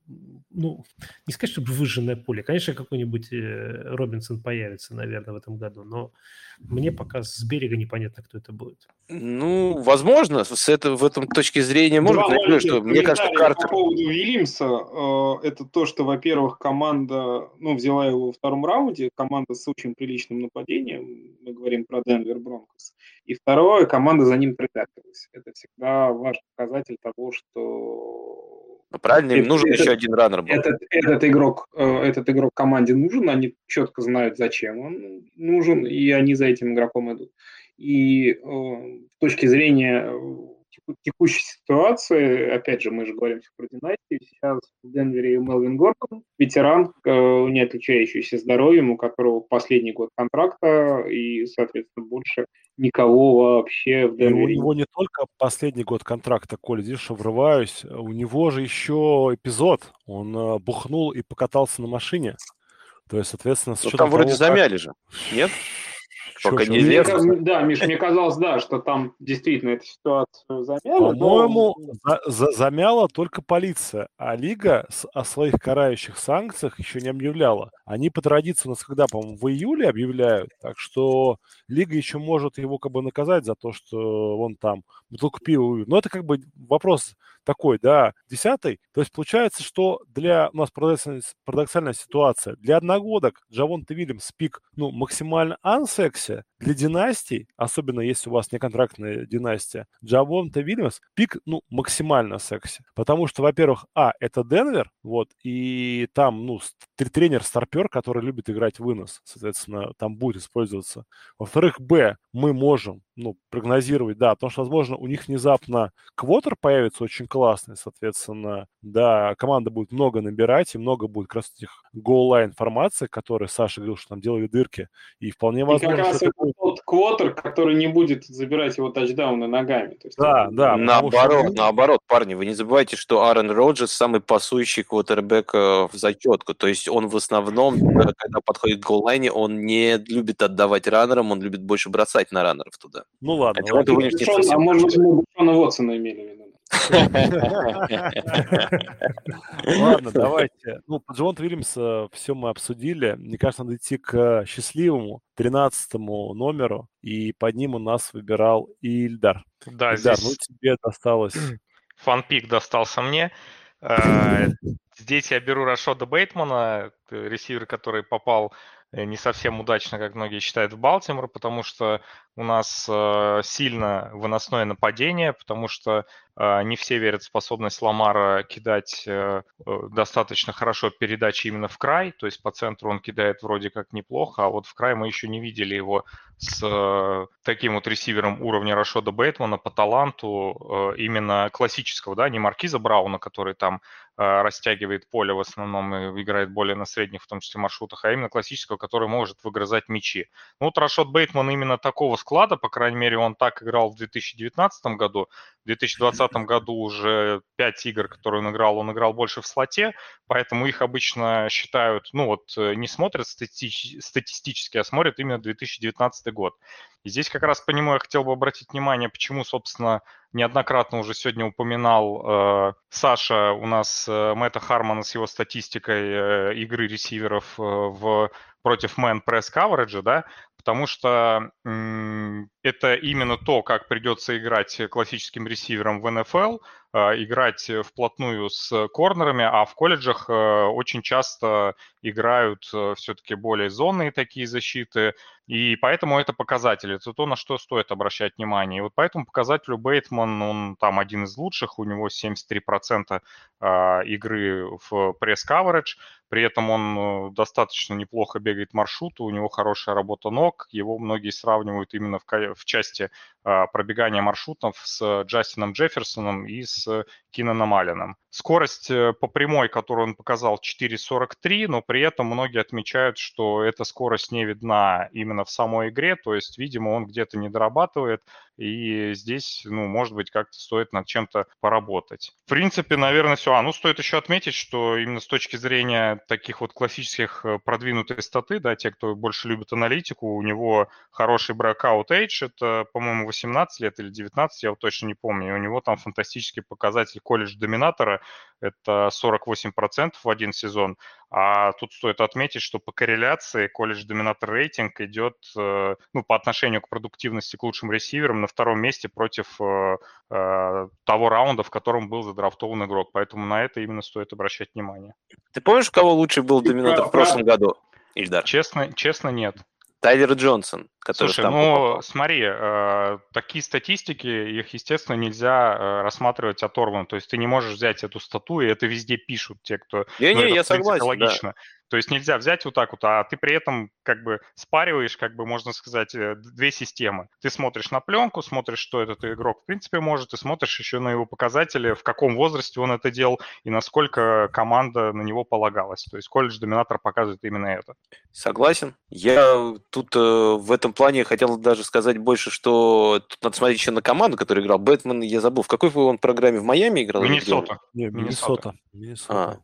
ну, не сказать, чтобы выжженное поле. Конечно, какой-нибудь э, Робинсон появится, наверное, в этом году, но мне пока с берега непонятно, кто это будет. Ну, возможно, с этого, в этом точки зрения может быть, что мне кажется, карта... По поводу Вильямса, э, это то, что, во-первых, команда, ну, взяла его во втором раунде, команда с очень приличным нападением, мы говорим про Денвер Бронкос, и второе, команда за ним притаскивалась. Это всегда важный показатель того, что ну, правильно, им нужен этот, еще один раннер был. Этот, этот, игрок, э, этот игрок команде нужен, они четко знают, зачем он нужен, и они за этим игроком идут. И э, с точки зрения текущей ситуации, опять же, мы же говорим про династию, сейчас в Денвере Мелвин Гордон, ветеран, э, не отличающийся здоровьем, у которого последний год контракта и, соответственно, больше никого вообще в Денвере. И у него не только последний год контракта, Коль, здесь врываюсь, у него же еще эпизод, он э, бухнул и покатался на машине. То есть, соответственно, с ну, там вроде замяли же, нет? Пока неизвестно. Мне, да, Миш, мне казалось, да, что там действительно эта ситуация замяла. По-моему, но... за, за, замяла только полиция, а Лига с, о своих карающих санкциях еще не объявляла. Они по традиции у нас когда, по-моему, в июле объявляют, так что Лига еще может его как бы наказать за то, что он там бутылку пива. Но это как бы вопрос такой, да, десятый. То есть получается, что для у нас парадоксальная, ситуация. Для одногодок Джавонта Вильямс пик, ну, максимально ансекси. Для династий, особенно если у вас не контрактная династия, Джавонта Вильямс пик, ну, максимально секси. Потому что, во-первых, а, это Денвер, вот, и там, ну, тренер-старпер, который любит играть вынос, соответственно, там будет использоваться. Во-вторых, б, мы можем ну, прогнозировать, да, потому что, возможно, у них внезапно квотер появится очень классный, соответственно, да, команда будет много набирать, и много будет как раз этих голлайн формации, которые Саша говорил, что там делали дырки, и вполне возможно... И как раз это тот квотер, который не будет забирать его тачдауны ногами. То есть, да, да. Наоборот, что... наоборот, парни, вы не забывайте, что Аарон Роджерс самый пасующий квотербек э, в зачетку, то есть он в основном, э, когда подходит к голлайне, он не любит отдавать раннерам, он любит больше бросать на раннеров туда. Ну ладно. Хотя ладно. Шон, а может быть, мы Шона Уотсона имели в виду? Ладно, давайте. Ну, по Джон Уильямса все мы обсудили. Мне кажется, надо идти к счастливому, тринадцатому номеру, и под ним у нас выбирал Ильдар. Да, Ильдар, здесь... ну тебе досталось... Фанпик достался мне. Э, здесь я беру Рашода Бейтмана, ресивер, который попал э, не совсем удачно, как многие считают, в Балтимор, потому что у нас э, сильно выносное нападение, потому что э, не все верят в способность Ламара кидать э, э, достаточно хорошо передачи именно в край, то есть по центру он кидает вроде как неплохо, а вот в край мы еще не видели его с э, таким вот ресивером уровня Рашода Бейтмана по таланту э, именно классического, да, не Маркиза Брауна, который там э, растягивает поле в основном и играет более на средних, в том числе маршрутах, а именно классического, который может выгрызать мячи. Ну вот Рашод Бейтман именно такого вклада, по крайней мере, он так играл в 2019 году. В 2020 году уже 5 игр, которые он играл, он играл больше в слоте, поэтому их обычно считают, ну вот э, не смотрят стати- статистически, а смотрят именно 2019 год. И здесь как раз по нему я хотел бы обратить внимание, почему, собственно, неоднократно уже сегодня упоминал э, Саша у нас э, Мэтта Хармана с его статистикой э, игры ресиверов э, в против man press coverage, да, потому что это именно то, как придется играть классическим ресивером в НФЛ, э, играть вплотную с корнерами, а в колледжах э, очень часто играют э, все-таки более зонные такие защиты, и поэтому это показатель, это то, на что стоит обращать внимание. И вот поэтому показателю Бейтман, он там один из лучших, у него 73% игры в пресс-каверидж, при этом он достаточно неплохо бегает маршруты, у него хорошая работа ног, его многие сравнивают именно в, в части а, пробегания маршрутов с Джастином Джефферсоном и с Кинаном Алленом. Скорость э, по прямой, которую он показал, 4.43, но при этом многие отмечают, что эта скорость не видна именно в самой игре, то есть, видимо, он где-то не дорабатывает, и здесь, ну, может быть, как-то стоит над чем-то поработать. В принципе, наверное, все. А, ну, стоит еще отметить, что именно с точки зрения таких вот классических э, продвинутой статы, да, те, кто больше любит аналитику, у него хороший breakout age, это, по-моему, 18 лет или 19, я вот точно не помню, и у него там фантастический показатель колледж доминатора, это 48% в один сезон, а тут стоит отметить, что по корреляции колледж доминатор рейтинг идет э, ну, по отношению к продуктивности к лучшим ресиверам на втором месте против э, э, того раунда, в котором был задрафтован игрок, поэтому на это именно стоит обращать внимание. Ты помнишь, у кого лучший был доминатор в прошлом году? Ильдар. Честно, честно нет. Тайлер Джонсон, который Слушай, там ну попал. смотри, э, такие статистики, их, естественно, нельзя э, рассматривать оторванно. То есть ты не можешь взять эту стату, и это везде пишут те, кто... Не-не, ну, я согласен, логично. Да. То есть нельзя взять вот так вот, а ты при этом как бы спариваешь, как бы можно сказать, э, две системы. Ты смотришь на пленку, смотришь, что этот игрок в принципе может, и смотришь еще на его показатели, в каком возрасте он это делал и насколько команда на него полагалась. То есть колледж-доминатор показывает именно это. Согласен. Я тут э, в этом плане хотел даже сказать больше, что тут надо смотреть еще на команду, которая играл. Бэтмен, я забыл, в какой он программе в Майами играл? Миннесота. Миннесота. Миннесота. А.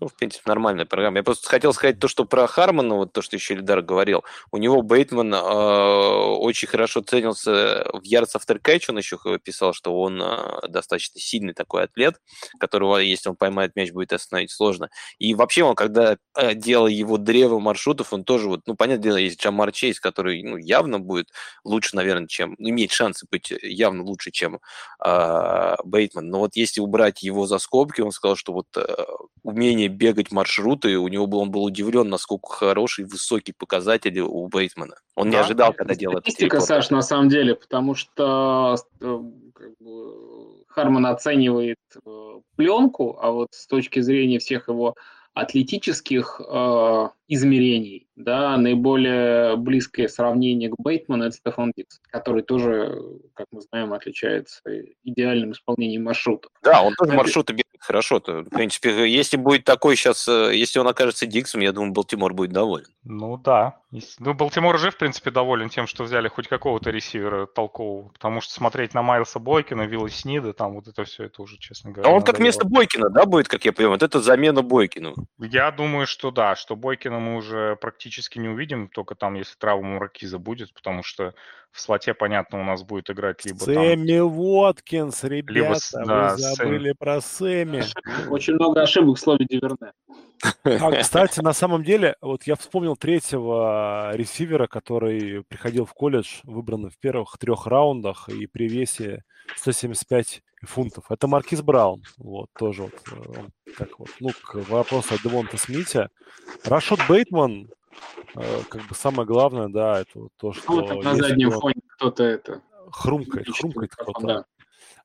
Ну, в принципе, нормальная программа. Я просто хотел сказать то, что про Хармона, вот то, что еще Ильдар говорил. У него Бейтман э, очень хорошо ценился в Yards After. Он еще писал, что он э, достаточно сильный такой атлет, которого, если он поймает мяч, будет остановить сложно. И вообще он, когда э, делал его древо маршрутов, он тоже, вот, ну, понятное дело, есть Джамар Чейз, который ну, явно будет лучше, наверное, чем... Ну, имеет шансы быть явно лучше, чем э, Бейтман. Но вот если убрать его за скобки, он сказал, что вот э, умение умение бегать маршруты, у него был, он был удивлен, насколько хороший, высокий показатель у Бейтмана. Он да, не ожидал, когда делал это. Статистика, Саш, на самом деле, потому что э, как бы, Харман оценивает э, пленку, а вот с точки зрения всех его атлетических э, измерений, да, наиболее близкое сравнение к Бейтману – это Стефан Дикс, который тоже, как мы знаем, отличается идеальным исполнением маршрутов. Да, он тоже маршруты бегает хорошо. -то. В принципе, если будет такой сейчас, э, если он окажется Диксом, я думаю, Балтимор будет доволен. Ну да. Ну, Балтимор уже, в принципе, доволен тем, что взяли хоть какого-то ресивера толкового, потому что смотреть на Майлса Бойкина, Вилла Снида, там вот это все, это уже, честно говоря. А он как вместо Бойкина, да, будет, как я понимаю? Вот это замена Бойкину. Я думаю, что да, что Бойкина мы уже практически не увидим, только там, если травма Муракиза будет, потому что в слоте, понятно, у нас будет играть либо Сэмми там... Воткинс, ребята, либо, да, вы забыли Сэм... про Сэмми. Очень много ошибок в слове Диверне. А, кстати, на самом деле, вот я вспомнил третьего ресивера, который приходил в колледж, выбранный в первых трех раундах и при весе 175 фунтов. Это Маркиз Браун. Вот, тоже вот, э, он, как вот, ну, к вопросу о Девонта Смите. Рашот Бейтман, э, как бы самое главное, да, это вот то, что... Вот на заднем фоне кто-то это... Хрумкает, хрумкает кто-то. Да.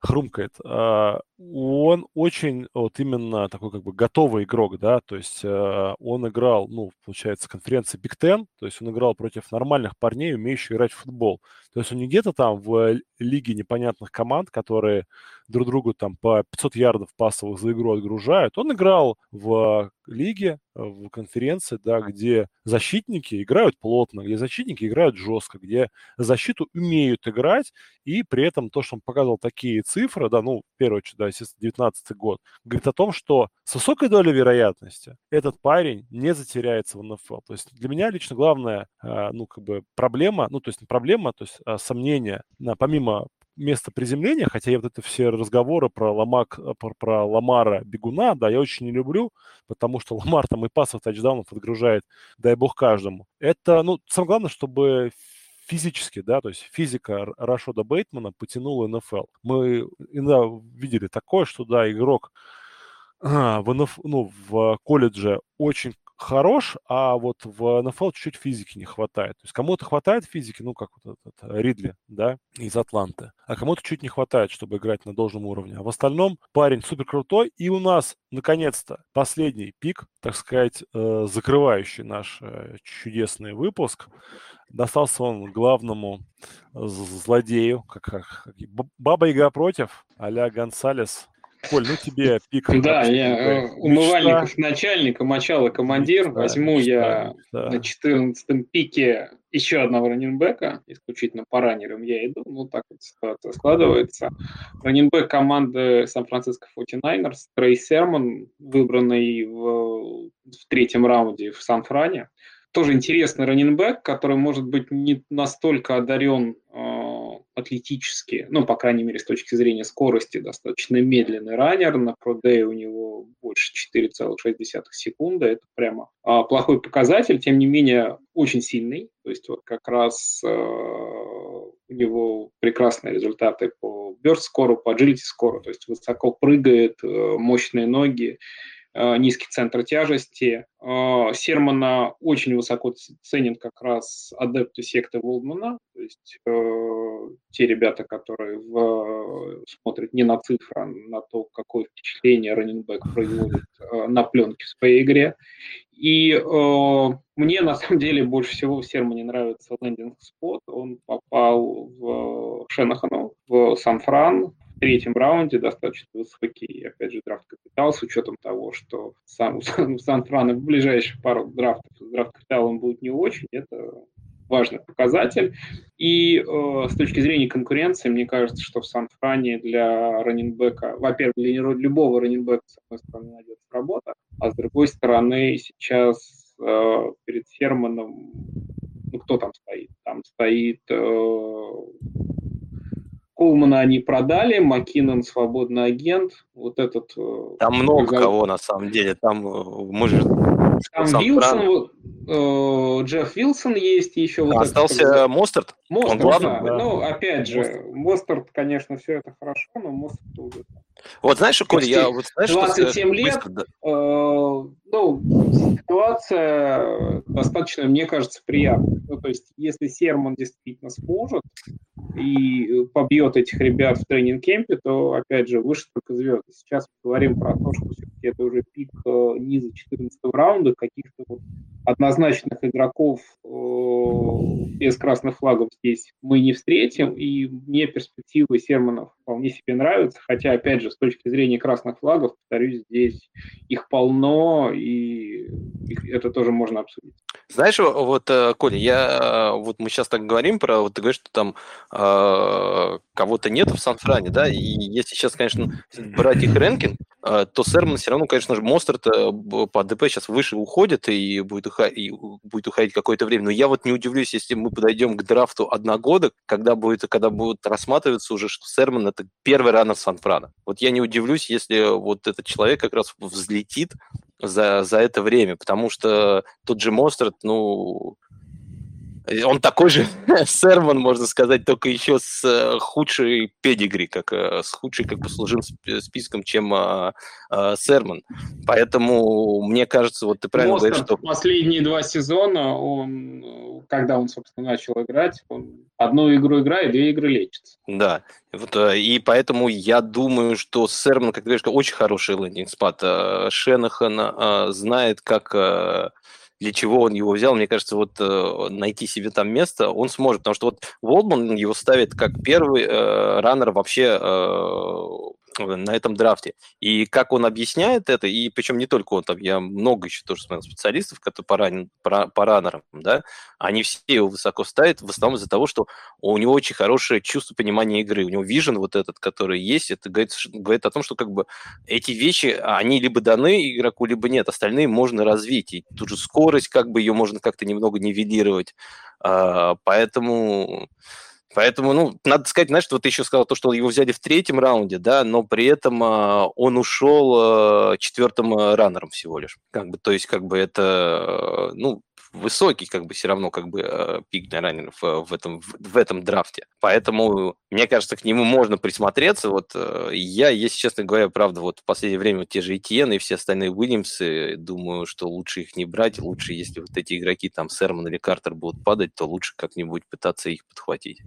Хрумкает. А, он очень вот именно такой как бы готовый игрок, да, то есть э, он играл, ну, получается, конференции Big Ten, то есть он играл против нормальных парней, умеющих играть в футбол. То есть он не где-то там в лиге непонятных команд, которые друг другу там по 500 ярдов пасовых за игру отгружают. Он играл в лиге, в конференции, да, где защитники играют плотно, где защитники играют жестко, где защиту умеют играть, и при этом то, что он показывал такие цифры, да, ну, в первую очередь, да, естественно, 19 год, говорит о том, что с высокой долей вероятности этот парень не затеряется в НФЛ. То есть для меня лично главная, а, ну, как бы проблема, ну, то есть проблема, то есть а, сомнение, помимо место приземления, хотя я вот это все разговоры про, Ламак, про, про Ламара Бегуна, да, я очень не люблю, потому что Ламар там и пасов тачдаунов отгружает, дай бог каждому. Это, ну, самое главное, чтобы физически, да, то есть физика Рашода Бейтмана потянула НФЛ. Мы иногда видели такое, что, да, игрок а, в, НФ, ну, в колледже очень хорош, а вот в НФЛ чуть-чуть физики не хватает. То есть кому-то хватает физики, ну, как вот этот Ридли, да, из Атланты, а кому-то чуть не хватает, чтобы играть на должном уровне. А в остальном парень супер крутой, и у нас, наконец-то, последний пик, так сказать, э, закрывающий наш э, чудесный выпуск. Достался он главному злодею, как, как Баба Яга против, а-ля Гонсалес Коль, ну тебе пик. Да, я э, умывальников начальника, мочала командир. Мечта, Возьму мечта, я да. на 14 пике еще одного раненбека, исключительно по раннерам я иду, ну так вот ситуация складывается. Раненбек команды Сан-Франциско 49ers, Трей Сермон, выбранный в, в третьем раунде в Сан-Фране. Тоже интересный раненбек, который может быть не настолько одарен э, атлетически, ну, по крайней мере, с точки зрения скорости, достаточно медленный раннер. На продее у него больше 4,6 секунды. Это прямо а, плохой показатель, тем не менее, очень сильный. То есть вот как раз э, у него прекрасные результаты по burst скору, по agility скору, то есть высоко прыгает, э, мощные ноги. Э, низкий центр тяжести. Э, Сермана очень высоко ценен как раз адепты секты Волдмана, то есть э, те ребята, которые в, смотрят не на цифры, а на то, какое впечатление раненбэк производит э, на пленке в своей игре. И мне на самом деле больше всего в Сермане нравится лендинг-спот. Он попал в Шенахану, в Сан-Фран, третьем раунде достаточно высокий, опять же, драфт-капитал, с учетом того, что сам, у Сан-Франа в ближайших пару драфтов с драфт-капиталом будет не очень, это важный показатель. И э, с точки зрения конкуренции, мне кажется, что в Сан-Фране для раненбека, во-первых, для любого раненбека, с одной стороны, найдется работа, а с другой стороны, сейчас э, перед Ферманом, ну, кто там стоит? Там стоит э, Колмана они продали, Маккинон свободный агент, вот этот... Э, там много кого на самом деле, там э, мы же... Там Вилсон, Джефф Вилсон есть еще. Вот Остался этот, Мостерт? Мостерт, Он главный? Да. да. Ну, опять же, Мостерт, конечно, все это хорошо, но Мостерт уже... Вот знаешь, Коля, я вот знаешь, 27 что лет, быстро... э, ну, ситуация достаточно, мне кажется, приятная. Ну, то есть, если Серман действительно сможет, и побьет этих ребят в тренинг-кемпе, то, опять же, выше только звезды. Сейчас мы говорим про то, что все-таки это уже пик э, низа 14 раунда, каких-то вот однозначных игроков э, без красных флагов здесь мы не встретим, и мне перспективы Серманов вполне себе нравятся, хотя, опять же, с точки зрения красных флагов, повторюсь, здесь их полно, и их, это тоже можно обсудить. Знаешь, вот, э, Коля, я, вот мы сейчас так говорим про, вот ты говоришь, что там э, кого-то нет в Сан-Фране, да, и если сейчас, конечно, брать их рэнкинг, э, то Серман все равно, конечно же, Мостерт по ДП сейчас выше уходит и будет, уходить, и будет уходить какое-то время. Но я вот не удивлюсь, если мы подойдем к драфту одногодок, когда, будет, когда будут рассматриваться уже, что Серман это первый раннер Сан-Франа. Вот я не удивлюсь, если вот этот человек как раз взлетит за, за это время, потому что тот же Мостерт, ну, Он такой же Серман, можно сказать, только еще с э, худшей педигри, как э, с худшей как бы служим списком, чем а, а, Серман. Поэтому мне кажется, вот ты правильно Москов говоришь, что... последние два сезона, он, когда он, собственно, начал играть, он одну игру играет, две игры лечится. Да, вот, и поэтому я думаю, что Серман, как ты говоришь, очень хороший лендинг-спад. Шенахан знает, как для чего он его взял, мне кажется, вот э, найти себе там место он сможет, потому что вот Волдман его ставит как первый э, раннер вообще э, на этом драфте. И как он объясняет это, и причем не только он, там я много еще тоже смотрел специалистов, которые по, ран, по, по раннерам, да, они все его высоко ставят, в основном из-за того, что у него очень хорошее чувство понимания игры, у него вижен вот этот, который есть, это говорит, говорит о том, что как бы эти вещи, они либо даны игроку, либо нет, остальные можно развить, и тут же скорость, как бы ее можно как-то немного нивелировать, а, поэтому Поэтому, ну, надо сказать, знаешь, что ты еще сказал то, что его взяли в третьем раунде, да, но при этом а, он ушел а, четвертым а, раннером всего лишь. Как бы, то есть, как бы это, ну, высокий, как бы, все равно, как бы, э, пик для раннеров в этом, в, этом драфте. Поэтому, мне кажется, к нему можно присмотреться. Вот э, я, если честно говоря, правда, вот в последнее время вот те же ETN и все остальные Уильямсы, думаю, что лучше их не брать, лучше, если вот эти игроки, там, Серман или Картер будут падать, то лучше как-нибудь пытаться их подхватить.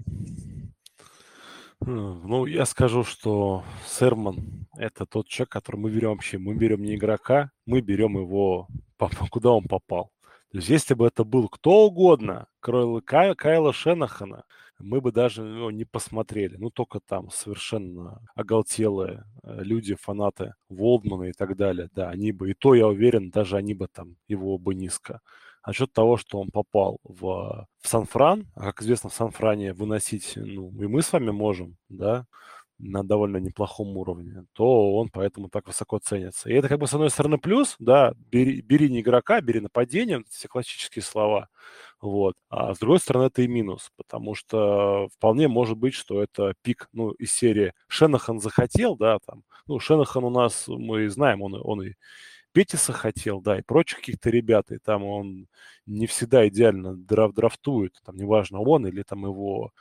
Ну, я скажу, что Серман – это тот человек, который мы берем вообще. Мы берем не игрока, мы берем его, куда он попал. То есть если бы это был кто угодно, кроме Кай, Кайла Шенахана, мы бы даже ну, не посмотрели. Ну, только там совершенно оголтелые э, люди, фанаты Волдмана и так далее. Да, они бы, и то, я уверен, даже они бы там его бы низко. А счет того, что он попал в, в Сан-Фран, а, как известно, в Сан-Фране выносить, ну, и мы с вами можем, да, на довольно неплохом уровне, то он поэтому так высоко ценится. И это как бы с одной стороны плюс, да, бери, бери не игрока, бери нападение, все классические слова, вот. А с другой стороны это и минус, потому что вполне может быть, что это пик, ну, из серии Шенахан захотел, да, там, ну, Шенахан у нас, мы знаем, он, он и Петиса хотел, да, и прочих каких-то ребят, и там он не всегда идеально драф драфтует, там, неважно, он или там его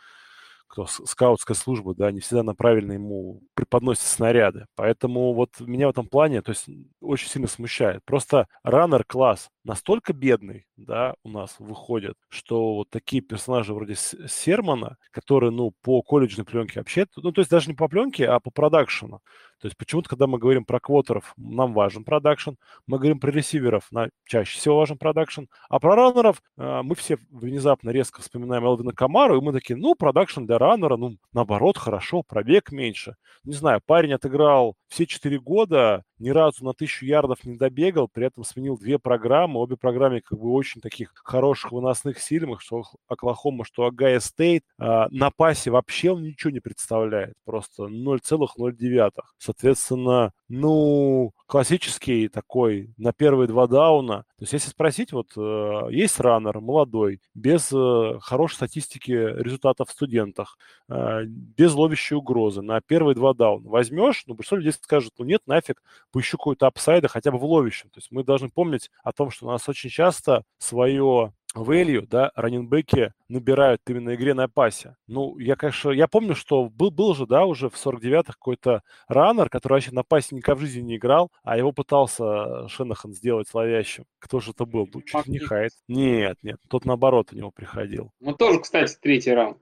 скаутская служба, да, не всегда на правильно ему преподносят снаряды. Поэтому вот меня в этом плане, то есть очень сильно смущает. Просто раннер класс настолько бедный, да, у нас выходит, что вот такие персонажи вроде Сермона, которые, ну, по колледжной пленке вообще, ну, то есть даже не по пленке, а по продакшену. То есть почему-то, когда мы говорим про квотеров, нам важен production, мы говорим про ресиверов, на, чаще всего важен production, а про раннеров э, мы все внезапно резко вспоминаем Элвина Камару, и мы такие, ну, production для раннера, ну, наоборот, хорошо, пробег меньше. Не знаю, парень отыграл все четыре года, ни разу на тысячу ярдов не добегал, при этом сменил две программы, обе программы как бы очень таких хороших выносных сильных, что Оклахома, что Агая Стейт. А, на пасе вообще он ничего не представляет, просто 0,09. Соответственно, ну, классический такой на первые два дауна. То есть если спросить, вот э, есть раннер молодой, без э, хорошей статистики результатов в студентах, э, без ловящей угрозы на первые два дауна, возьмешь, ну, большинство людей скажет, ну нет, нафиг, поищу какой-то апсайда хотя бы в ловящем. То есть мы должны помнить о том, что у нас очень часто свое value, да, раненбеки набирают именно игре на пасе. Ну, я, конечно, я помню, что был, был же, да, уже в 49-х какой-то раннер, который вообще на пасе никогда в жизни не играл, а его пытался Шенахан сделать ловящим. Кто же это был? Ну, чуть не Хайт. Нет, нет, тот наоборот у него приходил. Ну, тоже, кстати, третий раунд.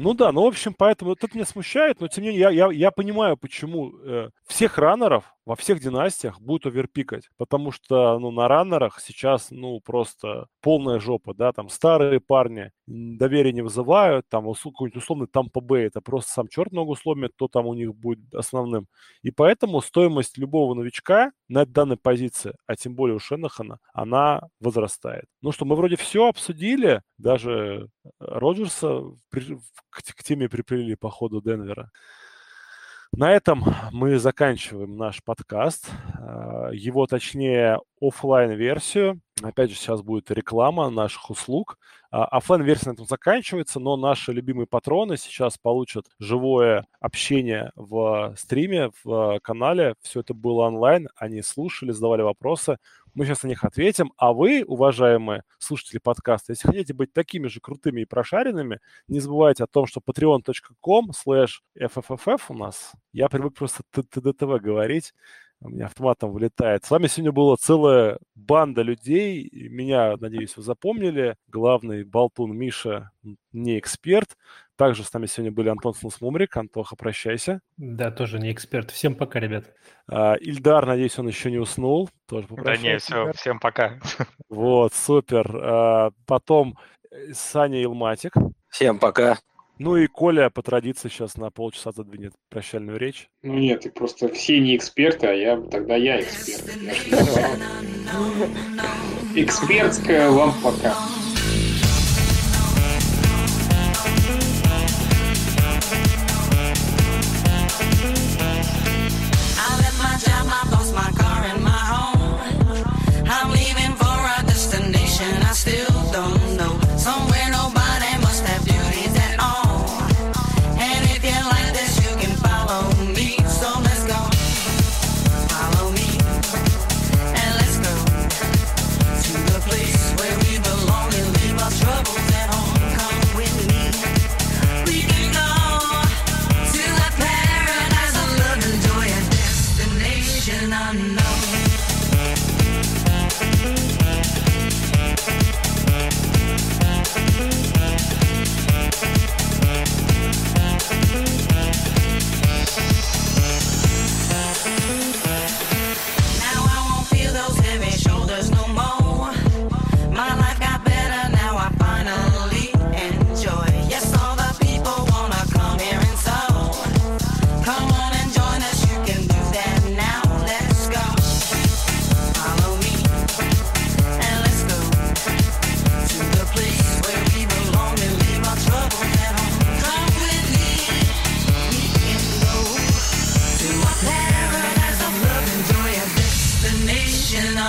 Ну да, ну, в общем, поэтому это меня смущает, но тем не менее я, я, я понимаю, почему э, всех раннеров во всех династиях будут оверпикать, потому что, ну, на раннерах сейчас, ну, просто полная жопа, да, там старые парни доверия не вызывают, там какой-нибудь условный Тампа Бэй, это просто сам черт ногу сломит, то там у них будет основным. И поэтому стоимость любого новичка на данной позиции, а тем более у Шенахана, она возрастает. Ну что, мы вроде все обсудили, даже Роджерса к теме приплели по ходу Денвера. На этом мы заканчиваем наш подкаст. А, его, точнее, офлайн версию Опять же, сейчас будет реклама наших услуг. А, офлайн-версия на этом заканчивается, но наши любимые патроны сейчас получат живое общение в стриме, в канале. Все это было онлайн, они слушали, задавали вопросы. Мы сейчас на них ответим. А вы, уважаемые слушатели подкаста, если хотите быть такими же крутыми и прошаренными, не забывайте о том, что patreon.com slash fff у нас. Я привык просто ТДТВ говорить у меня автоматом вылетает. С вами сегодня была целая банда людей. Меня, надеюсь, вы запомнили. Главный болтун Миша не эксперт. Также с нами сегодня были Антон Снусмумрик. Антоха, прощайся. Да, тоже не эксперт. Всем пока, ребят. А, Ильдар, надеюсь, он еще не уснул. Тоже да не, все, всем пока. Вот, супер. А, потом э, Саня Илматик. Всем пока. Ну и Коля по традиции сейчас на полчаса задвинет прощальную речь. Ну нет, и просто все не эксперты, а я тогда я эксперт. Экспертская вам пока.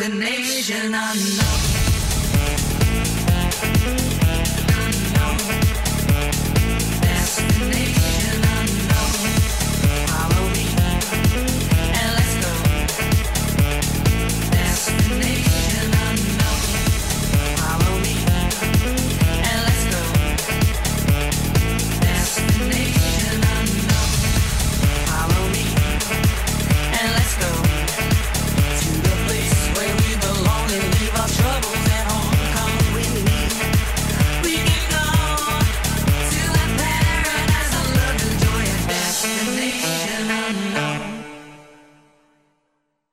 destination unknown.